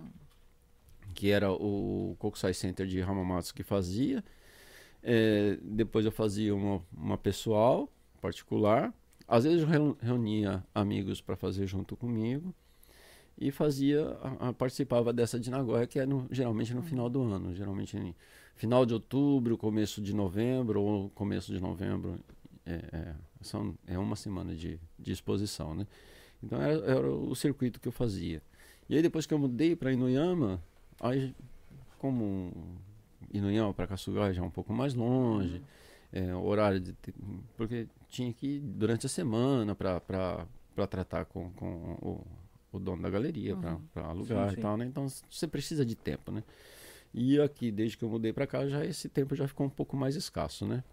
que era o Kokusai Center de Hamamatsu que fazia. É, depois eu fazia uma, uma pessoal, particular. Às vezes eu reu- reunia amigos para fazer junto comigo. E fazia, a- a- participava dessa de Nagoya, que é no- geralmente no final do ano. Geralmente em final de outubro, começo de novembro ou começo de novembro. É, é, são, é uma semana de, de exposição, né? Então era, era o circuito que eu fazia. E aí depois que eu mudei para Inuyama, aí como Inuyama para Kasugai já é um pouco mais longe, é, horário de porque tinha que ir durante a semana para tratar com, com o, o dono da galeria, para alugar Sim, e sim. tal, né? Então você precisa de tempo, né? E aqui, desde que eu mudei para cá, já esse tempo já ficou um pouco mais escasso, né?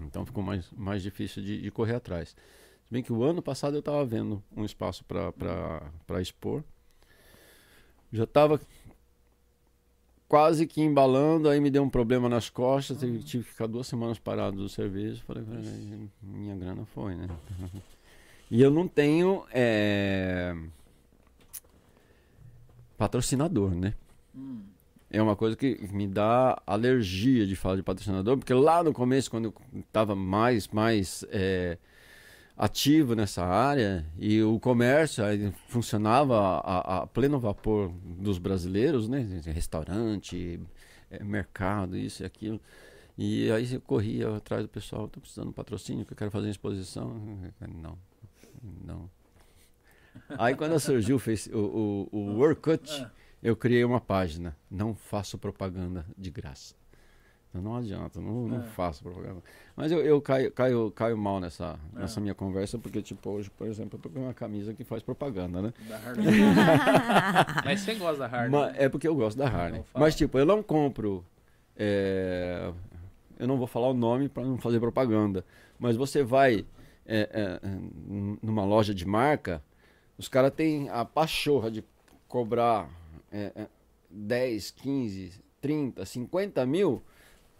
Então ficou mais, mais difícil de, de correr atrás. Se bem que o ano passado eu estava vendo um espaço para expor. Já estava quase que embalando, aí me deu um problema nas costas, e tive que ficar duas semanas parado do serviço. Falei, "Ai, minha grana foi, né? E eu não tenho é, patrocinador, né? Hum. É uma coisa que me dá alergia de falar de patrocinador, porque lá no começo, quando eu estava mais, mais é, ativo nessa área e o comércio funcionava a, a pleno vapor dos brasileiros, né? Restaurante, é, mercado, isso e aquilo. E aí eu corria atrás do pessoal, estou precisando de um patrocínio, que eu quero fazer uma exposição. Não, não. Aí quando surgiu o, o, o, Orkut, Ah. eu criei uma página. Não faço propaganda de graça. Então não adianta, não, não É. faço propaganda. Mas eu, eu caio, caio, caio mal nessa, nessa minha conversa, porque, tipo, hoje, por exemplo, eu tô com uma camisa que faz propaganda, né? Da Harley. Mas você gosta da Harley? Ma- né? é porque eu gosto da Harley. Mas, tipo, eu não compro. é, eu não vou falar o nome para não fazer propaganda. Mas você vai é, é, numa loja de marca, os caras têm a pachorra de cobrar é, é, 10, 15, 30, 50 mil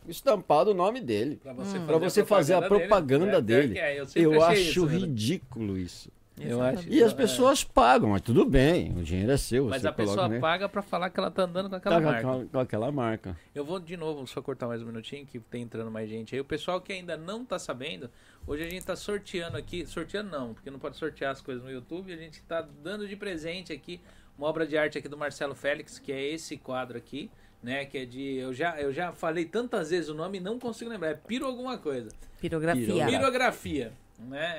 estampado o nome dele. Pra você, Pra você fazer a propaganda dele. É, eu sempre Eu achei acho isso, né? ridículo isso. Eu acho. E as é. pessoas pagam, mas tudo bem, o dinheiro é seu. Mas você a pessoa coloca, né? paga pra falar que ela tá andando com aquela Tá com marca. aquela- com aquela marca. Eu vou de novo só cortar mais um minutinho que tem entrando mais gente aí. O pessoal que ainda não tá sabendo, hoje a gente tá sorteando aqui, sorteando não, porque não pode sortear as coisas no YouTube, a gente tá dando de presente aqui uma obra de arte aqui do Marcelo Félix, que é esse quadro aqui, né, que é de eu já eu já falei tantas vezes o nome e não consigo lembrar, é piro alguma coisa. Pirografia. Pirografia. Né?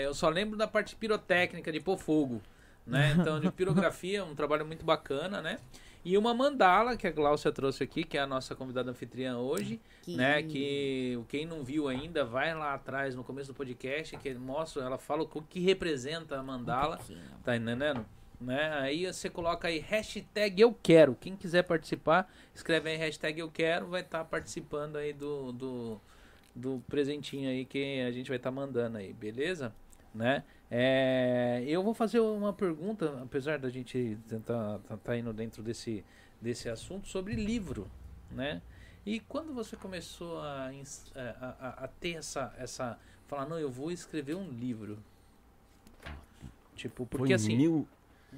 É, eu só lembro da parte pirotécnica de pôr fogo, né? Então, de pirografia, um trabalho muito bacana, né? E uma mandala que a Gláucia trouxe aqui, que é a nossa convidada anfitriã hoje, Que- né? Que quem não viu ainda, vai lá atrás no começo do podcast, que mostra, ela fala o que representa a mandala, pouquinho. tá entendendo? Né? Aí você coloca aí hashtag eu quero. Quem quiser participar, escreve aí hashtag eu quero, vai estar participando aí do, do, do presentinho aí que a gente vai estar mandando aí, beleza? Né? É, eu vou fazer uma pergunta, apesar da gente tentar tá, tá indo dentro desse, desse assunto, sobre livro, né? E quando você começou a, a- a ter essa, essa. Falar, não, eu vou escrever um livro. Tipo, porque Foi assim. mil.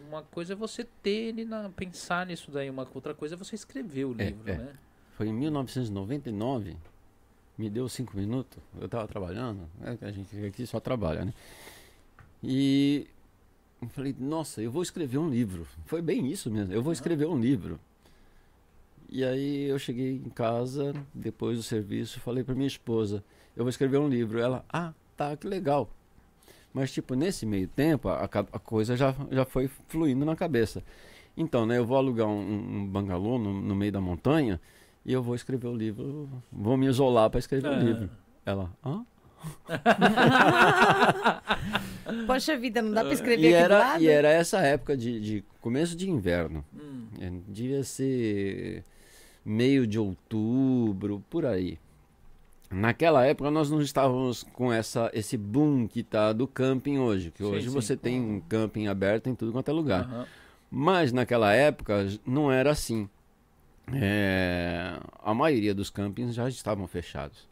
Uma coisa é você ter ele na. pensar nisso daí, uma outra coisa é você escrever o É, livro, é. né? Foi em 1999. Me deu cinco minutos. Eu tava trabalhando. É a gente aqui só trabalha, né? E eu falei, nossa, eu vou escrever um livro. Foi bem isso mesmo. Eu vou escrever um livro. E aí eu cheguei em casa, depois do serviço, falei pra minha esposa, eu vou escrever um livro. Ela, ah, tá, que legal. Mas, tipo, nesse meio tempo, a, a coisa já, já foi fluindo na cabeça. Então, né, eu vou alugar um, um bangalô no, no meio da montanha e eu vou escrever o livro, vou me isolar para escrever o Ah. livro. Ela, hã? Poxa vida, não dá pra escrever E aqui do era, lado? e era essa época de, de começo de inverno. Hum, É, devia ser meio de outubro, por aí. Naquela época nós não estávamos com essa, esse boom que tá do camping hoje, que Sim, hoje sim. você tem um camping aberto em tudo quanto é lugar. aham. Mas naquela época não era assim. É, a maioria dos campings já estavam fechados.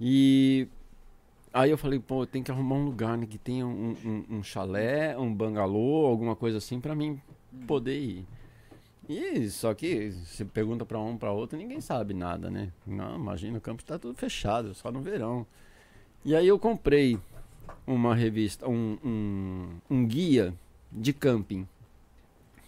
E aí eu falei, pô, tem que arrumar um lugar né, que tenha um, um, um chalé, um bangalô, alguma coisa assim para mim poder ir. E só que você pergunta para um para outro, ninguém sabe nada, né? Não, imagina, o campo está tudo fechado, só no verão. E aí eu comprei uma revista, um, um, um guia de camping.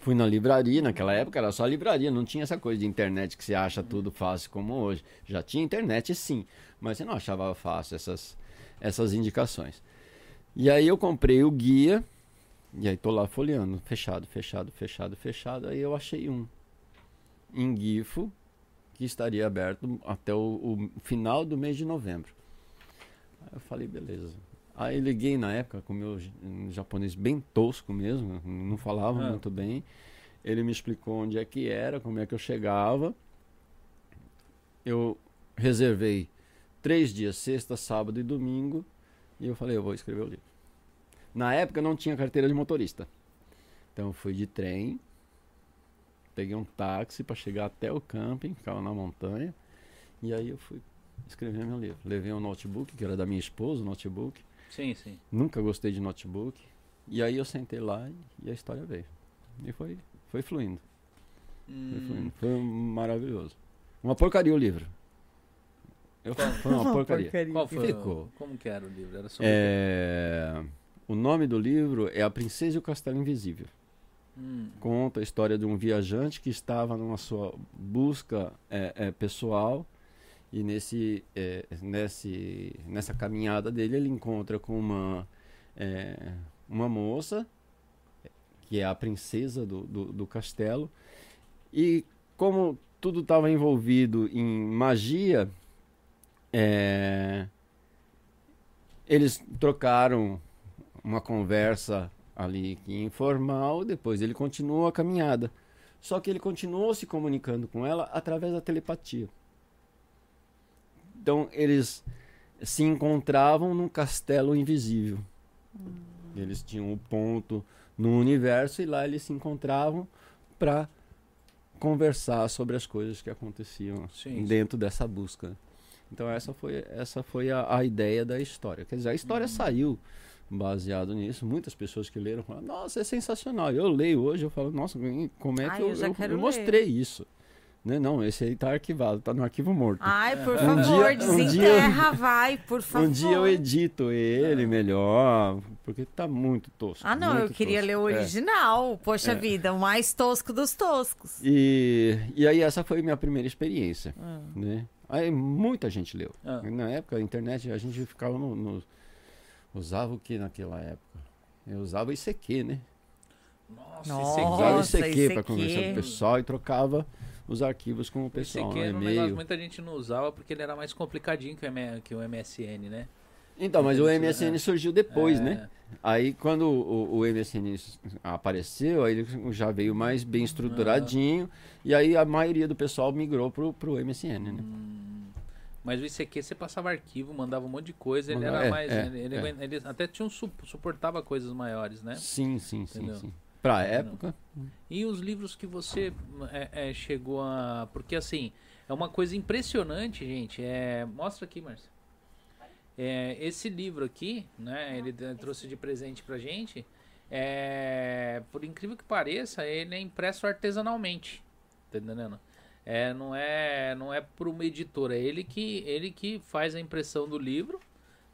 Fui na livraria, naquela época era só livraria, não tinha essa coisa de internet que você acha tudo fácil como hoje. Já tinha internet sim, mas você não achava fácil essas, essas indicações. E aí eu comprei o guia, e aí tô lá folheando, fechado, fechado, fechado, fechado. Aí eu achei um em Gifo que estaria aberto até o, o final do mês de novembro. Aí eu falei, beleza. Aí liguei na época com o meu um japonês bem tosco mesmo, não falava Ah. muito bem. Ele me explicou onde é que era, como é que eu chegava. Eu reservei três dias, sexta, sábado e domingo, e eu falei, eu vou escrever o livro. Na época não tinha carteira de motorista. Então eu fui de trem, peguei um táxi para chegar até o camping, ficava na montanha, e aí eu fui escrever meu livro. Levei um notebook, que era da minha esposa, o notebook. Sim, sim. Nunca gostei de notebook. E aí eu sentei lá e, e a história veio. E foi, foi fluindo. Foi Hum, fluindo. Foi maravilhoso. Uma porcaria o livro. Eu, foi uma porcaria. qual foi? Ficou. o- Como que era o livro? Era sobre. É, o nome do livro é A Princesa e o Castelo Invisível. Hum, Conta a história de um viajante que estava numa sua busca é, é, pessoal e nesse, é, nesse, nessa caminhada dele ele encontra com uma, é, uma moça que é a princesa do, do, do castelo e como tudo estava envolvido em magia, é, eles trocaram uma conversa ali informal, depois ele continuou a caminhada. Só que ele continuou se comunicando com ela através da telepatia. Então eles se encontravam num castelo invisível. Eles tinham um ponto no universo e lá eles se encontravam para conversar sobre as coisas que aconteciam Sim, sim. dentro dessa busca. Então essa foi essa foi a, a ideia da história. Quer dizer, a história saiu baseado nisso. Muitas pessoas que leram falaram: "Nossa, é sensacional". Eu leio hoje, eu falo: "Nossa, como é Ai, que eu eu, eu- eu mostrei isso?" Né? Não, esse aí tá arquivado, tá no arquivo morto. Ai, por Um favor, dia- um dia- desenterra, vai, por favor. Um dia eu edito ele melhor, porque tá muito tosco. Ah, não, eu queria tosco. ler o É. original. Poxa É. vida, o mais tosco dos toscos. E, e aí essa foi minha primeira experiência, Ah. né? Aí muita gente leu. Ah. Na época, a internet, a gente ficava no... no- usava o que naquela época? Eu usava ICQ, né? Nossa, Nossa, Usava esse aqui. ICQ para ICQ. conversar com o pessoal e trocava os arquivos com o Esse pessoal, aqui no era um negócio muita gente não usava porque ele era mais complicadinho que o, M- que o MSN, né? Então, mas o É. MSN surgiu depois, É, né? Aí quando o, o MSN apareceu, aí ele já veio mais bem estruturadinho, e aí a maioria do pessoal migrou pro, pro MSN, né? Hum, Mas o ICQ você passava arquivo, mandava um monte de coisa, ele era é, mais. é, ele, ele é. ele até tinha um su- suportava coisas maiores, né? Sim, sim, sim, Entendeu? sim. Pra Entendeu? época, E os livros que você é, é, chegou a. Porque assim, é uma coisa impressionante, gente. É... Mostra aqui, Márcia. É, esse livro aqui, né? Ele trouxe de presente pra gente. É, por incrível que pareça, ele é impresso artesanalmente. Tá entendendo? É, não é, não é por uma editora, é ele que, ele que faz a impressão do livro,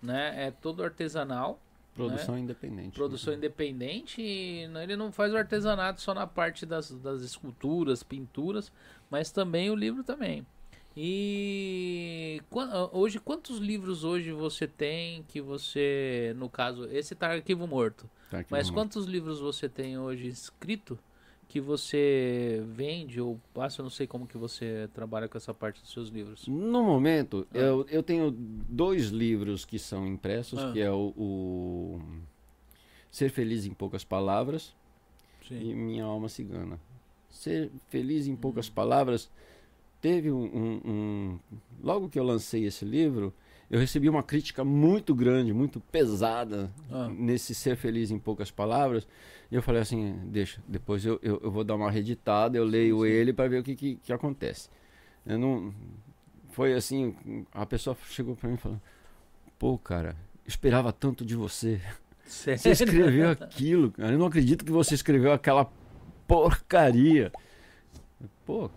né? É todo artesanal. Produção independente. Produção independente e n- ele não faz o artesanato só na parte das, das esculturas, pinturas, mas também o livro também. E ah, hoje quantos livros hoje você tem que você, no caso, esse tá arquivo morto. Tá aqui, Mas lá. quantos livros você tem hoje escrito que você vende ou passa, eu não sei como que você trabalha com essa parte dos seus livros. No momento, Ah. eu, eu tenho dois livros que são impressos, Ah. que é o, o Ser Feliz em Poucas Palavras e Minha Alma Cigana. Ser Feliz em Hum. Poucas Palavras teve um, um- um- Logo que eu lancei esse livro, eu recebi uma crítica muito grande, muito pesada Ah. nesse Ser Feliz em Poucas Palavras. E eu falei assim: deixa, depois eu, eu, eu vou dar uma reeditada, eu leio sim. ele para ver o que, que, que acontece. Eu não. Foi assim: a pessoa chegou para mim e falou: pô, cara, esperava tanto de você. Sério? Você escreveu aquilo, cara. Eu não acredito que você escreveu aquela porcaria. Pô.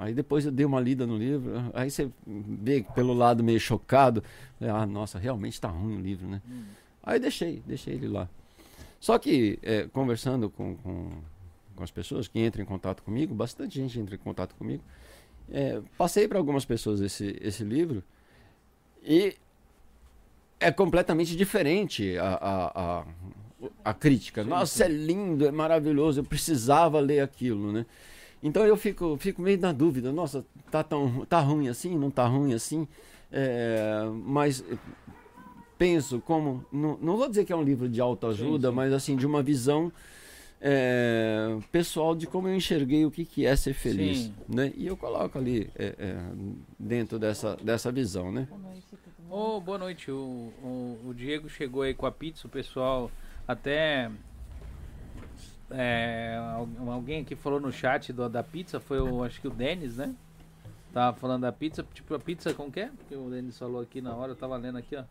Aí depois eu dei uma lida no livro. Aí você vê pelo lado meio chocado. Ah, nossa, realmente tá ruim o livro, né? Hum. Aí deixei, deixei ele lá. Só que, é, conversando com, com, com as pessoas que entram em contato comigo, bastante gente entra em contato comigo. é, passei para algumas pessoas esse, esse livro e é completamente diferente a, a, a, a crítica. Sim, Nossa, é lindo, é maravilhoso, eu precisava ler aquilo, né? Então eu fico, fico meio na dúvida, nossa, tá, tão, tá ruim assim, não tá ruim assim, É, mas penso como, não, não vou dizer que é um livro de autoajuda, Sim, sim. mas assim, de uma visão é, pessoal de como eu enxerguei o que, que é ser feliz. Sim. Né? E eu coloco ali é, é, dentro dessa, dessa visão, né? Ô, boa noite. O, o, o Diego chegou aí com a pizza, o pessoal até. É, al- alguém aqui falou no chat do- da pizza, foi o, acho que o Denis, né? Tava falando da pizza, tipo, a pizza como que é? Porque o Denis falou aqui na hora, eu tava lendo aqui, ó.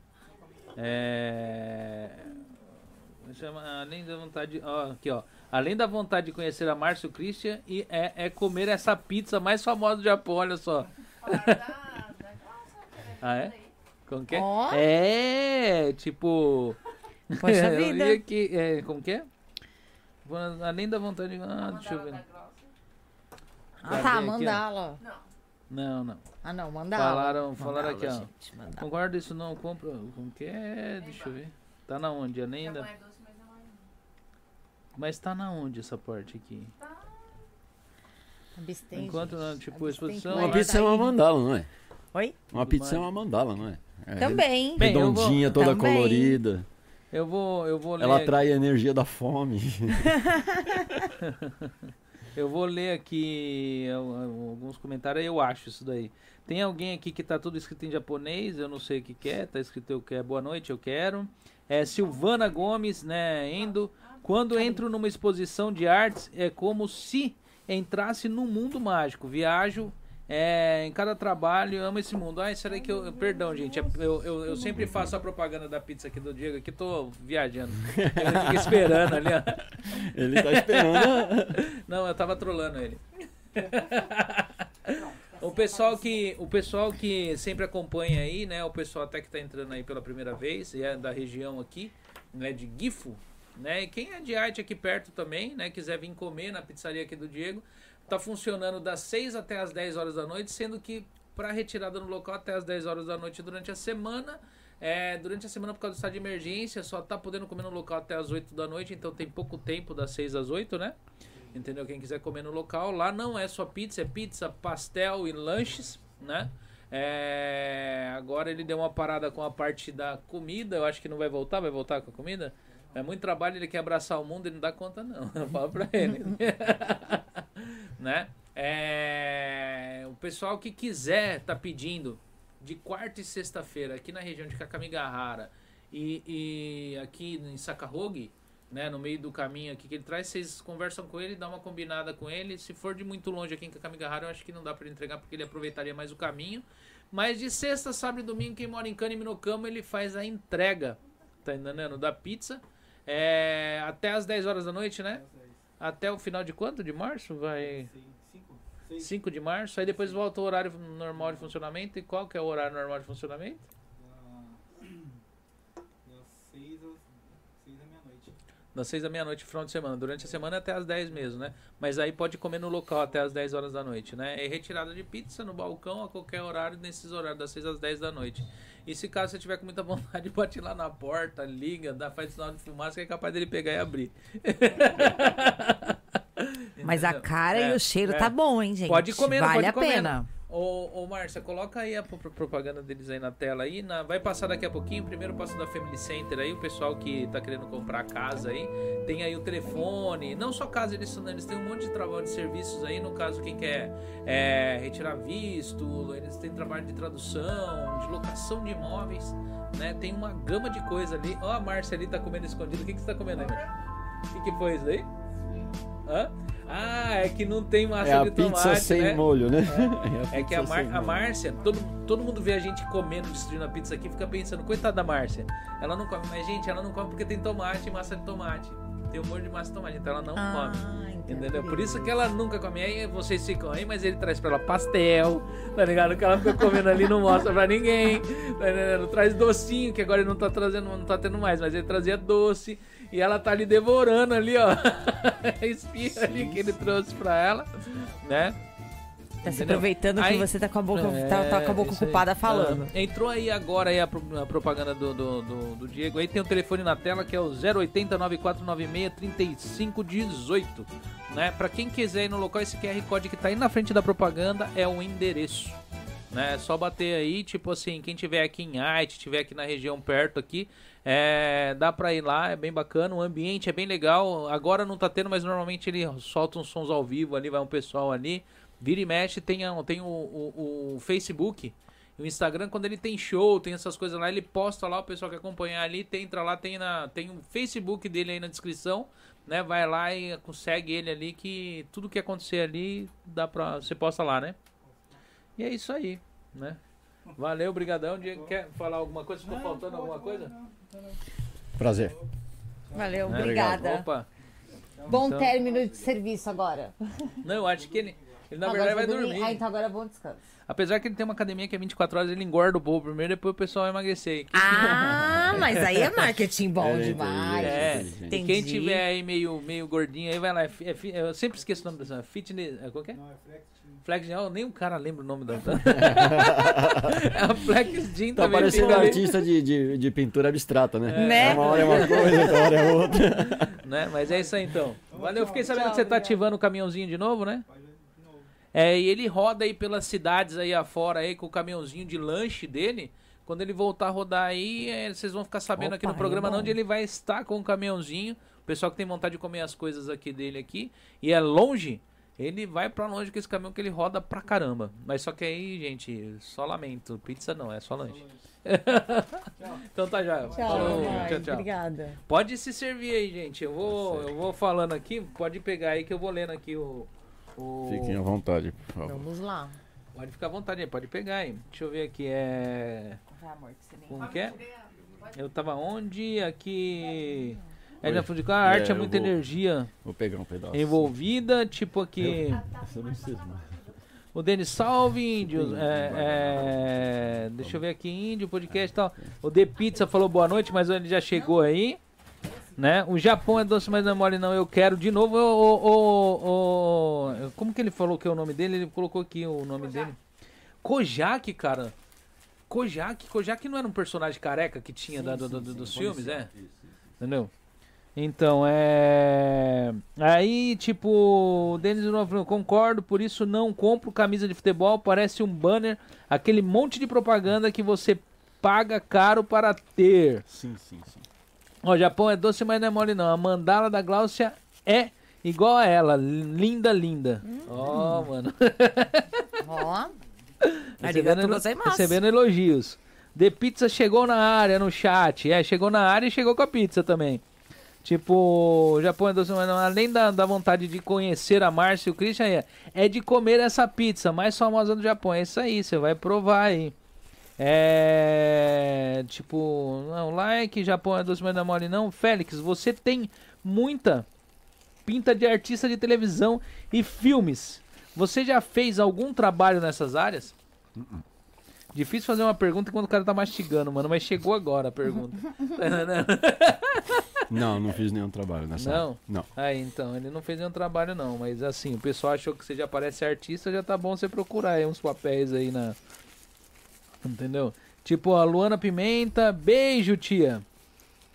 É. Chama, além da vontade. Ó, aqui, ó. Além da vontade de conhecer a Márcio Christian, e é, é comer essa pizza mais famosa do Japão, olha só. Da Glaucia, Ah, é? Como que é? Ó. É, tipo. Poxa eu vida. aqui, é, como que é? Vou- Além da vontade de. Ah, deixa eu ver. Ah, tá, mandala. Não. Não, não. Ah, não, mandala. Falaram, falaram Mandala, aqui, ó. gente, mandala. Concordo, isso não compra. Como que é? Deixa eu ver. Tá na onde? Além da. é mas é. Mas tá na onde essa parte aqui? Abstém, Enquanto, gente. tipo, Abstém exposição, Uma pizza é uma mandala, não é? Oi? Uma pizza é uma mandala, não é? é Também. Bem, redondinha, toda Também. colorida. Eu vou, eu vou ler. Ela aqui- atrai a energia da fome. Eu vou ler aqui al- al- alguns comentários, eu acho isso daí. Tem alguém aqui que tá tudo escrito em japonês, eu não sei o que que é, tá escrito eu quero, boa noite, eu quero. É Silvana Gomes, né, Endo. Quando entro numa exposição de artes, é como se entrasse num mundo mágico. Viajo é, em cada trabalho, amo esse mundo. Ah, aí que eu. Perdão, gente. é- Eu, eu, eu sempre faço a propaganda da pizza aqui do Diego, aqui tô viajando. Ele fica esperando ali, ó. Ele tá esperando. Não, eu tava trolando ele. o pessoal que o pessoal que sempre acompanha aí, né, o pessoal até que tá entrando aí pela primeira vez, e é da região aqui, né, de Gifu, né? E quem é de arte aqui perto também, né, quiser vir comer na pizzaria aqui do Diego, tá funcionando das 6 até as 10 horas da noite, sendo que para retirada no local até as 10 horas da noite durante a semana. É, durante a semana, por causa do estado de emergência, só tá podendo comer no local até as 8 da noite, então tem pouco tempo, das 6 às 8, né? Entendeu? Quem quiser comer no local, lá não é só pizza, é pizza, pastel e lanches, né? É, agora ele deu uma parada com a parte da comida, eu acho que não vai voltar, vai voltar com a comida? É muito trabalho, ele quer abraçar o mundo, ele não dá conta não. Fala pra ele. né? É, o pessoal que quiser tá pedindo de quarta e sexta-feira aqui na região de Kakamigahara e, e aqui em Sakahogi, né, no meio do caminho aqui que ele traz, vocês conversam com ele, dá uma combinada com ele. Se for de muito longe aqui em Kakamigahara, eu acho que não dá para entregar porque ele aproveitaria mais o caminho. Mas de sexta, sábado e domingo, quem mora em Kane e Minokama, ele faz a entrega, tá entendendo? Da pizza. É, até as 10 horas da noite, né? Até o final de quanto? De março? Vai. 5 de março, aí depois volta o horário normal de funcionamento. E qual que é o horário normal de funcionamento? Das 6 às 6 da meia-noite. Das 6 da meia-noite, final de semana. Durante a semana até as 10 mesmo, né? Mas aí pode comer no local até as 10 horas da noite, né? É retirada de pizza no balcão a qualquer horário, nesses horários, das 6 às 10 da noite. E se caso você tiver com muita vontade, bate lá na porta, liga, dá, faz sinal de fumaça que é capaz dele pegar e abrir. Mas a cara É, e o cheiro é. tá bom, hein, gente? Pode comer, Vale pode a comer. pena. Ô, ô Márcia, coloca aí a pro- pro- propaganda deles aí na tela aí. na- vai passar daqui a pouquinho. Primeiro passo da Family Center aí, o pessoal que tá querendo comprar casa aí. Tem aí o telefone. Não só casa, eles, eles têm um monte de trabalho de serviços aí. No caso, quem quer é, retirar visto, eles têm trabalho de tradução, de locação de imóveis, né? Tem uma gama de coisa ali. Ó, a Márcia ali tá comendo escondido. O que, que você tá comendo aí? O que, que foi isso aí? Hã? Ah, é que não tem massa É a de pizza tomate, sem né? molho, né? É que a, pizza Mar- a. Márcia, todo, todo mundo vê a gente comendo, destruindo a pizza aqui, fica pensando, coitada da Márcia. Ela não come, mas gente, ela não come porque tem tomate e massa de tomate. Tem um molho de massa de tomate, então ela não Ah, come. entendi. Entendeu? Por isso que ela nunca come. Aí vocês ficam aí, mas ele traz pra ela pastel, tá ligado? Que ela fica comendo ali não mostra pra ninguém, tá? Traz docinho, que agora ele não tá trazendo, não tá tendo mais, mas ele trazia doce. E ela tá ali devorando ali, ó. A espinha ali que ele trouxe pra ela, né? Tá se aproveitando Aí- que você tá com a boca, É, tá, tá com a boca isso aí. ocupada falando. Ah, entrou aí agora aí a, pro- a propaganda do, do, do- do Diego. Aí tem o telefone na tela que é o 080 9496 3518. Né? Pra quem quiser ir no local, esse QR Code que tá aí na frente da propaganda é o endereço. Né? É só bater aí, tipo assim, quem tiver aqui em Haiti, tiver aqui na região perto aqui, é, dá pra ir lá, é bem bacana, o ambiente é bem legal. Agora não tá tendo, mas normalmente ele solta uns sons ao vivo ali, vai um pessoal ali. Vira e mexe, tem, tem o, o- o Facebook. O Instagram, quando ele tem show, tem essas coisas lá, ele posta lá, o pessoal que acompanhar ali, tem, entra lá, tem, na, tem o Facebook dele aí na descrição, né? Vai lá e consegue ele ali, que tudo que acontecer ali, dá pra. Você posta lá, né? E é isso aí, né? Valeu, brigadão. Diego, quer falar alguma coisa? Ficou faltando alguma coisa? Prazer. Valeu, Né? obrigada. Opa. Bom Então- término de serviço agora. Não, eu acho que ele, ele na Agora verdade vai vou dormir. Ah, então agora é bom descanso. Apesar que ele tem uma academia que é 24 horas, ele engorda o povo primeiro, depois o pessoal vai emagrecer. Ah, mas aí é marketing bom É, demais. É, e Entendi. quem tiver aí meio, meio gordinho aí, vai lá. É é eu sempre esqueço o nome dessa. Fitness. É, qual que é? Não, é flex. Flex Gym. Nem o cara lembra o nome da. é a Flex Gym Tá também. parecendo fica ali, artista de, de, de pintura abstrata, né? Né? Uma hora é uma coisa, outra hora é outra. Né? Mas é isso aí então. Valeu, eu fiquei sabendo Tchau, que você tá ativando o caminhãozinho de novo, né? Novo. É, e ele roda aí pelas cidades aí afora aí com o caminhãozinho de lanche dele. Quando ele voltar a rodar aí, é, vocês vão ficar sabendo aqui no Opa, programa bom. onde ele vai estar com o caminhãozinho. O pessoal que tem vontade de comer as coisas aqui dele aqui e é longe, ele vai pra longe com esse caminhão que ele roda pra caramba. Mas só que aí, gente, só lamento, pizza não, é só lanche. então tá já. Tchau, Falou, tchau, tchau. Obrigada. Pode se servir aí, gente. Eu vou, eu vou falando aqui, pode pegar aí que eu vou lendo aqui o o Fiquem à vontade, por favor. Vamos lá. Pode ficar à vontade aí, pode pegar aí. Deixa eu ver aqui, é... Vai, amor, que você nem... Como que é? Eu tava onde? Aqui... É Oi. na fundo de cá, a arte é, É, eu muita vou- energia Vou pegar um pedaço. envolvida, tipo aqui... Não precisa, mas- O Denis Salve, índios. É, é, deixa eu ver aqui, índio, podcast e tal. O The Pizza falou boa noite, mas ele já chegou aí. Né? O Japão é doce, mas não é mole, não. Eu quero de novo. O, o- como que ele falou que é o nome dele? Ele colocou aqui o nome dele. Kojak, cara. Kojak. Kojak não era um personagem careca que tinha da- do- do- do- dos filmes, é? Entendeu? Então, é. Aí, tipo, o Denis falou, concordo, por isso não compro camisa de futebol, parece um banner, aquele monte de propaganda que você paga caro para ter. Sim, sim, sim. Ó, Japão é doce, mas não é mole não. A mandala da Gláucia é igual a ela, linda, linda. Ó, mano. Ó. Recebendo, Arigato gozaimasu. recebendo elogios. The Pizza chegou na área no chat. É, chegou na área e chegou com a pizza também. Tipo, o Japão é doce, mas não, além da, da vontade de conhecer a Márcia e o Christian, é, é de comer essa pizza mais famosa do Japão. É isso aí, você vai provar aí. É. Tipo, não, like, Japão é doce, mas não é mole, não. Félix, você tem muita pinta de artista de televisão e filmes. Você já fez algum trabalho nessas áreas? Difícil fazer uma pergunta quando o cara tá mastigando, mano, mas chegou agora a pergunta. Não, não fiz nenhum trabalho nessa Não? área. Não. Aí, então, ele não fez nenhum trabalho não, mas assim, o pessoal achou que você já parece artista, já tá bom você procurar aí uns papéis aí na... Entendeu? Tipo, a Luana Pimenta, beijo, tia.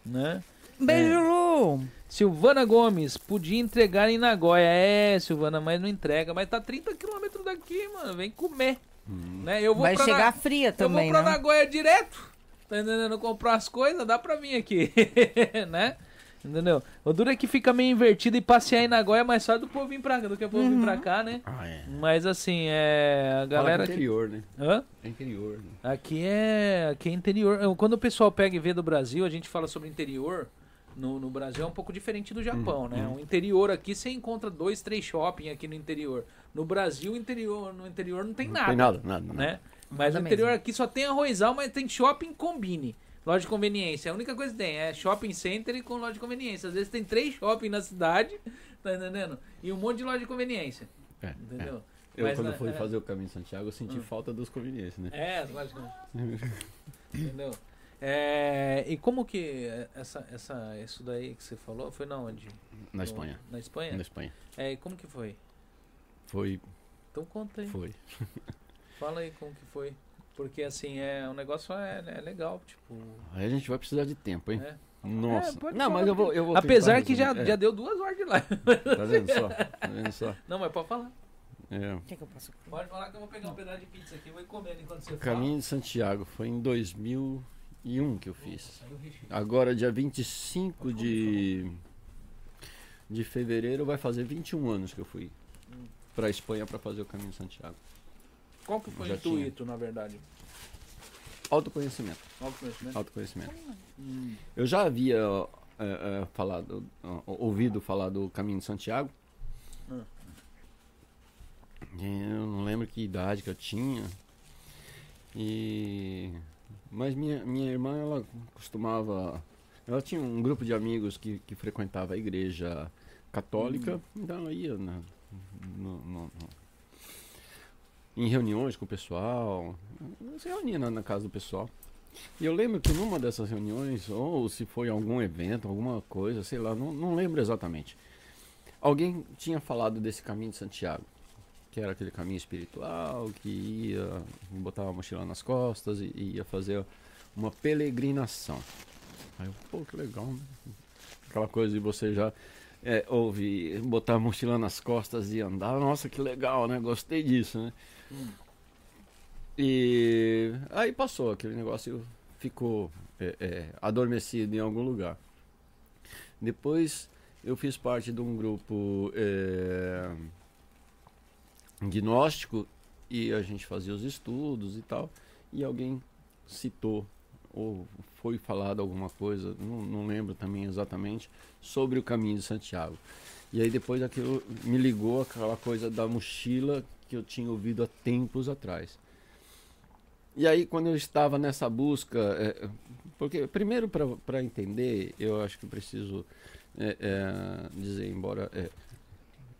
Né? Beijo, Lu. Silvana Gomes, podia entregar em Nagoya. É, Silvana, mas não entrega. Mas tá 30 quilômetros daqui, mano. Vem comer. Né? Eu vou Vai pra chegar Na- fria também, Eu vou pra né? Nagoya direto. Tá entendendo? Comprar as coisas, dá pra vir aqui. né? Entendeu? O duro é que fica meio invertido e passear em Nagoya é mais fácil do povo vir pra cá, do que o povo vir Uhum. pra cá, né? Ah, é. Mas assim, é. A galera Fala que é aqui. interior, né? Hã? É interior, né? Aqui é, aqui é interior. Quando o pessoal pega e vê do Brasil, a gente fala sobre interior. No, no Brasil é um pouco diferente do Japão, né? O interior aqui você encontra dois, três shopping aqui no interior. No Brasil, interior, no interior não tem Não nada, tem nada, nada. nada. né? Mas Nada no interior mesmo. aqui só tem arrozal, mas tem shopping combine. Loja de conveniência. A única coisa que tem é shopping center e com loja de conveniência. Às vezes tem três shopping na cidade, tá entendendo? E um monte de loja de conveniência. É, Entendeu? é. Eu, Mas quando na- fui é. fazer o caminho de Santiago, eu senti Hum. falta dos conveniências, né? É, lógico. Entendeu? É, e como que essa, essa, isso daí que você falou foi na onde? Na No- Espanha. Na Espanha? Na Espanha. É, e como que foi? Foi, Então conta aí. foi. Fala aí como que foi. Porque assim, é, o negócio é, é legal, tipo. Aí a gente vai precisar de tempo, hein? É. Nossa. É, pode não, mas eu vou, eu vou Apesar que já, resumir. já É, deu duas horas de live. Tá vendo só? Tá vendo só? Não, mas pode falar. É. O que, que eu posso comer? Pode falar que eu vou pegar um pedaço de pizza aqui e vou ir comendo enquanto você Caminho de Santiago foi em 2001 que eu fala. fiz. Agora, dia 25 de, de fevereiro, vai fazer 21 anos que eu fui Hum. pra Espanha pra fazer o Caminho de Santiago. Qual que foi o intuito, na verdade? Autoconhecimento. Autoconhecimento. Autoconhecimento. Hum. Eu já havia é, é, falado, ó, ouvido falar do Caminho de Santiago. Hum. Eu não lembro que idade que eu tinha. E mas minha, minha irmã ela costumava, ela tinha um grupo de amigos que, que frequentava a igreja católica, então ela ia na, no- no- no- em reuniões com o pessoal, se reunia na, na casa do pessoal. E eu lembro que numa dessas reuniões, ou se foi algum evento, alguma coisa, sei lá, não, não lembro exatamente. Alguém tinha falado desse caminho de Santiago, que era aquele caminho espiritual, que ia botar uma mochila nas costas e, e ia fazer uma peregrinação. Aí eu, pô, que legal, né? Aquela coisa de você já é, ouve botar a mochila nas costas e andar, nossa, que legal, né? Gostei disso, né? E aí passou, aquele negócio ficou é, é, adormecido em algum lugar. Depois eu fiz parte de um grupo é, gnóstico e a gente fazia os estudos e tal. E alguém citou ou foi falado alguma coisa, não, não lembro também exatamente, sobre o caminho de Santiago. E aí depois aquilo me ligou aquela coisa da mochila que eu tinha ouvido há tempos atrás. E aí quando eu estava nessa busca, é, porque primeiro para entender, eu acho que preciso é, é, dizer, embora é,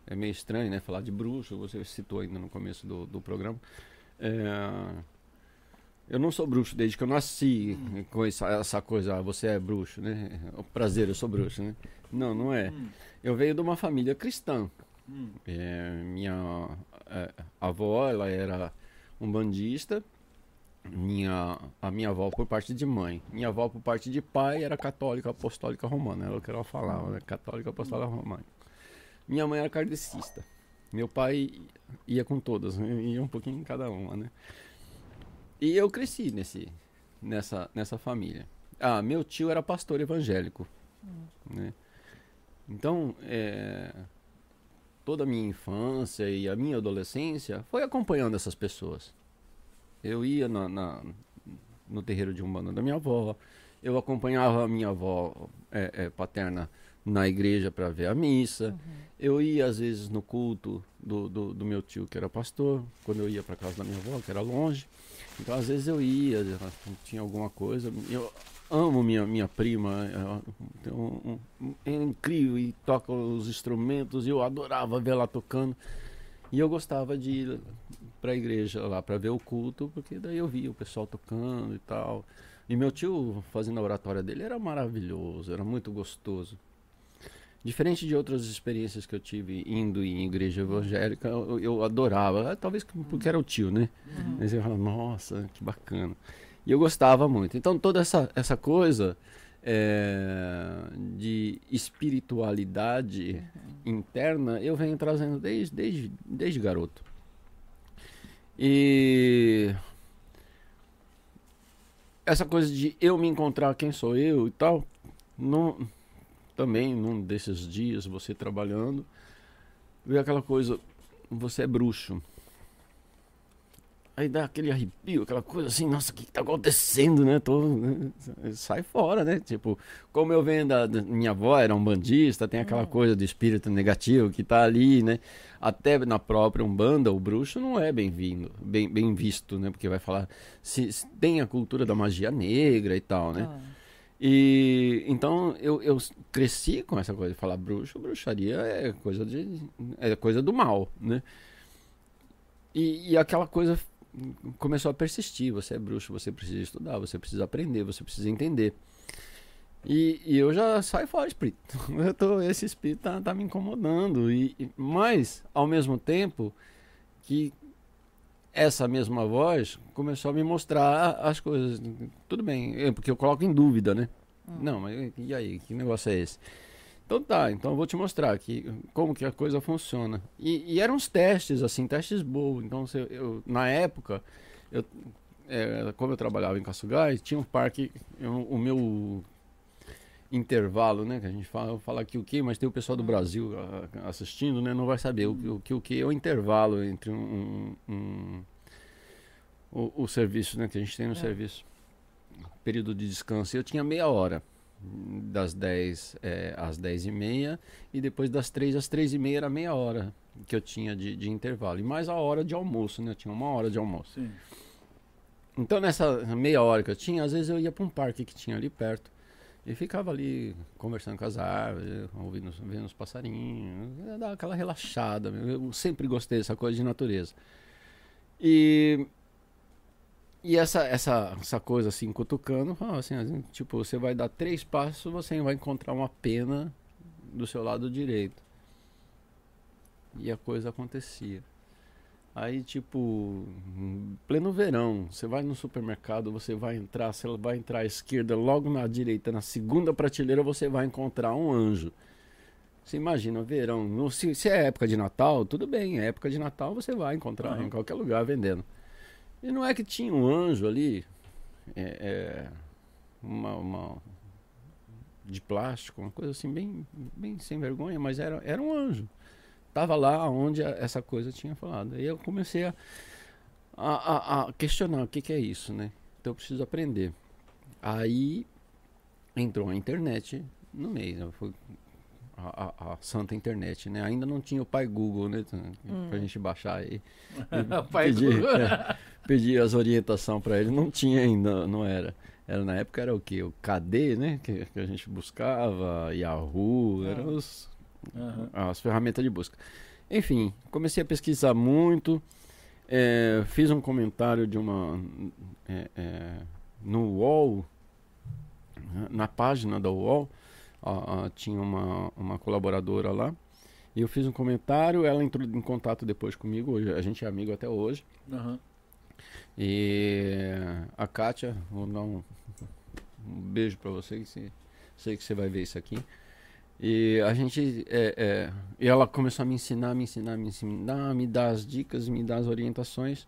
é meio estranho né, falar de bruxo, você citou ainda no começo do, do programa. É, eu não sou bruxo desde que eu nasci com essa, essa coisa, ah, você é bruxo, né? O prazer, eu sou bruxo, né? Não, não é. Hum. Eu venho de uma família cristã. Hum. É, minha é, avó, ela era um bandista. Minha, a minha avó por parte de mãe. Minha avó por parte de pai era católica apostólica romana. Era o que ela falava, né? Católica apostólica romana. Minha mãe era kardecista. Meu pai ia com todas, né? ia um pouquinho em cada uma, né? E eu cresci nesse, nessa, nessa família. Ah, meu tio era pastor evangélico, né? Então, é, toda a minha infância e a minha adolescência foi acompanhando essas pessoas. Eu ia na, na- no terreiro de umbanda da minha avó, eu acompanhava a minha avó é, é, paterna na igreja para ver a missa. Eu ia às vezes no culto do, do, do meu tio que era pastor, quando eu ia para casa da minha avó que era longe. Então às vezes eu ia, tinha alguma coisa. Eu amo minha minha prima, ela tem um- um- é incrível e toca os instrumentos. E eu adorava ver ela tocando. E eu gostava de ir para a igreja lá para ver o culto, porque daí eu via o pessoal tocando e tal. E meu tio fazendo a oratória dele era maravilhoso, era muito gostoso. Diferente de outras experiências que eu tive indo em igreja evangélica, eu, eu adorava, talvez porque era o tio, né? Mas eu falava, nossa, que bacana. E eu gostava muito. Então toda essa, essa coisa é, de espiritualidade interna eu venho trazendo desde, desde, desde garoto. E essa coisa de eu me encontrar quem sou eu e tal, não, também num desses dias você trabalhando, veio aquela coisa, você é bruxo. Aí dá aquele arrepio, aquela coisa assim, nossa, o que, que tá acontecendo, né? Tô, né? Sai fora, né? Tipo, como eu venho da, da- Minha avó era um bandista, tem aquela coisa do espírito negativo que tá ali, né? Até na própria Umbanda, o bruxo não é bem-vindo, bem, bem visto, né? Porque vai falar. Se, se tem a cultura da magia negra e tal, né? Ah. E então eu, eu cresci com essa coisa de falar bruxo, bruxaria é coisa de é coisa do mal, né? E, e aquela coisa começou a persistir. Você é bruxo, você precisa estudar, você precisa aprender, você precisa entender. E, e eu já saio fora, espírito. Eu tô, esse espírito tá, tá me incomodando. E, e- mas, ao mesmo tempo, que essa mesma voz começou a me mostrar as coisas. Tudo bem, é porque eu coloco em dúvida, né? Não, mas e aí? Que negócio é esse? Então tá, então eu vou te mostrar aqui como que a coisa funciona. E, e eram uns testes, assim, testes bons. Então, eu- eu, na época, eu, é, como eu trabalhava em Caçugás, tinha um parque, o meu intervalo, né, que a gente fala, eu falo aqui o que, mas tem o pessoal do Brasil ah, assistindo, né, não vai saber o, o que o que é o intervalo entre um, um- um- o, o serviço, né, que a gente tem no É. serviço, período de descanso. Eu tinha meia hora das 10 é, às 10 e meia e depois das 3 às 3 e meia era meia hora que eu tinha de, de intervalo. E mais a hora de almoço, né? Eu tinha uma hora de almoço. Sim. Então nessa meia hora que eu tinha, às vezes eu ia para um parque que tinha ali perto e ficava ali conversando com as árvores, ouvindo, vendo os passarinhos, dar aquela relaxada. Eu sempre gostei dessa coisa de natureza. E e essa, essa, essa coisa assim, cutucando, assim, assim, tipo, você vai dar três passos, você vai encontrar uma pena do seu lado direito. E a coisa acontecia. Aí, tipo, pleno verão, você vai no supermercado, você vai entrar, você vai entrar à esquerda, logo na direita, na segunda prateleira, você vai encontrar um anjo. Você imagina, verão, se, se é época de Natal, tudo bem, é época de Natal você vai encontrar Aham. em qualquer lugar vendendo. E não é que tinha um anjo ali, é, é, uma, uma- de plástico, uma coisa assim bem, bem sem vergonha, mas era, era um anjo. Tava lá onde a- essa coisa tinha falado. Aí eu comecei a, a, a- a questionar o que, que é isso, né? Então eu preciso aprender. Aí entrou a internet no meio, né? Foi a, a- a santa internet, né? Ainda não tinha o pai Google, né? Pra gente baixar aí. Pai pedir, é, pedir as orientações para ele. Não tinha ainda, não era. Era na época era o que? O KD, né? Que, que a gente buscava, Yahoo, eram os, Aham. as ferramentas de busca. Enfim, comecei a pesquisar muito. é, fiz um comentário de uma. é, é, no UOL, na página da UOL, ó, ó, tinha uma, uma colaboradora lá. E eu fiz um comentário, ela entrou em contato depois comigo, hoje, a gente é amigo até hoje. Aham. E a Kátia, vou dar um, um beijo pra você, que se- sei que você vai ver isso aqui. E a gente, é, é, e ela começou a me ensinar, me ensinar, me ensinar, me dar as dicas, me dar as orientações.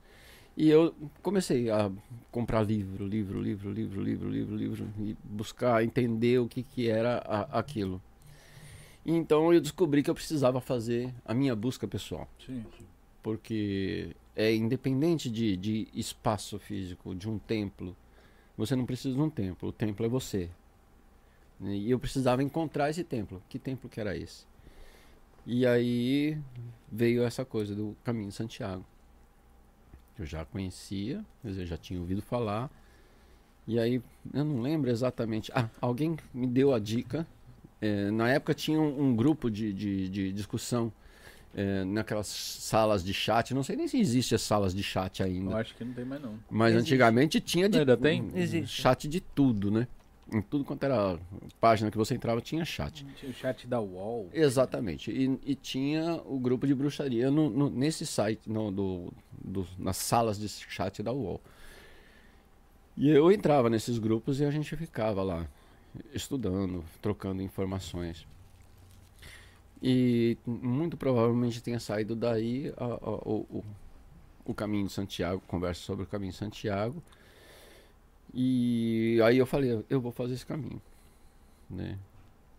E eu comecei a comprar livro, livro, livro, livro, livro, livro, livro, e buscar entender o que, que era a- aquilo. E então eu descobri que eu precisava fazer a minha busca pessoal Sim. porque é independente de, de espaço físico, de um templo. Você não precisa de um templo, o templo é você. E eu precisava encontrar esse templo. Que templo que era esse? E aí veio essa coisa do caminho de Santiago. Eu já conhecia, quer dizer, eu já tinha ouvido falar. E aí, eu não lembro exatamente. Ah, alguém me deu a dica. É, na época tinha um, um grupo de, de, de discussão é, naquelas salas de chat. Não sei nem se existe as salas de chat Eu ainda. acho que não tem mais não. Mas Existe. antigamente tinha de Ainda tem? um Existe. chat de tudo, né? Em tudo quanto era página que você entrava tinha chat. Tinha o chat da UOL. Exatamente. E, e tinha o grupo de bruxaria no, no- nesse site, no, do, do- nas salas de chat da UOL. E eu entrava nesses grupos e a gente ficava lá estudando, trocando informações. E muito provavelmente tenha saído daí a- a- o, o, o caminho de Santiago, conversa sobre o caminho de Santiago. E aí eu falei, eu vou fazer esse caminho, né?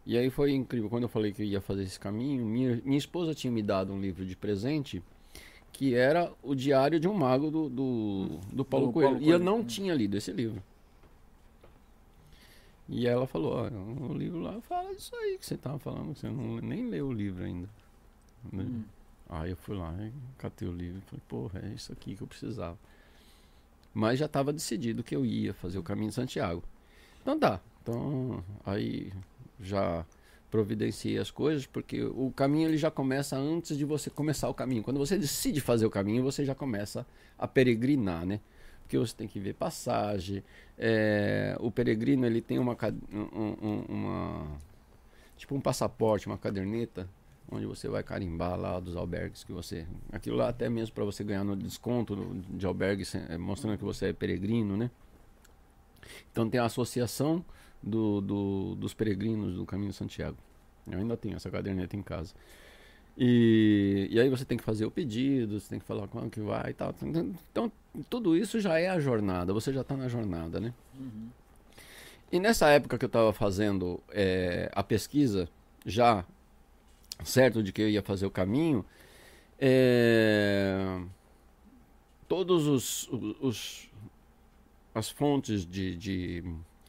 E aí foi incrível, quando eu falei que eu ia fazer esse caminho, minha, minha esposa tinha me dado um livro de presente que era o diário de um mago do, do, do Paulo Do Coelho. Paulo E eu Coelho. não tinha lido esse livro. E ela falou, ó, o livro lá fala disso aí que você tava falando, que você não, nem leu o livro ainda. né? Hum. Aí eu fui lá catei o livro e falei, porra, é isso aqui que eu precisava. Mas já estava decidido que eu ia fazer o caminho de Santiago. Então tá. Então aí já providenciei as coisas, porque o caminho ele já começa antes de você começar o caminho. Quando você decide fazer o caminho, você já começa a peregrinar, né? Porque você tem que ver passagem. é, o peregrino ele tem uma, um- um- uma tipo um passaporte, uma caderneta onde você vai carimbar lá dos albergues que você. Aquilo lá até mesmo para você ganhar no desconto de albergues, eh, mostrando que você é peregrino, né? Então tem a associação do, do- dos peregrinos do Caminho de Santiago. Eu ainda tenho essa caderneta em casa. E, e aí você tem que fazer o pedido, você tem que falar quando que vai e tal. Então, tudo isso já é a jornada, você já está na jornada, né? Uhum. E nessa época que eu estava fazendo é, a pesquisa, já certo de que eu ia fazer o caminho, é, todos os, os as fontes de, de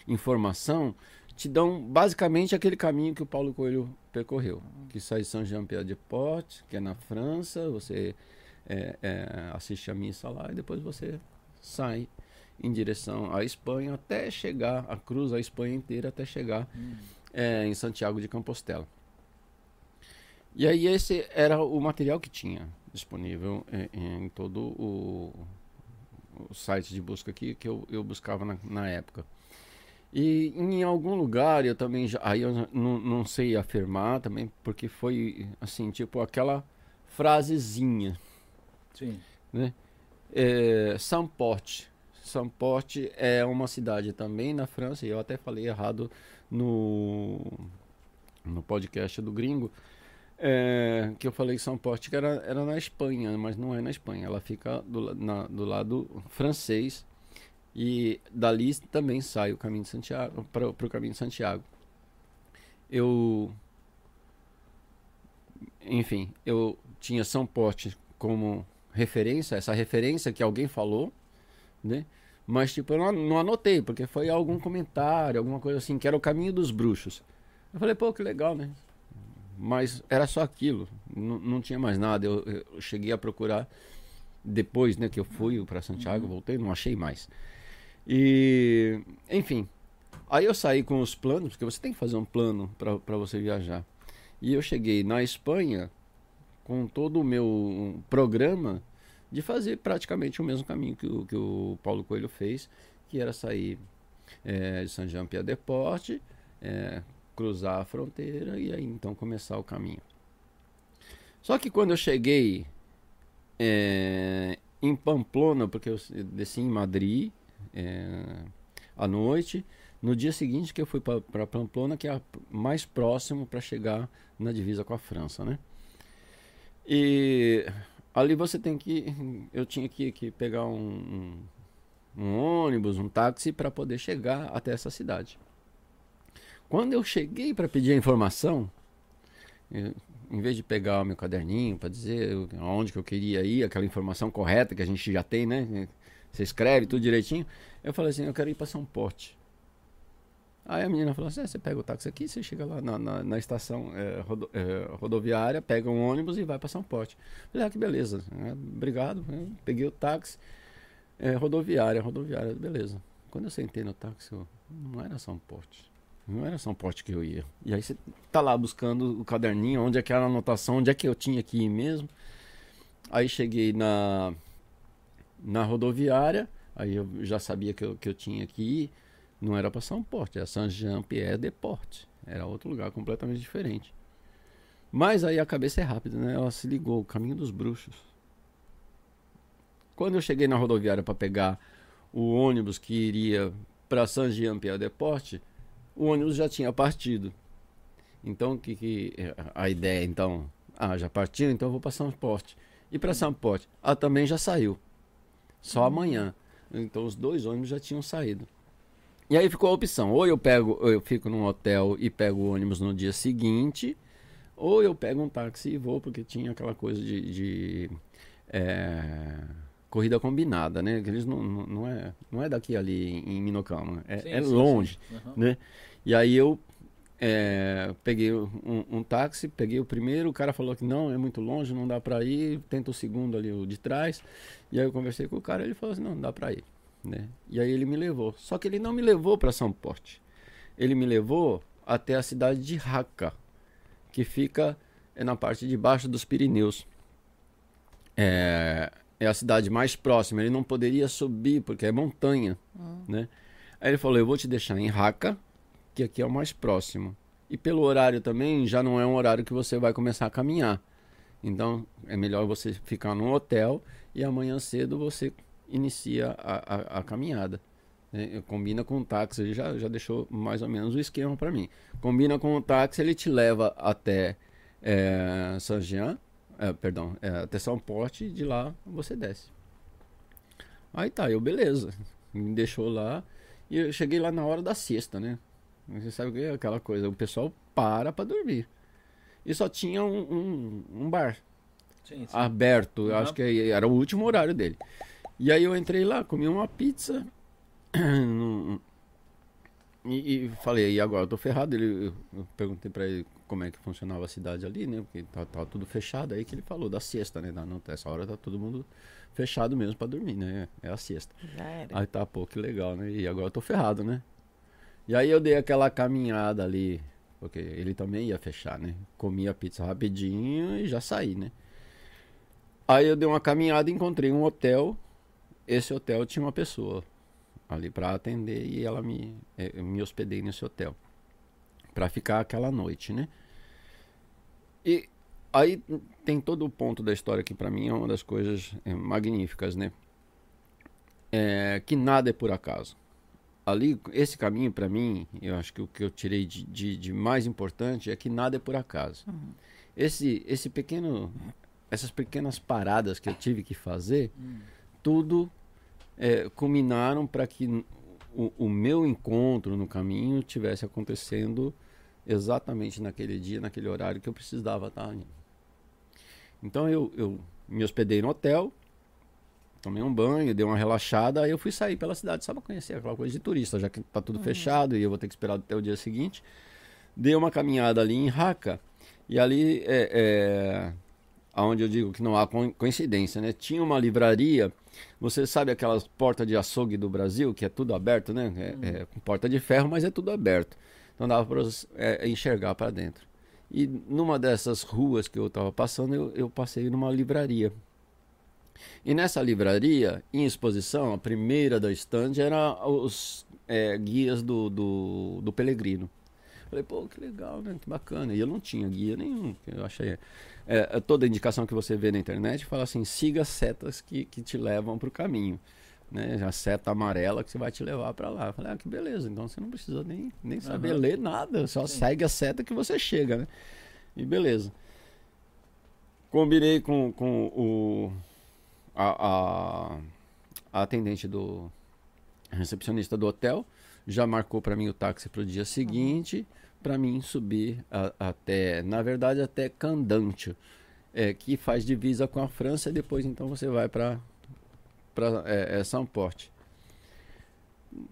informação te dão basicamente aquele caminho que o Paulo Coelho percorreu, que sai de Saint-Jean-Pied-de-Port, que é na França, você é, é, assiste a missa lá e depois você sai em direção à Espanha até chegar, a cruz a Espanha inteira até chegar é, em Santiago de Compostela. E aí esse era o material que tinha disponível em, em todo o, o, site de busca aqui que eu, eu buscava na, na época. E em algum lugar eu também já, aí eu não, não sei afirmar também, porque foi assim, tipo aquela frasezinha, Sim. né? É, Samporte. Samporte é uma cidade também na França, e eu até falei errado no, no podcast do Gringo, é, que eu falei Samporte que era, era na Espanha, mas não é na Espanha, ela fica do, na, do lado francês e dali também sai o caminho de Santiago para o caminho de Santiago. Eu enfim, eu tinha São Porte como referência, essa referência que alguém falou, né? Mas tipo, eu não anotei, porque foi algum comentário, alguma coisa assim, que era o caminho dos bruxos. Eu falei, pô, que legal, né? Mas era só aquilo, não, não tinha mais nada. Eu, eu cheguei a procurar depois, né, que eu fui para Santiago, voltei, não achei mais. E, enfim, aí eu saí com os planos, porque você tem que fazer um plano para você viajar. E eu cheguei na Espanha com todo o meu programa de fazer praticamente o mesmo caminho que o, que o Paulo Coelho fez, que era sair é, de San Jean Pied de Porte, é, cruzar a fronteira e aí então começar o caminho. Só que quando eu cheguei é, em Pamplona, porque eu desci em Madrid é, à noite, no dia seguinte que eu fui para Pamplona, que é mais próximo para chegar na divisa com a França, né? E ali você tem que, eu tinha que, que pegar um, um, um ônibus, um táxi para poder chegar até essa cidade. Quando eu cheguei para pedir a informação, eu, em vez de pegar o meu caderninho para dizer aonde que eu queria ir, aquela informação correta que a gente já tem, né? Você escreve tudo direitinho. Eu falei assim, eu quero ir para São Porte. Aí a menina falou assim, é, você pega o táxi aqui, você chega lá na, na, na estação é, rodo, é, rodoviária, pega um ônibus e vai para São Porte. Eu falei, ah, que beleza, é, obrigado. Eu peguei o táxi, é, rodoviária, rodoviária, beleza. Quando eu sentei no táxi, eu, não era São Porte. Não era São Porte que eu ia. E aí você tá lá buscando o caderninho, onde é que era a anotação, onde é que eu tinha que ir mesmo. Aí cheguei na, na rodoviária, aí eu já sabia que eu, que eu tinha que ir. Não era para São Porte, era Saint Jean Pierre de Porte. Era outro lugar completamente diferente. Mas aí a cabeça é rápida, né? Ela se ligou, o caminho dos bruxos. Quando eu cheguei na rodoviária para pegar o ônibus que iria para Saint Jean Pierre de Porte, o ônibus já tinha partido. Então, que, que a ideia, então, ah, já partiu, então eu vou para São Porte. E para São Porte, ah, também já saiu. Só amanhã. Então, os dois ônibus já tinham saído. E aí ficou a opção: ou eu pego, ou eu fico num hotel e pego o ônibus no dia seguinte, ou eu pego um táxi e vou, porque tinha aquela coisa de, de é, corrida combinada, né? Que eles não, não, não, é, não é daqui ali em Minocamo, é, Sim, é sim, longe, sim. Uhum. né? E aí eu é, peguei um, um, táxi, peguei o primeiro, o cara falou que não, é muito longe, não dá para ir, tenta o segundo ali, o de trás. E aí eu conversei com o cara, ele falou assim, não, dá para ir. Né? E aí ele me levou. Só que ele não me levou para São Porte. Ele me levou até a cidade de Raca, que fica é, na parte de baixo dos Pirineus. É, é a cidade mais próxima. Ele não poderia subir porque é montanha, Hum. né? Aí ele falou: "Eu vou te deixar em Raca, que aqui é o mais próximo. E pelo horário também já não é um horário que você vai começar a caminhar. Então é melhor você ficar num hotel e amanhã cedo você inicia a, a, a caminhada. É, combina com o táxi, ele já, já deixou mais ou menos o esquema para mim. Combina com o táxi, ele te leva até é, Jean, é, perdão, é, até São Porte e de lá você desce. Aí tá, eu beleza. Me deixou lá e eu cheguei lá na hora da siesta, né? Você sabe o que é aquela coisa, o pessoal para pra dormir. E só tinha um, um, um bar Sim, sim. aberto, Uhum. acho que era o último horário dele. E aí eu entrei lá, comi uma pizza e, e falei, e agora? Eu tô ferrado. Ele, eu perguntei pra ele como é que funcionava a cidade ali, né? Porque tá, tava tudo fechado. Aí que ele falou da siesta, né? Da, não, essa hora tá todo mundo fechado mesmo pra dormir, né? É a era. Aí tá, pô, que legal, né? E agora eu tô ferrado, né? E aí eu dei aquela caminhada ali, porque ele também ia fechar, né? Comi a pizza rapidinho e já saí, né? Aí eu dei uma caminhada encontrei um hotel. Esse hotel tinha uma pessoa ali pra atender e ela me, eh, eu me hospedei nesse hotel Pra ficar aquela noite, né? E aí tem todo o ponto da história que pra mim é uma das coisas eh, magníficas, né? É, que nada é por acaso. Ali, esse caminho para mim, eu acho que o que eu tirei de, de, de mais importante é que nada é por acaso. Esse, esse pequeno, essas pequenas paradas que eu tive que fazer, tudo é, culminaram para que o, o meu encontro no caminho tivesse acontecendo exatamente naquele dia, naquele horário que eu precisava estar ali. Então eu, eu me hospedei no hotel, tomei um banho, dei uma relaxada, aí eu fui sair pela cidade só para conhecer aquela coisa de turista, já que tá tudo fechado e eu vou ter que esperar até o dia seguinte. Dei uma caminhada ali em Raca e ali é, é aonde eu digo que não há co- coincidência, né? Tinha uma livraria, você sabe aquelas portas de açougue do Brasil, que é tudo aberto, né? É, é com porta de ferro, mas é tudo aberto. Então dava para enxergar para dentro. E numa dessas ruas que eu estava passando, eu, eu passei numa livraria. E nessa livraria, em exposição, a primeira da estande era os é, guias do, do, do Pelegrino. Falei, pô, que legal, né? Que bacana. E eu não tinha guia nenhum. Eu achei. É, é, toda indicação que você vê na internet fala assim: siga as setas que, que te levam para o caminho. Né? A seta amarela que você vai te levar para lá. Eu falei, ah, que beleza. Então você não precisa nem, nem saber Aham. ler nada. Só segue a seta que você chega, né? E beleza. Combinei com, com o, a, a, a atendente do recepcionista do hotel. Já marcou para mim o táxi para o dia seguinte, para mim subir a- até, na verdade, até Candante, é, que faz divisa com a França. E depois, então, você vai para para é, é, São Porte.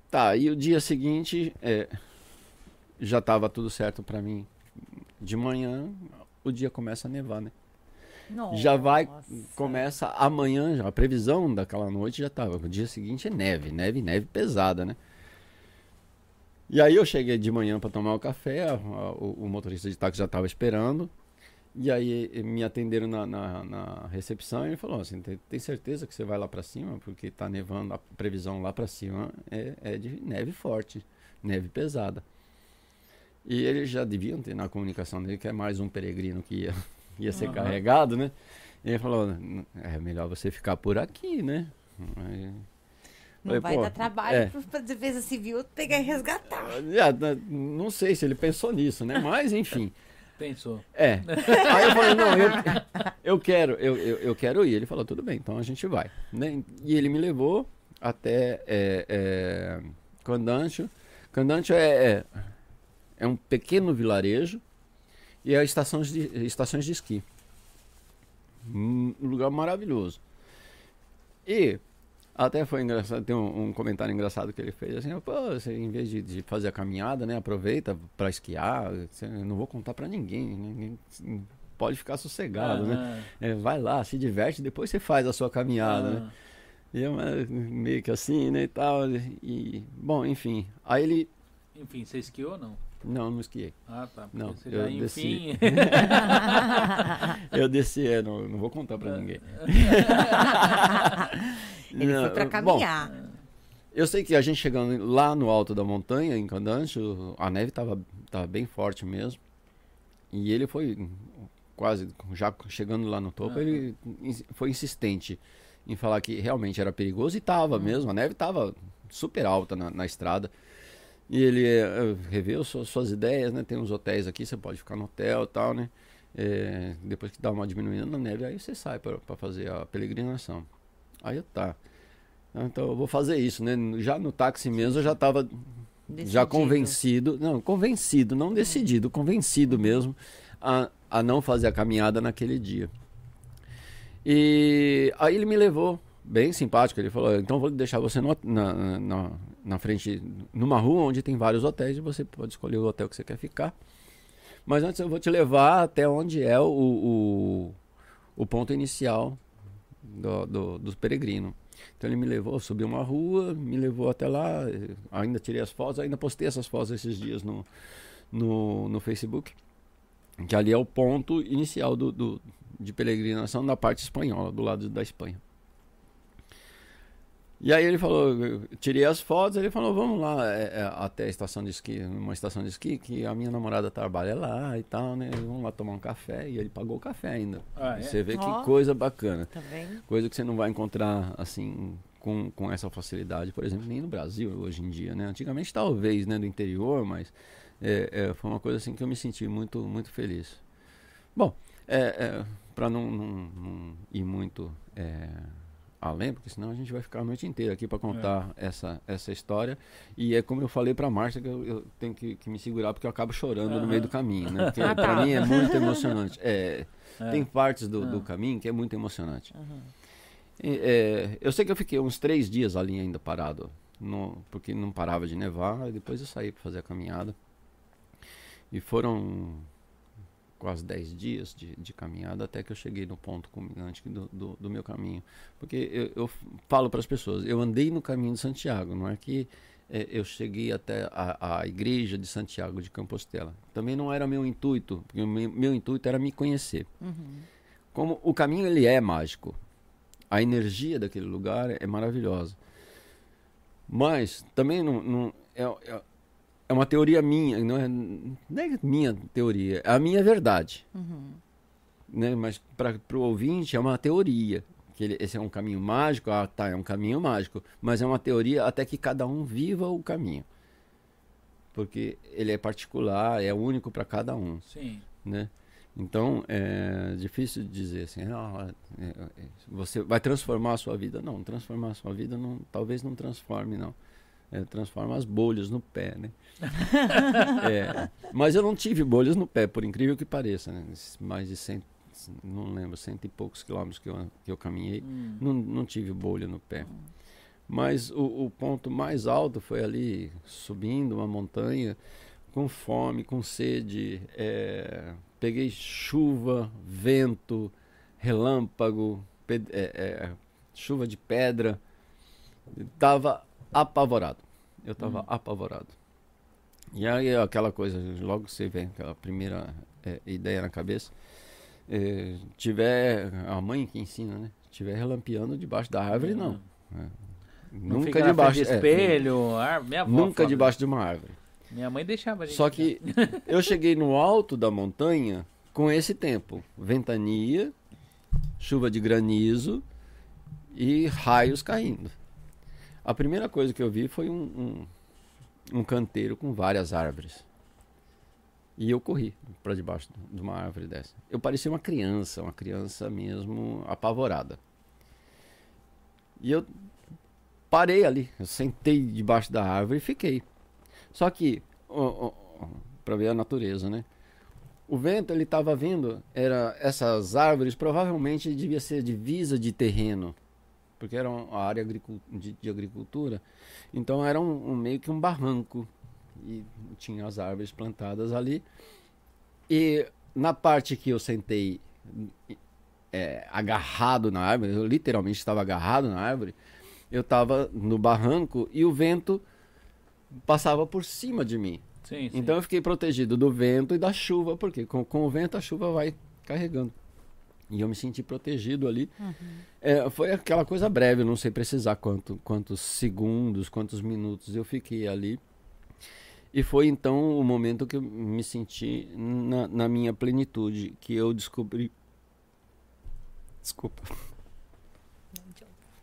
Tá, e o dia seguinte é, já estava tudo certo para mim. De manhã, o dia começa a nevar, né? Já vai, Nossa. começa amanhã já. A previsão daquela noite já estava. O dia seguinte é neve, neve, neve pesada, né? E aí eu cheguei de manhã para tomar o café, a- o, o motorista de táxi já estava esperando. E aí me atenderam na, na, na recepção e ele falou assim, tem, tem certeza que você vai lá para cima? Porque tá nevando, a previsão lá para cima é, é de neve forte, neve pesada. E eles já deviam ter na comunicação dele que é mais um peregrino que ia, ia ser Aham. carregado, né? E ele falou, é melhor você ficar por aqui, né? Aí- Não Falei, vai dar trabalho é. pra defesa civil pegar e resgatar. Ah, n- não sei se ele pensou nisso, né? Mas, enfim. Pensou. É. Aí eu falei, não, eu, eu quero, eu, eu, eu quero ir. Ele falou, tudo bem, então a gente vai. Né? E ele me levou até é, é, Candancho. Candancho é, é, é um pequeno vilarejo e é estações de, estações de esqui. Um lugar maravilhoso. E até foi engraçado, tem um, um comentário engraçado que ele fez assim, pô, você em vez de, de fazer a caminhada, né, aproveita para esquiar, você, eu não vou contar para ninguém, ninguém pode ficar sossegado, né? Aham. É, vai lá, se diverte, depois você faz a sua caminhada, né? Aham. E eu mas, meio que assim, né, e tal, e bom, enfim, aí ele, Enfim, você esquiou ou não? Não, não esquiei, Ah, tá. Não, Você eu já, desci. enfim. eu desci, é, não, não vou contar para ninguém. Ele Não, foi pra bom, caminhar. Eu sei que a gente chegando lá no alto da montanha, em Candancho, a neve estava tava bem forte mesmo. E ele foi quase, já chegando lá no topo, Ah. ele foi insistente em falar que realmente era perigoso e estava mesmo. A neve estava super alta na, na estrada. E ele eh, revê suas, suas ideias, né? Tem uns hotéis aqui, você pode ficar no hotel e tal, né? É, depois que dá uma diminuída na neve, aí você sai para fazer a peregrinação. Aí eu tá. Então eu vou fazer isso, né? Já no táxi mesmo eu já estava já convencido, não, convencido, não decidido, convencido mesmo a, a não fazer a caminhada naquele dia. E aí ele me levou, bem simpático, ele falou, então vou deixar você no- na, na, na frente, numa rua onde tem vários hotéis e você pode escolher o hotel que você quer ficar. Mas antes eu vou te levar até onde é o, o, o ponto inicial do, do, dos peregrinos. Então ele me levou, subiu uma rua, me levou até lá, ainda tirei as fotos, ainda postei essas fotos esses dias no, no, no Facebook. Que ali é o ponto inicial do, do, de peregrinação na parte espanhola, do lado da Espanha. E aí ele falou, eu tirei as fotos, ele falou, vamos lá é, é, até a estação de esqui, uma estação de esqui, que a minha namorada trabalha lá e tal, né? Vamos lá tomar um café. E ele pagou o café ainda. Ah, é? Você vê Ó. que coisa bacana. Tá vendo? Coisa que você não vai encontrar assim com, com essa facilidade, por exemplo, nem no Brasil hoje em dia, né? Antigamente talvez, né, do interior, mas é, é, foi uma coisa assim que eu me senti muito muito feliz. Bom, é, para não, não, não ir muito é, além, porque senão a gente vai ficar a noite inteira aqui para contar essa, essa história. E é como eu falei para Márcia que eu, eu tenho que, que me segurar porque eu acabo chorando no Aham. meio do caminho, né? Porque Ah, tá. para mim é muito emocionante. É, É. Tem partes do, do Ah. caminho que é muito emocionante. Aham. E, é, eu sei que eu fiquei uns três dias ali ainda parado, no- porque não parava de nevar, e depois eu saí para fazer a caminhada. E foram quase dez dias de, de caminhada até que eu cheguei no ponto culminante do, do, do meu caminho. Porque eu, eu falo para as pessoas, eu andei no caminho de Santiago, não é que é, eu cheguei até a, a igreja de Santiago de Compostela. Também não era meu intuito, porque o meu, meu intuito era me conhecer. Uhum. Como o caminho ele é mágico, a energia daquele lugar é maravilhosa. Mas também não, não- é, é, é uma teoria minha, não é, não é minha teoria, é a minha verdade. Uhum. Né? Mas para o ouvinte é uma teoria. Que ele, esse é um caminho mágico, ah tá, é um caminho mágico. Mas é uma teoria até que cada um viva o caminho. Porque ele é particular, é único para cada um Sim. né? Então é difícil dizer assim, ah, é, é, você vai transformar a sua vida? Não, transformar a sua vida não, talvez não transforme não. É, transforma as bolhas no pé, né? É, mas eu não tive bolhas no pé, por incrível que pareça, né? Mais de cento, não lembro, cento e poucos quilômetros que eu, que eu caminhei, Hum. não, não tive bolha no pé. Mas o, o ponto mais alto foi ali, subindo uma montanha, com fome, com sede. é, peguei chuva, vento, relâmpago, é, é, chuva de pedra. Tava apavorado. Eu tava apavorado. E aí aquela coisa, logo você vem aquela primeira é, ideia na cabeça. É, tiver a mãe que ensina, né? Tiver relampeando debaixo da árvore, não. É. Não Nunca debaixo de é, espelho. ar- minha avó Nunca fala. debaixo de uma árvore. Minha mãe deixava a gente. Só que eu cheguei no alto da montanha com esse tempo: ventania, chuva de granizo e raios caindo. A primeira coisa que eu vi foi um, um, um canteiro com várias árvores. E eu corri para debaixo de uma árvore dessa. Eu parecia uma criança, uma criança mesmo apavorada. E eu parei ali, eu sentei debaixo da árvore e fiquei. Só que, para ver a natureza, né? O vento ele estava vindo, era essas árvores provavelmente devia ser divisa de terreno, porque era uma área de, agricultura. Então era um, um- meio que um barranco e tinha as árvores plantadas ali. E na parte que eu sentei é, agarrado na árvore, eu literalmente estava agarrado na árvore, eu estava no barranco e o vento passava por cima de mim. Sim, sim. Então eu fiquei protegido do vento e da chuva, porque com, com o vento a chuva vai carregando. E eu me senti protegido ali. É, foi aquela coisa breve, eu não sei precisar quanto, quantos segundos, quantos minutos eu fiquei ali. E foi então o momento que eu me senti na, na minha plenitude, que eu descobri. Desculpa.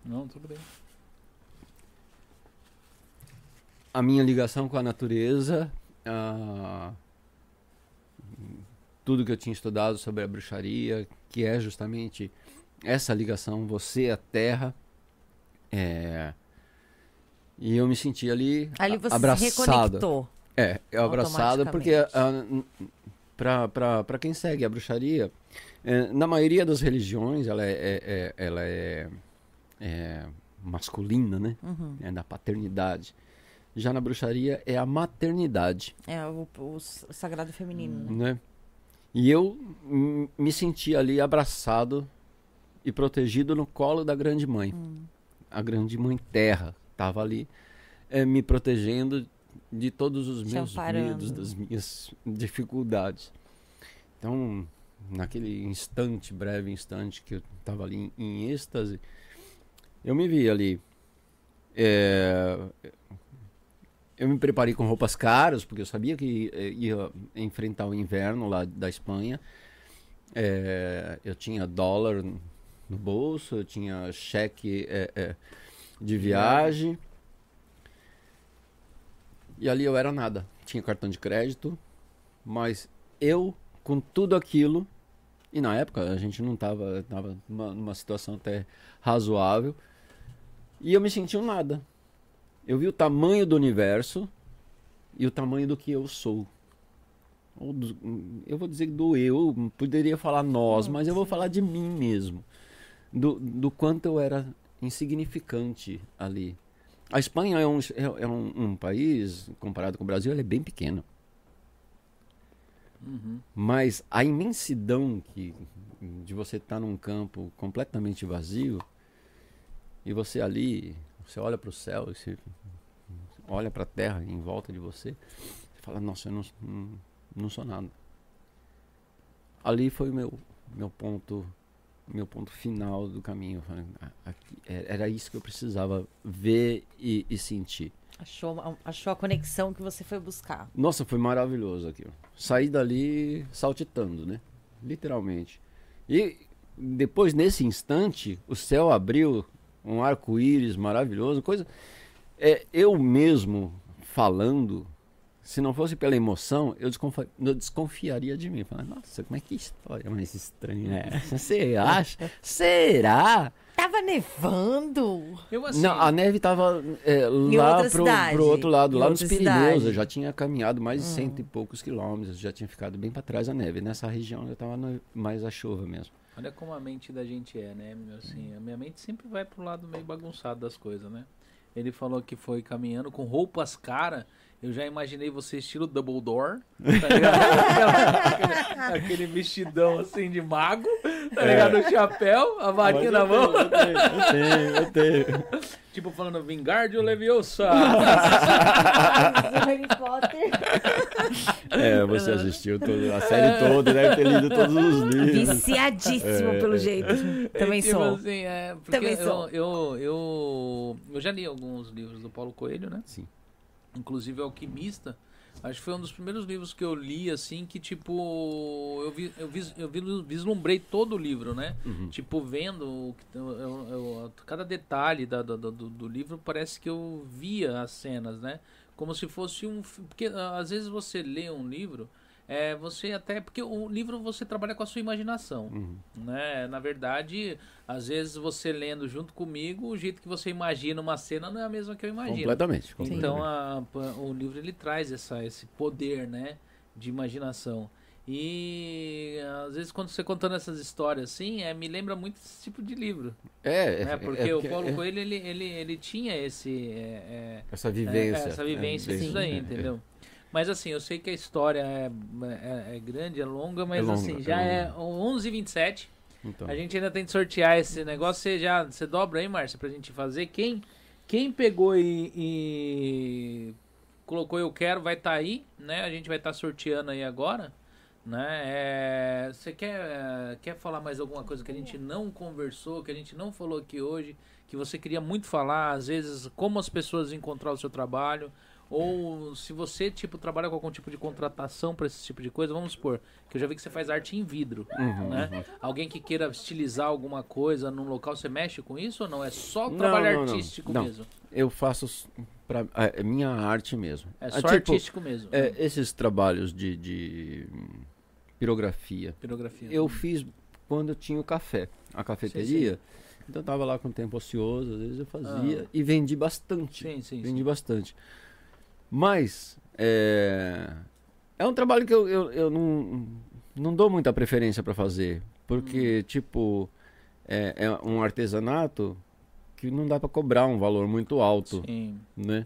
Não, tudo bem. a minha ligação com a natureza, a- tudo que eu tinha estudado sobre a bruxaria, que é justamente essa ligação, você à terra. é, e eu me senti ali, Ali a- você se abraçado. reconectou. É, eu abraçado porque Automaticamente. para quem segue a bruxaria, é, na maioria das religiões ela é, é- é- ela é, é masculina, né? Uhum. É da paternidade. Já na bruxaria é a maternidade, É o, o sagrado feminino, né? E eu me senti ali abraçado e protegido no colo da grande mãe. Hum. A grande mãe terra estava ali eh, me protegendo de todos os Te meus amparando. medos, das minhas dificuldades. Então, naquele instante, breve instante que eu estava ali em, em êxtase, eu me vi ali. eh, eu me preparei com roupas caras, porque eu sabia que eh, ia enfrentar o inverno lá da Espanha. Eh, eu tinha dólar no bolso, eu tinha cheque eh, eh, de viagem. E ali eu era nada. Tinha cartão de crédito, mas eu, com tudo aquilo, e na época a gente não estava tava numa, numa situação até razoável, e eu me senti um nada. Eu vi o tamanho do universo e o tamanho do que eu sou. Ou do- eu vou dizer do eu, poderia falar nós, mas eu vou falar de mim mesmo. Do, do quanto eu era insignificante ali. A Espanha é um, é, é um, um país, comparado com o Brasil, ele é bem pequeno. Uhum. Mas a imensidão que, de você estar num campo completamente vazio e você ali, você olha para o céu, você olha para a terra em volta de você, você fala, nossa, eu não, não, não sou nada. Ali foi o meu, meu ponto meu ponto final do caminho. Falei, "Ah, aqui- é- era isso que eu precisava ver e, e sentir. Achou, a- achou a conexão que você foi buscar. Nossa, foi maravilhoso aquilo. Saí dali saltitando, né? Literalmente. E depois, nesse instante, o céu abriu, um arco-íris maravilhoso, coisa. É, eu mesmo falando, se não fosse pela emoção, eu, desconfi- eu desconfiaria de mim. Falar, nossa, como é que história mais estranha é essa? Você acha? Será? Tava nevando. Eu assim, Não, a neve tava é, lá pro, pro outro lado, Em lá nos Pirineus. cidade. Eu já tinha caminhado mais de cento e poucos quilômetros, já tinha ficado bem para trás a neve. Nessa região já tava mais a chuva mesmo. Olha como a mente da gente é, né? meu, Assim, a minha mente sempre vai pro lado meio bagunçado das coisas, né? Ele falou que foi caminhando com roupas cara. Eu já imaginei você estilo Dumbledore, tá ligado? aquele, aquele vestidão assim de mago, tá ligado? O chapéu, a varinha na mão. Eu tenho, eu tenho. Tipo falando Vingardio Leviosa. Harry Potter. É, você assistiu toda, a série toda, deve ter lido todos os livros. Viciadíssimo, É, pelo é. jeito. Também É, tipo sou. assim, é, Também eu, sou. Eu, eu, eu já li alguns livros do Paulo Coelho, né? Sim. Inclusive Alquimista. Acho que foi um dos primeiros livros que eu li, assim, que tipo. Eu, vi, eu, vis, eu vi- vislumbrei todo o livro, né? Uhum. Tipo, vendo o que- eu- eu- cada detalhe da- do, do, do livro, parece que eu via as cenas, né? Como se fosse um. Porque ah, às vezes você lê um livro, é, você até. Porque o livro você trabalha com a sua imaginação Uhum. né? Na verdade, às vezes você lendo junto comigo, o jeito que você imagina uma cena não é a mesma que eu imagino. Completamente. Então, completamente. a- pa- o livro ele traz essa, esse poder, né, de imaginação. E às vezes quando você contando essas histórias assim, é, me lembra muito esse tipo de livro, é, né? é, Porque é o Paulo é- Coelho ele, ele, ele tinha esse é, é, essa é, vivência. essa vivência, é, isso sim, daí, é, entendeu? Mas assim, eu sei que a história é, é, é grande, é longa, mas longa, assim, é já é, longa. 11h27. é. Então, A gente ainda tem que sortear esse negócio. Você já você dobra aí, Márcia, pra gente fazer. Quem, quem pegou e, e colocou eu quero vai estar aí, né? A gente vai estar sorteando aí agora, né? É, você quer, quer falar mais alguma coisa que a gente não conversou, que a gente não falou aqui hoje, que você queria muito falar, às vezes, como as pessoas encontrar o seu trabalho, ou se você, tipo, trabalha com algum tipo de contratação para esse tipo de coisa, vamos supor, que eu já vi que você faz arte em vidro, Uhum, né? Alguém que queira estilizar alguma coisa num local, você mexe com isso ou não? É só Não, trabalho não, artístico Não. mesmo? eu faço s- pra, é minha arte mesmo. É só tipo, artístico mesmo. é, esses trabalhos de, de pirografia, Pirografia. eu fiz quando eu tinha o café, a cafeteria. Então eu tava lá com tempo ocioso, às vezes eu fazia Ah. e vendi bastante. Sim, sim, Vendi sim. bastante. Mas é, é um trabalho que eu, eu, eu não, não dou muita preferência para fazer. Porque, Hum. tipo, é, é um artesanato que não dá para cobrar um valor muito alto, Sim. né?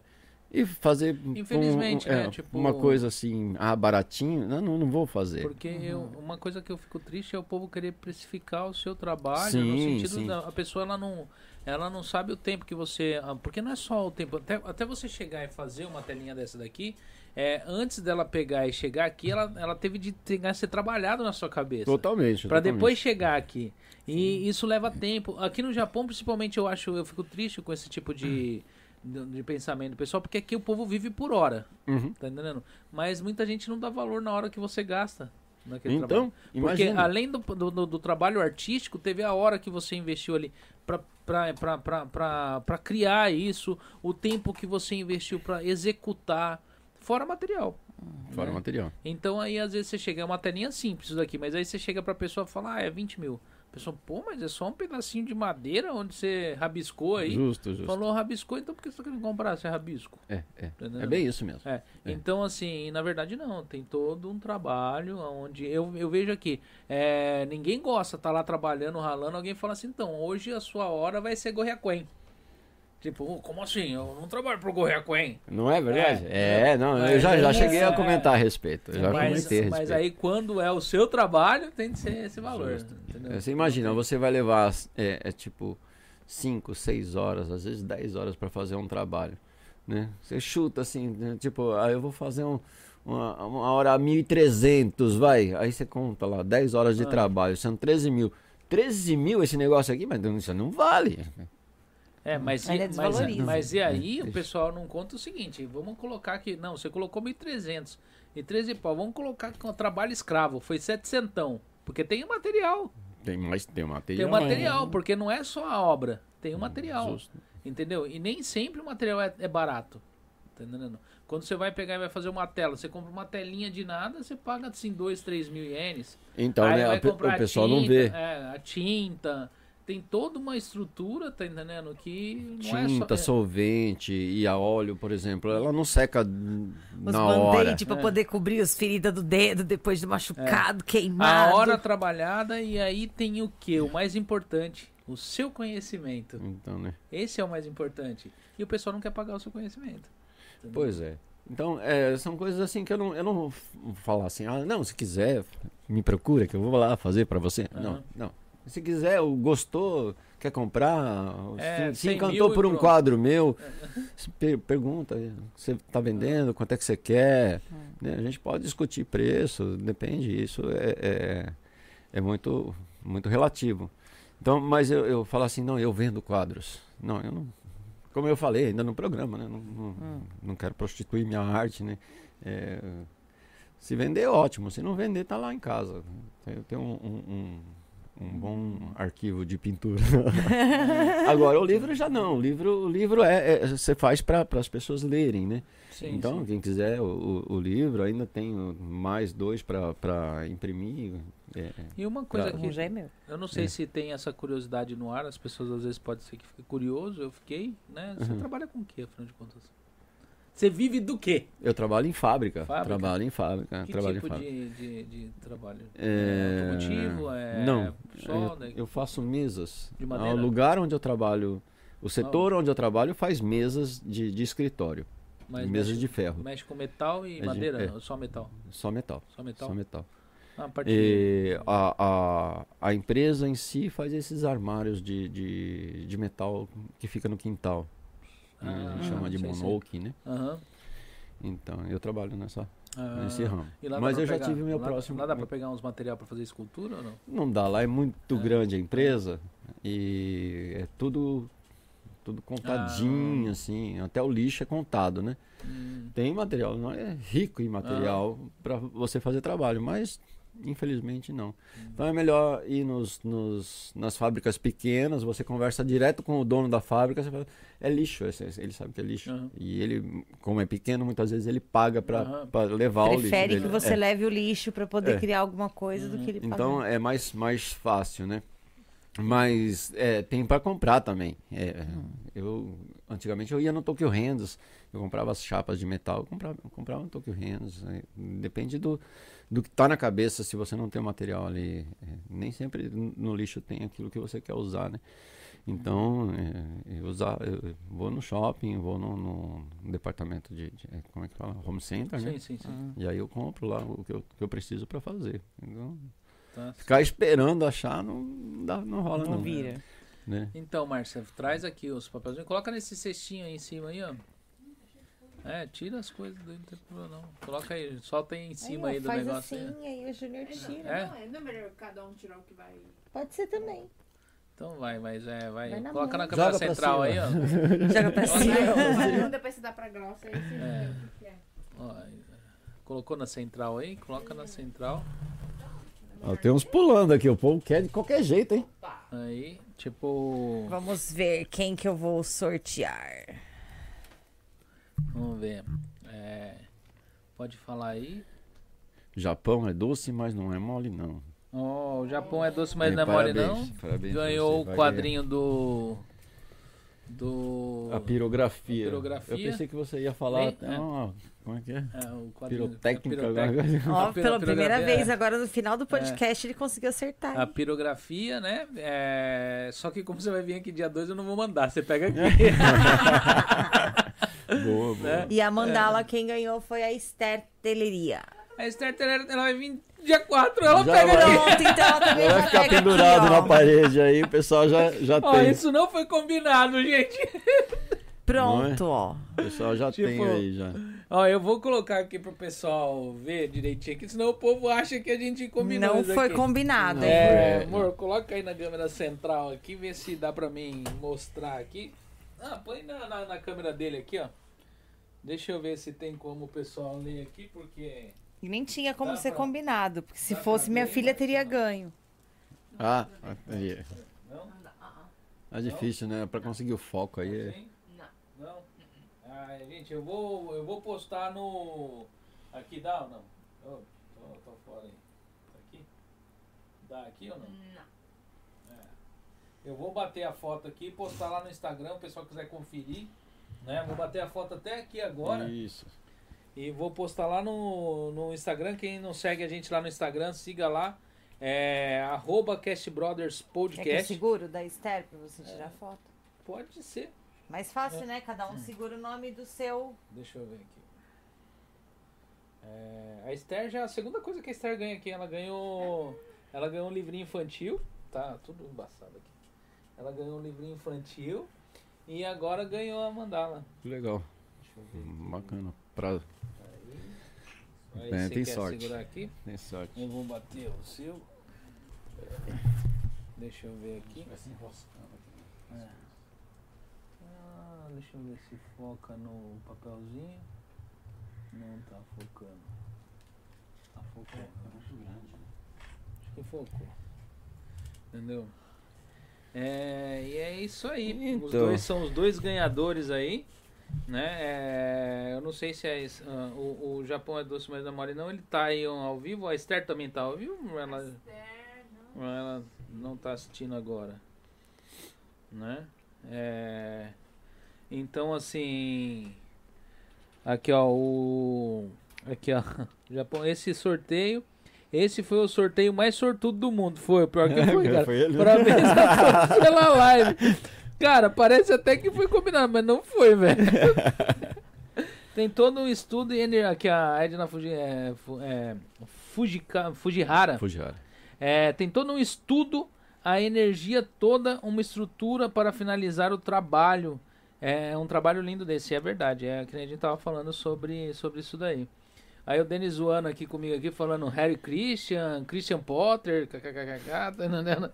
E fazer Infelizmente, né? é, Tipo- uma coisa assim, ah, baratinho, não, não, não vou fazer. Porque eu, uma coisa que eu fico triste é o povo querer precificar o seu trabalho Sim, no sentido sim. da a pessoa ela não ela não sabe o tempo que você ah, porque não é só o tempo até, até você chegar e fazer uma telinha dessa daqui é, antes dela pegar e chegar aqui ela, ela teve de ter que ser trabalhado na sua cabeça Totalmente. Pra totalmente. depois chegar aqui. E isso leva tempo. Aqui no Japão, principalmente, eu acho, eu fico triste com esse tipo de, de, de pensamento pessoal, porque aqui o povo vive por hora, Uhum. tá entendendo? Mas muita gente não dá valor na hora que você gasta naquele Então, trabalho. Porque imagina. além do, do, do- trabalho artístico, teve a hora que você investiu ali pra criar isso, o tempo que você investiu pra executar, fora material. Fora né? material. Então aí às vezes você chega, é uma telinha simples isso daqui, mas aí você chega pra pessoa e fala, ah, é 20 mil. Pessoa, pô, mas é só um pedacinho de madeira onde você rabiscou aí. Justo, justo. Falou rabiscou, então por que você tá querendo comprar se é rabisco? É, é. Entendeu? É bem isso mesmo. É. É. Então, assim, na verdade não, tem todo um trabalho onde eu, eu vejo aqui, é, ninguém gosta, tá lá trabalhando, ralando, alguém fala assim, então, hoje a sua hora vai ser Gorriaquen. Tipo, "Oh, como assim? Eu não trabalho pro Gorriaquen. Não é verdade? É. É, não, eu já, já é cheguei a isso, comentar a respeito. Eu já Mas, comentei a respeito. mas aí quando é o seu trabalho, tem que ser esse valor. Entendeu? É, Você imagina, você vai levar é, é tipo 5, 6 horas, às vezes 10 horas para fazer um trabalho, né? Você chuta assim, né? tipo, ah, eu vou fazer um, uma, uma hora 1.300, vai. Aí você conta lá, 10 horas de Ah. trabalho, são 13 mil. 13 mil esse negócio aqui, mas isso não vale. É, mas, e, mas, desvaloriza. mas e aí É, o pessoal não conta o seguinte, vamos colocar que, não, você colocou 1.300 e 13 pau, vamos colocar com trabalho escravo, foi 700, porque tem o material, Tem mais, tem o tem material. o material, porque não é só a obra, tem o material, Justo. entendeu? E nem sempre o material é, é barato, tá entendendo? Quando você vai pegar e vai fazer uma tela, você compra uma telinha de nada, você paga assim 2, 3 mil ienes, Então, Aí né, vai a pe- comprar o pessoal não tinta, vê. É, a tinta. Tem toda uma estrutura, tá entendendo? Que não é Tinta, só. solvente e a óleo, por exemplo, ela não seca Os na hora. band-aid pra É. poder cobrir as feridas do dedo depois do machucado, a queimado. hora trabalhada e aí tem o que? O mais importante, o seu conhecimento. Então, né? Esse é o mais importante. E o pessoal não quer pagar o seu conhecimento. entendeu? Pois é. Então, é, são coisas assim que eu não, eu não vou falar assim, ah, não, se quiser, me procura que eu vou lá fazer pra você. Não, Aham. não. Se quiser, ou gostou, quer comprar, É, se, se 100 encantou por um quadro meu, per- pergunta, você tá vendendo, quanto é que você quer? Né, A gente pode discutir preço, depende, isso é, é, é muito, muito relativo. Então, mas eu, eu falo assim, não, eu vendo quadros. Não, eu não. Como eu falei ainda no programa, né? Não, não, não quero prostituir minha arte, né? É, se vender, ótimo. Se não vender, tá lá em casa. Eu tenho um, um, um- um bom arquivo de pintura. Agora, o livro já não. O livro, o livro é, é- você faz para as pessoas lerem, né? Sim, então, sim. quem quiser o, o- livro, ainda tem mais dois para imprimir. É, E uma coisa Pra- que Um já é meu. eu não sei É. se tem essa curiosidade no ar, as pessoas às vezes pode ser que fique curioso, eu fiquei, né? Você Uhum. trabalha com o quê, afinal de contas? Você vive do quê? eu trabalho em fábrica. Fábrica? Trabalho em fábrica. Que trabalho tipo em fábrica. de, de, de trabalho? É, automotivo? É não, solda? eu, eu faço mesas. De Ah, madeira? O lugar onde eu trabalho, o setor onde eu trabalho faz mesas de, de escritório, Mas mesas mexe, de ferro, mexe com metal e de- madeira? é. Só metal? só metal, Só metal? só metal. Ah, a E a, a, a empresa em si faz esses armários de, de, de metal que fica no quintal. Né? a gente Ah, chama de monoke, né? Aham. Então, eu trabalho nessa, Ah, nesse ramo. Mas eu já pegar- tive meu lá- próximo. Lá dá pra pegar uns material pra fazer escultura ou não? Não dá, lá é muito É. grande a empresa e é tudo tudo contadinho, Ah. assim, até o lixo é contado, né? Hum, Tem material, não é rico em material Ah. para você fazer trabalho, mas Infelizmente não. Então é melhor ir nos, nos- nas fábricas pequenas, você conversa direto com o dono da fábrica, você fala, é lixo, esse- ele sabe que é lixo. Aham. E ele, como é pequeno, muitas vezes ele paga para Aham. levar o lixo Prefere que você É. leve o lixo pra poder É. criar alguma coisa do que ele Então pagar. é mais, mais fácil, né? Mas é, tem para comprar também. É, eu antigamente eu ia no Tokyo Hands, eu comprava as chapas de metal, eu comprava, eu comprava no Tokyo Hands. né? Depende do, do que tá na cabeça, se você não tem o material ali. é, nem sempre no lixo tem aquilo que você quer usar, né? Então, é, eu, usar, eu vou no shopping, vou no, no departamento de, de- como é que fala? Home center, né? Sim, sim, sim. E aí eu compro lá o que eu, que eu preciso para fazer. Então, Tá. Ficar esperando achar não, dá, não rola não. Não vira. Né? Então, Márcia, traz aqui os papelzinhos. Coloca nesse cestinho aí em cima aí, ó. É, tira as coisas daí, não tem problema não. Coloca aí, solta aí em cima Aí, ó, aí do faz negócio. aí. assim, aí o Júnior tira. É? Não, é, não é melhor cada um tirar o que vai. Pode ser também. Então vai, mas é, vai. Vai na Coloca mão. na câmera central aí, ó. Joga pra cima. Um, depois você dá pra Glaucia aí você É. vê o que é. Ó, Colocou na central aí? Coloca na central. Ó, tem uns pulando aqui, o povo quer de qualquer jeito, hein? Aí, tipo. Vamos ver quem que eu vou sortear. Vamos ver. É, pode falar aí. Japão é doce, mas não é mole, não. Ó, o Japão é doce, mas Bem, não é mole não. parabéns Ganhou você, o quadrinho do. Do. A pirografia. A pirografia. Eu pensei que você ia falar Bem, até é. Como é que é? É, o quadrinho. Pirotécnica. pirotécnica. pira- pela primeira pirografia, vez, é. agora no final do podcast, ele conseguiu acertar. A pirografia, né? É, Só que como você vai vir aqui dia 2, eu não vou mandar. Você pega aqui. Boa, boa. Né? E a mandala, quem ganhou foi a Esther Teleria. A Esther Teller, ela vai vir dia 4, ela Já pega vai. Pronto, então ela também Vai ficar pendurado aqui, na parede aí, o pessoal já, já Ó, tem. isso não foi combinado, gente. Pronto, ó. O pessoal já Tipo, tem aí já. Ó, eu vou colocar aqui pro pessoal ver direitinho aqui, senão o povo acha que a gente combinou Não isso foi aqui. combinado. hein? É, É. amor, coloca aí na câmera central aqui, vê se dá pra mim mostrar aqui. Ah, põe na, na, na câmera dele aqui, ó. Deixa eu ver se tem como o pessoal ler aqui, porque... E nem tinha como Dá ser pra- combinado, porque se dá fosse minha ver, filha mas teria não. ganho. Ah, aí. Não? É difícil, né? Pra conseguir o foco aí. é-? Não? Ah, gente, eu vou, eu vou postar no... Aqui dá ou não? Oh, tô, tô fora aí. Tá aqui? Dá aqui ou não? É. Eu vou bater a foto aqui e postar lá no Instagram, o pessoal quiser conferir. Né? Vou bater a foto até aqui agora. Isso. E vou postar lá no, no Instagram. Quem não segue a gente lá no Instagram, siga lá. É arroba Cast Brothers Quer que eu Podcast. seguro da Esther pra você tirar foto? Pode ser. Mais fácil, né? Cada um segura o nome do seu. Deixa eu ver aqui. É, a Esther já. A segunda coisa que a Esther ganha aqui, ela ganhou. Ela ganhou um livrinho infantil. Tá tudo embaçado aqui. Ela ganhou um livrinho infantil. E agora ganhou a mandala. Que legal. Deixa eu ver. aqui. Bacana. Pra... Aí, É, você tem quer sorte. segurar aqui? Tem sorte. Eu vou bater o seu. Deixa eu ver aqui. É. Ah, deixa eu ver se foca no papelzinho. Não tá focando. Tá focando. Acho que focou. Entendeu? É, e é isso aí. Os Então. dois são os dois ganhadores aí. Né? É, eu não sei se é esse- ah, o, o Japão é doce, mas não é não. Ele tá aí ao vivo. A Esther também tá ao vivo? Ela, Esther, não. ela não tá assistindo agora. Né? É, então assim. Aqui ó, o. Aqui ó. Japão, esse sorteio. Esse foi o sorteio mais sortudo do mundo. Foi, o pior que foi, cara. Foi ele? Parabéns a todos pela live. Cara, parece até que foi combinado, mas não foi, velho. Tem todo um estudo e aqui a Edna Fuji, é, é, Fujika- Fujihara. Fujihara. É, tem todo um estudo, a energia toda, uma estrutura para finalizar o trabalho. É um trabalho lindo desse, é verdade. É que nem a gente tava falando sobre, sobre isso daí. Aí o Denis zoando aqui comigo aqui, falando Harry Christian, Christian Potter, kkkk, tananana.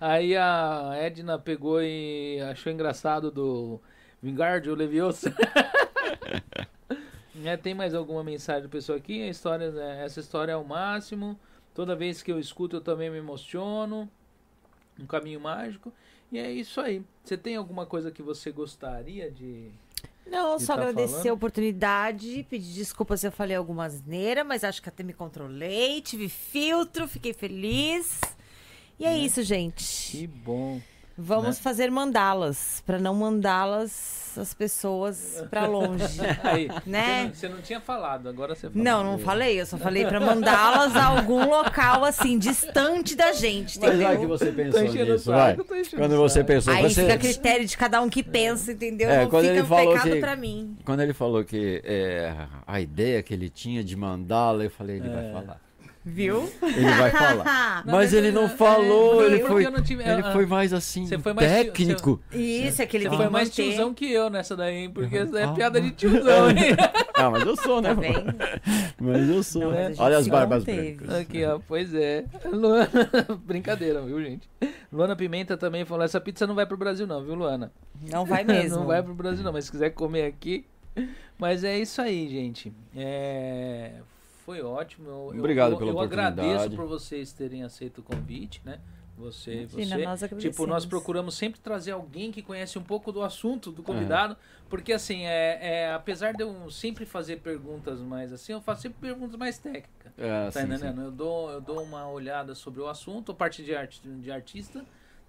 Aí a Edna pegou e achou engraçado do Vingardio Leviosa. É, tem mais alguma mensagem do pessoal aqui? A história, é, essa história é o máximo. Toda vez que eu escuto, eu também me emociono. Um caminho mágico. E é isso aí. Você tem alguma coisa que você gostaria de. Não, de só tá agradecer falando? a oportunidade, pedir desculpa se eu falei alguma asneira, mas acho que até me controlei, tive filtro, fiquei feliz. E é Né? isso, gente. Que bom. Vamos né? fazer mandá-las, pra não mandá-las as pessoas pra longe. Aí, Né? Você, não, você não tinha falado, agora você falou. Não, não falei, eu só falei pra mandá-las a algum local assim, distante da gente, Mas vai que entendeu? você pensou nisso, vai. Quando você saco. pensou, Aí você... fica a critério de cada um que pensa, entendeu? É, não quando fica ele um falou pecado pra mim. Quando ele falou que é, a ideia que ele tinha de mandá-la, eu falei, ele É. vai falar. Viu? Ele vai falar. Mas ele não falou, é, ele foi, não tive- ele ah, foi mais assim, você foi mais tio- técnico. Isso, é que ele Você foi mais manter. tiozão que eu nessa daí, hein? Porque essa é Ah. piada de tiozão, hein? Ah, mas eu sou, né? Tá? Mas eu sou. Não, gente Olha as barbas brancas. Aqui, ó, pois é. Luana, brincadeira, viu, gente? Luana Pimenta também falou: essa pizza não vai pro Brasil, não, viu, Luana? Não vai mesmo. não vai pro Brasil, não, mas se quiser comer aqui. Mas é isso aí, gente. É, Foi ótimo. Eu, eu- Obrigado eu, pela eu oportunidade. agradeço por vocês terem aceito o convite, né? Você, Imagina, você. nós Tipo, nós procuramos sempre trazer alguém que conhece um pouco do assunto É. do convidado, porque assim, é, é, apesar de eu sempre fazer perguntas mais assim, eu faço sempre perguntas mais técnicas. É, Tá sim, entendendo? Eu, dou, eu dou uma olhada sobre o assunto, a parte de, arte, de artista,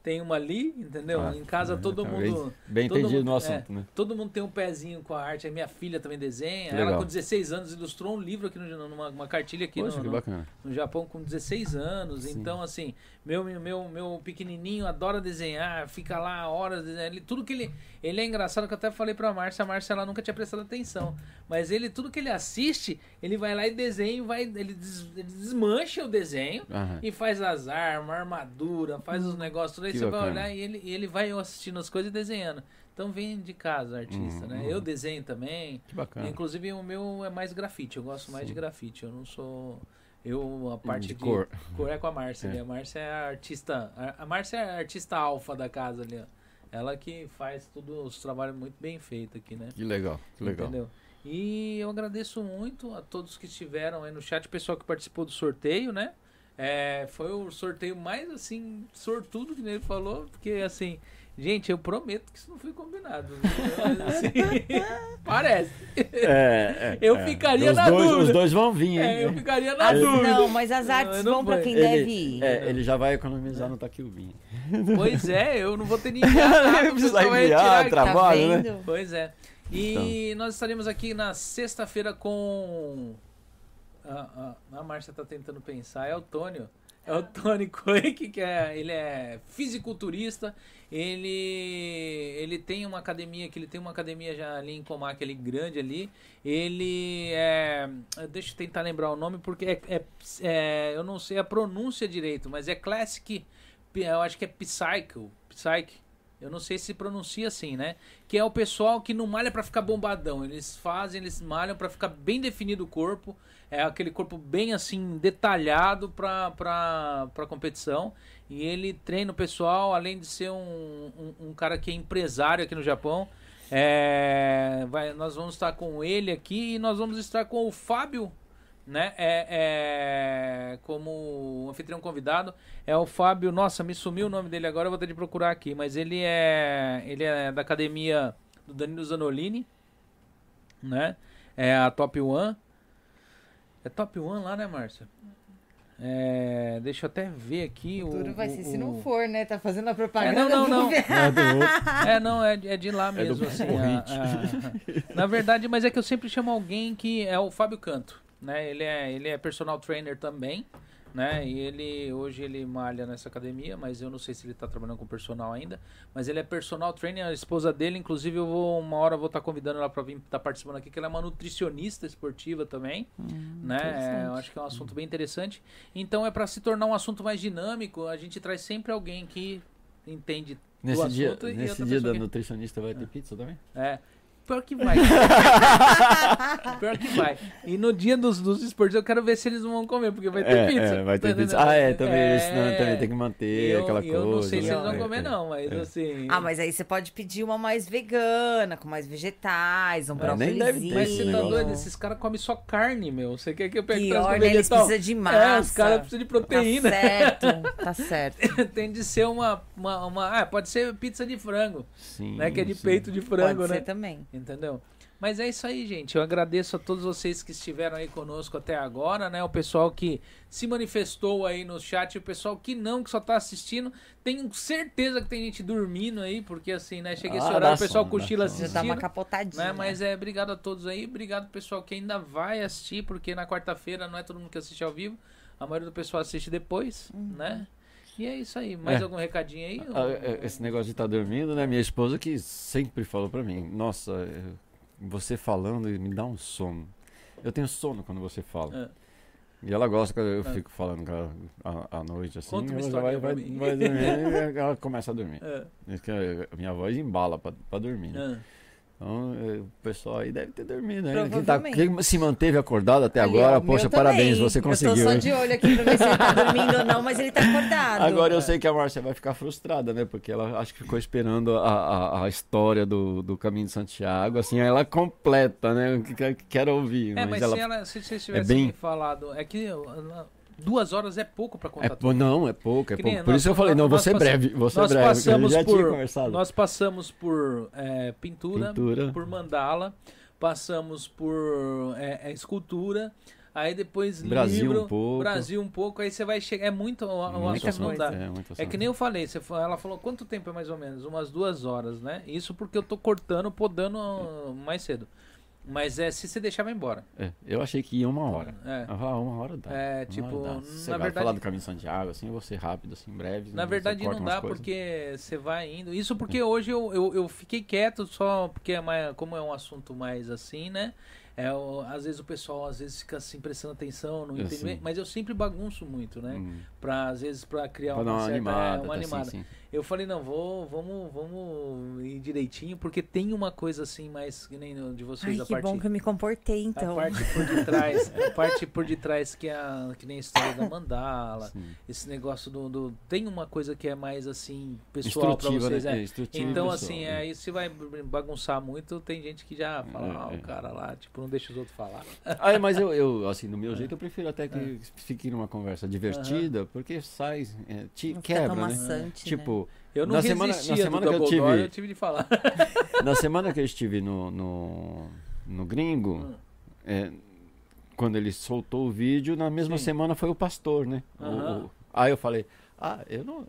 tem uma ali, entendeu? Ah, em casa é, todo tá mundo. Bem todo entendido mundo- no assunto, né? Todo mundo tem um pezinho com a arte. A minha filha também desenha. Que Ela, legal. com 16 anos, ilustrou um livro aqui no, numa uma cartilha aqui Poxa, no, que no, bacana. no Japão com 16 anos. Sim. Então, assim, meu, meu, meu pequenininho adora desenhar, fica lá horas desenhando. Tudo que ele. Ele é engraçado que eu até falei pra Márcia, a Márcia ela nunca tinha prestado atenção. Mas ele, tudo que ele assiste, ele vai lá e desenha, vai, ele, des- ele desmancha o desenho Aham. e faz as armas, armadura, faz os negócios, tudo aí Que você vai bacana. olhar e ele, e ele vai assistindo as coisas e desenhando. Então vem de casa, artista, Uhum, né? uhum. Eu desenho também. Que bacana. Inclusive o meu é mais grafite, eu gosto mais Sim. de grafite. Eu não sou. Eu, a parte de de, cor. cor é com a Márcia. É. A Márcia é a artista. a- Márcia é a artista alfa da casa ali, ó. Ela que faz tudo os trabalhos muito bem feitos aqui, né? Que legal, que legal. Entendeu? E eu agradeço muito a todos que estiveram aí no chat, pessoal que participou do sorteio, né? É, foi o sorteio mais assim, sortudo que ele falou, porque assim, gente, eu prometo que isso não foi combinado. Assim, parece. É, é, Eu é. ficaria os na dois, dúvida. Os dois vão vir, hein? É, eu ficaria na dúvida. não, mas as artes Não, não vão pra foi. quem Ele- deve ir. É, ele já vai economizar no Taquilvinho. Pois é, eu não vou ter o Precisa enviar, tirar aqui. tra- trabalho, né? vendo? Pois é. E nós estaremos aqui na sexta-feira com. A, a, a Márcia tá tentando pensar, é o Tônio. É o Tony Coic, que é, ele é fisiculturista. Ele, ele tem uma academia, que ele tem uma academia já ali em Comac, ali grande ali. Ele é. Deixa eu tentar lembrar o nome, porque é, é- é- eu não sei a pronúncia direito, mas é Classic. Eu acho que é Psycho. Psyche. Eu não sei se pronuncia assim, né? Que é o pessoal que não malha pra ficar bombadão. Eles fazem, eles malham pra ficar bem definido o corpo. É aquele corpo bem assim, detalhado pra competição. E ele treina o pessoal, além de ser um, um, um cara que é empresário aqui no Japão. É, vai, nós vamos estar com ele aqui e nós vamos estar com o Fábio, né? É, é, como anfitrião convidado. É o Fábio. Nossa, me sumiu o nome dele agora, eu vou ter de procurar aqui. Mas ele é, ele é da academia do Danilo Zanolini, né? É a Top One. É Top One lá, né, Márcia? É, deixa eu até ver aqui. O, Futuro vai o- ser se o- não for, né? Tá fazendo a É, propaganda. não, não, não. É. É, não, é, é de lá do mesmo, assim. a- a- na verdade, mas é que eu sempre chamo alguém que é o Fábio Canto, né? Ele é, ele é personal trainer também, né? E ele, hoje ele malha nessa academia, mas eu não sei se ele tá trabalhando com personal ainda. Mas ele é personal trainer, a esposa dele, inclusive eu vou, uma hora vou estar convidando ela para vir estar participando aqui, que ela é uma nutricionista esportiva também, né? É, eu acho que é um assunto bem interessante. Então é para se tornar um assunto mais dinâmico, a gente traz sempre alguém que entende Nesse dia, assunto e nesse dia da que- nutricionista vai ter pizza também? é. Pior que vai. pior que vai. E no dia dos, dos esportes eu quero ver se eles vão comer, porque vai ter É, pizza. é, vai ter Tá pizza. Ah, é, também, É. senão também tem que manter eu, aquela coisa. Eu não sei se né? eles vão É, comer, é. não, mas é. assim. Ah, mas aí você pode pedir uma mais vegana, com mais vegetais, um deve brócolizinho. Mas você tá doido? Esses caras comem só carne, meu. Você quer que eu pegue Pior, traz né? Eles precisam de É, massa. os caras precisam de proteína. Tá certo, tá certo. Tem de ser uma. uma, uma- ah, pode ser pizza de frango, Sim, né? Que é de sim. peito de frango, Pode né? ser também. Entendeu? Mas é isso aí, gente. Eu agradeço a todos vocês que estiveram aí conosco até agora, né? O pessoal que se manifestou aí no chat, e o pessoal que não, que só tá assistindo. Tenho certeza que tem gente dormindo aí, porque assim, né? Chega esse Ah, horário, dá o pessoal dá cochila sono. Já assistindo. dá uma capotadinha. Né? Mas é, obrigado a todos aí, obrigado pessoal que ainda vai assistir, porque na quarta-feira não é todo mundo que assiste ao vivo, a maioria do pessoal assiste depois, né? E é isso aí. Mais É. algum recadinho aí? Ah, é, Esse negócio de estar dormindo, né? Minha esposa que sempre falou pra mim, nossa, é, você falando me dá um sono. Eu tenho sono quando você fala. É. E ela gosta que eu Ah. fico falando com ela à, noite, assim. Conta uma historinha vai, vai, vai dormir e ela começa a dormir. É, a minha voz embala pra, pra dormir. né? é. Então, é, o pessoal aí deve ter dormido ainda. Quem, tá, quem se manteve acordado até Ali, agora, poxa, também. parabéns, você Eu tô conseguiu. só hein? de olho aqui pra ver se ele tá dormindo ou não, mas ele tá acordado. Agora eu sei que a Márcia vai ficar frustrada, né? Porque ela acho que ficou esperando a, a, a história do, do Caminho de Santiago, assim, aí ela completa, né? Que- que- Quero ouvir. É, mas mas ela... se, ela, se vocês tivessem bem- me falado, é que duas horas é pouco pra contar É, tudo. não, é pouco, é pouco. Por nós- isso eu falei, não, vou ser breve, vou ser nós breve, passamos já por. Nós passamos por é, pintura, Pintura. por mandala, passamos por é, é, escultura, aí depois Brasil livro, um pouco. Brasil um pouco, aí você vai chegar, é muito, o, Muito assunto é, muito É que nem eu falei, você ela falou quanto tempo é mais ou menos? Umas duas horas, né? Isso porque eu tô cortando, podando mais cedo. Mas é se você deixar, vai embora. É, eu achei que ia uma hora. É. Ah, uma hora dá. É, Uma tipo, hora dá. na Você vai verdade- falar do Caminho de Santiago, assim, eu vou ser rápido, assim, breve. Na você verdade não dá porque você vai indo. Isso porque hoje eu, eu, eu fiquei quieto só porque é mais, como é um assunto mais assim, né? É, às vezes o pessoal às vezes fica assim prestando atenção, não Eu entende mas eu sempre bagunço muito, né? Hum, Pra, às vezes para criar pra uma, uma certa, animada, é, uma tá, animada. Sim, sim. Eu falei, não, vou, vamos, vamos ir direitinho, porque tem uma coisa assim mais que nem no de vocês Ai, a que parte bom que eu me comportei, então. a parte por detrás, a parte por detrás que é a, que nem a história da mandala, sim. esse negócio do, do- tem uma coisa que é mais assim pessoal pra Instrutiva, vocês, né? é. É, Então pessoal, assim, é. aí se vai bagunçar muito, tem gente que já fala, ah, É, o é. cara lá, tipo, não deixa os outros falar. Ah, é, mas eu, eu, assim, do meu É. jeito, eu prefiro até que fique numa conversa divertida, porque sai, é, te Não quebra, né? maçante, né? Tipo, Eu não Na semana- na semana que eu tive- eu tive de falar. na semana que eu estive no, no, no gringo, Hum. é, quando ele soltou o vídeo, na mesma Sim. semana foi o pastor, né? O- Aham. o- aí eu falei, ah, eu não.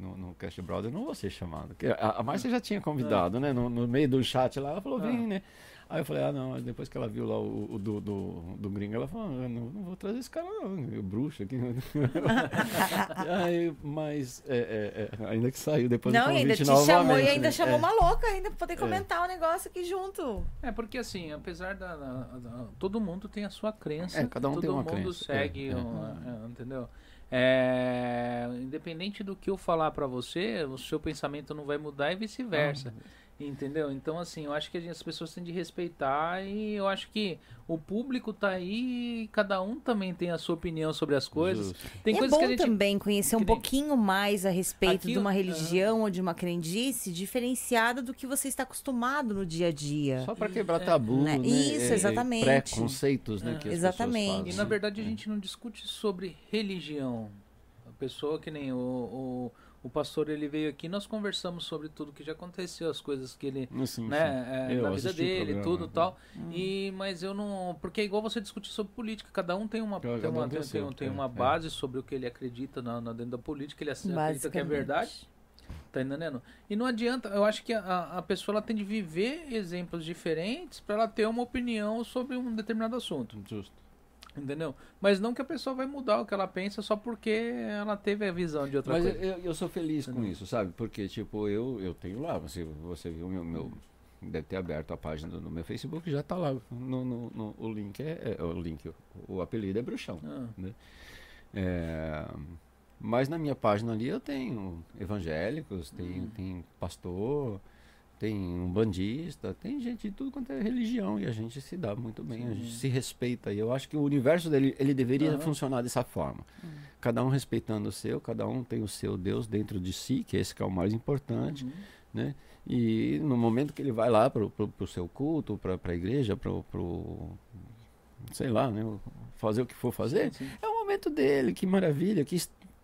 No, no Cast Brother eu não vou ser chamado. porque A, a Márcia já tinha convidado, né? No, no meio do chat lá, ela falou, vem, Ah. né? Aí eu falei, ah, não, Mas depois que ela viu lá o, o do, do, do gringo, ela falou, ah, não, não vou trazer esse cara, não, eu bruxo aqui. aí, mas, é, é, é, ainda que saiu depois do Não, e ainda convite te chamou e ainda né? chamou É. uma louca ainda pra poder comentar o negócio aqui junto. É porque assim, apesar da, da- da- todo mundo tem a sua crença, É, cada um todo tem uma mundo crença, segue, é, é. uma- é, entendeu? É, independente do que eu falar pra você, o seu pensamento não vai mudar e vice-versa. Entendeu? Então, assim, eu acho que as pessoas têm de respeitar e eu acho que o público tá aí e cada um também tem a sua opinião sobre as coisas. Justo. Tem é coisas bom que a gente. também conhecer um pouquinho mais a respeito Aqui, de uma religião ou de uma crendice diferenciada do que você está acostumado no dia a dia. Só para quebrar É, tabu, né? né? Isso, É, exatamente. Preconceitos, né? É. que as Exatamente. pessoas E na verdade a gente não discute sobre religião. A pessoa que nem o, o, o pastor ele veio aqui, nós conversamos sobre tudo que já aconteceu, as coisas que ele. Sim, sim. né, é, Eu na vida dele, programa, tudo né? tal. E, mas eu não. Porque é igual você discutir sobre política, cada um tem uma, Cada tem um uma, tem tem, tem é, uma é. base sobre o que ele acredita na, na- dentro da política, ele acredita que é verdade. Tá entendendo? E não adianta, eu acho que a, a pessoa ela tem de viver exemplos diferentes para ela ter uma opinião sobre um determinado assunto. Justo. Entendeu? Mas não que a pessoa vai mudar o que ela pensa só porque ela teve a visão de outra Mas coisa. eu, eu sou feliz com isso, sabe? Porque, tipo, eu, eu tenho lá, você, você viu meu, meu. Deve ter aberto a página do meu Facebook, já tá lá. No, no- no- o link é, é- O link, o, o apelido é bruxão. Ah, É, mas na minha página ali eu tenho evangélicos, tenho, tem pastor, tem um bandista, tem gente de tudo quanto é religião e a gente se dá muito bem, a gente se respeita. E eu acho que o universo dele ele deveria Aham. funcionar dessa forma. Cada um respeitando o seu, cada um tem o seu Deus dentro de si, que esse que é o mais importante, Uhum. né? E no momento que ele vai lá pro, pro, pro seu culto, pra, pra igreja, pro, pro sei lá, né? Fazer o que for fazer, Sim, sim. é o momento dele, que maravilha, que,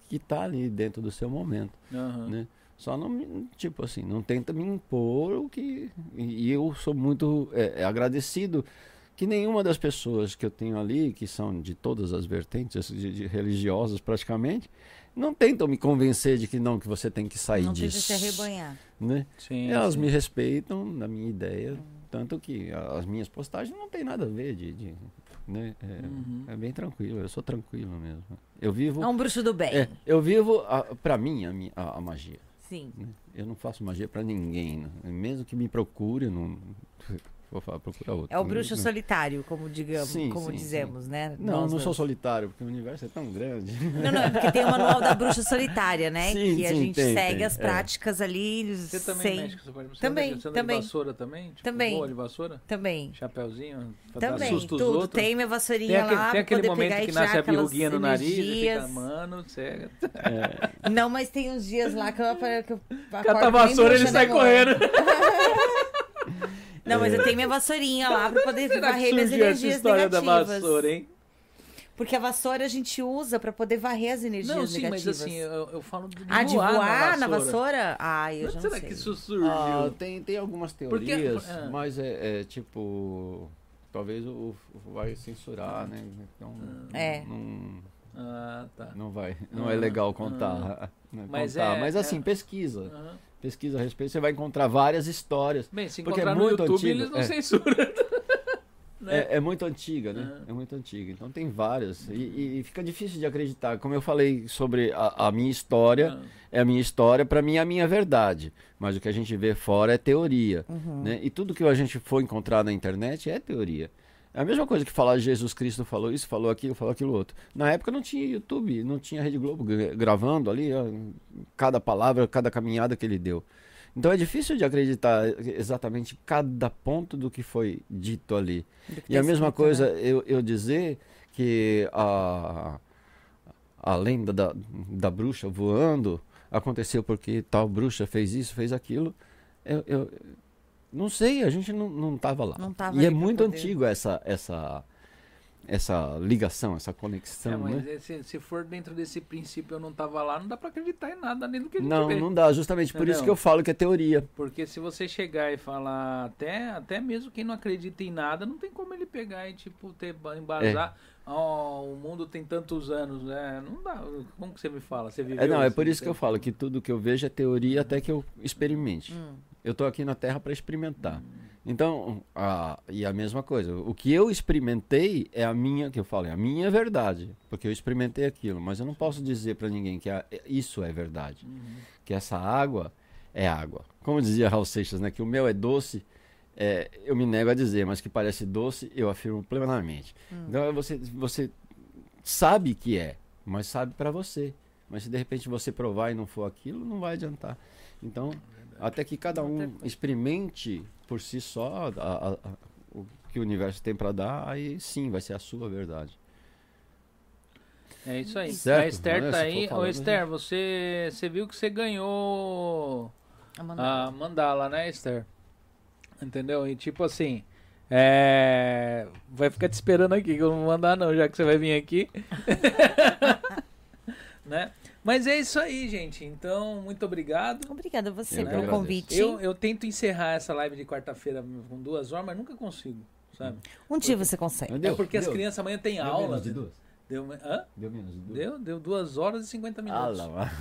que tá ali dentro do seu momento né? Só não, tipo assim, não tenta me impor o que. E, eu sou muito é, é, agradecido que nenhuma das pessoas que eu tenho ali, que são de todas as vertentes de, de religiosas praticamente, não tentam me convencer de que não, que você tem que sair Não disso. se arrebanhar. Né? Sim, Elas sim. me respeitam na minha ideia, tanto que as minhas postagens não tem nada a ver de. de- né? é, Uhum. é bem tranquilo, eu sou tranquilo mesmo. Eu vivo. É um bruxo do bem. é, eu vivo, a, pra mim, a, a- a magia Sim. Eu não faço magia pra ninguém. né? Mesmo que me procure, não vou falar, procura outro. É o bruxo Não- solitário, como digamos, Sim, como sim, dizemos, né? Não, Nós não sou solitário, porque o universo é tão grande. Não, não, é porque tem o manual da bruxa solitária, né? Sim, que a sim, gente tem, segue tem, as é. práticas ali Você também sem. mexe com essa parte? Você Também, anda, também. de vassoura também? Tipo, Também. Boa de vassoura? Também. Chapeuzinho? Também, susto tudo. outros? Tem minha vassourinha Tem aquele, lá tem aquele poder momento pegar que nasce a aquelas biruguinha no nariz e fica, mano, cega. Não, mas tem uns dias lá que eu, que eu Cata a vassoura ele sai né, correndo. Não, mas eu tenho minha vassourinha lá pra poder Será que varrer minhas energias história da negativas. vassoura, hein? Porque a vassoura a gente usa pra poder varrer as energias Não, sim, mas negativas. assim, eu, eu falo de ah, de voar, voar na vassoura. na vassoura? Ai, eu Mas já não será sei. que isso surgiu? Ah, tem, tem algumas Porque- teorias, ah. mas é, é tipo. Talvez o, o vai censurar, né? Então. É. Não, Ah, tá. não vai. Não Ah, é legal contar. né, Mas contar. é- mas assim, é- pesquisa. Pesquisa a respeito, você vai encontrar várias histórias. Bem, se Porque é muito YouTube, antigo, eles não é. censuram. né? É, é muito antiga, né? É muito antiga. Então tem várias. E, e- fica difícil de acreditar. Como eu falei sobre a, a minha história, Ah. é a minha história, para mim é a minha verdade. Mas o que a gente vê fora é teoria. Né? E tudo que a gente for encontrar na internet é teoria. É a mesma coisa que falar Jesus Cristo falou isso, falou aquilo, falou aquilo outro. Na época não tinha YouTube, não tinha Rede Globo gra- gravando ali ó, cada palavra, cada caminhada que ele deu. Então é difícil de acreditar exatamente cada ponto do que foi dito ali. E a tá mesma escrito, coisa né? eu, eu dizer que a, a lenda da, da bruxa voando aconteceu porque tal bruxa fez isso, fez aquilo. Eu, eu não sei, a gente não, não tava lá. Não tava e é muito poder. antigo essa, essa, essa ligação, essa conexão. É, mas né? é, se, se for dentro desse princípio eu não tava lá, não dá pra acreditar em nada nem do que a gente Não, vê. não dá, justamente por isso Entendeu? que eu falo que é teoria. Porque se você chegar e falar, até, até mesmo quem não acredita em nada, não tem como ele pegar e, tipo, ter, embasar. É. Ó, o mundo tem tantos anos, né? Não dá. Como que você me fala? Você viveu É, não, é por isso que eu falo que tudo que eu vejo é teoria até que eu experimente. Hum. Eu tô aqui na Terra para experimentar. Então, a, e a mesma coisa, o que eu experimentei é a minha, que eu falo, é a minha verdade, porque eu experimentei aquilo, mas eu não posso dizer para ninguém que a- isso é verdade, que essa água é água. Como dizia Raul Seixas, né, que o mel é doce, é, eu me nego a dizer, mas que parece doce, eu afirmo plenamente. Então, você, você sabe que é, mas sabe para você. Mas se de repente você provar e não for aquilo, não vai adiantar. Então, até que cada um experimente por si só a- a- a- o que o universo tem para dar, aí sim vai ser a sua verdade. É isso aí. Certo, a Esther né? tá aí. Ô, falando, Esther, você, você viu que você ganhou A mandala. a mandala, né, Esther? Entendeu? E tipo assim, é... vai ficar te esperando aqui, que eu não vou mandar não, já que você vai vir aqui. né? Mas é isso aí, gente. Então, muito obrigado. Obrigada a você Eu pelo agradeço. convite. Eu, eu tento encerrar essa live de quarta-feira com duas horas, mas nunca consigo, sabe? Um dia você consegue. é porque as crianças amanhã têm aula. né? duas? Deu, hã? Deu menos de duas? Deu, deu duas horas e 50 Ah, minutos. lá,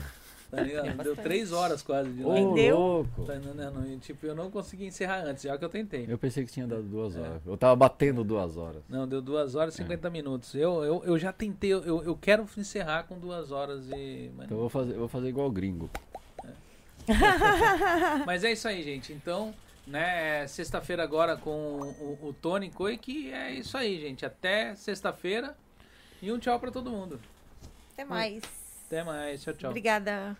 tá ligado? Deu bastante. três horas quase de Ô, live. Entendeu? louco. Tá entendendo? E, tipo, eu não consegui encerrar antes, já que eu tentei. Eu pensei que tinha dado duas É. horas. Eu tava batendo duas horas. Não, deu duas horas e 50 minutos. Eu, eu, eu já tentei, eu, eu quero encerrar com duas horas e. Mas, Então eu vou fazer, eu vou fazer igual o gringo. mas é isso aí, gente. Então, né, é sexta-feira agora com o, o Tony Coi, que é isso aí, gente. Até sexta-feira. E um tchau pra todo mundo. Até mais. Até mais. Tchau, tchau. Obrigada.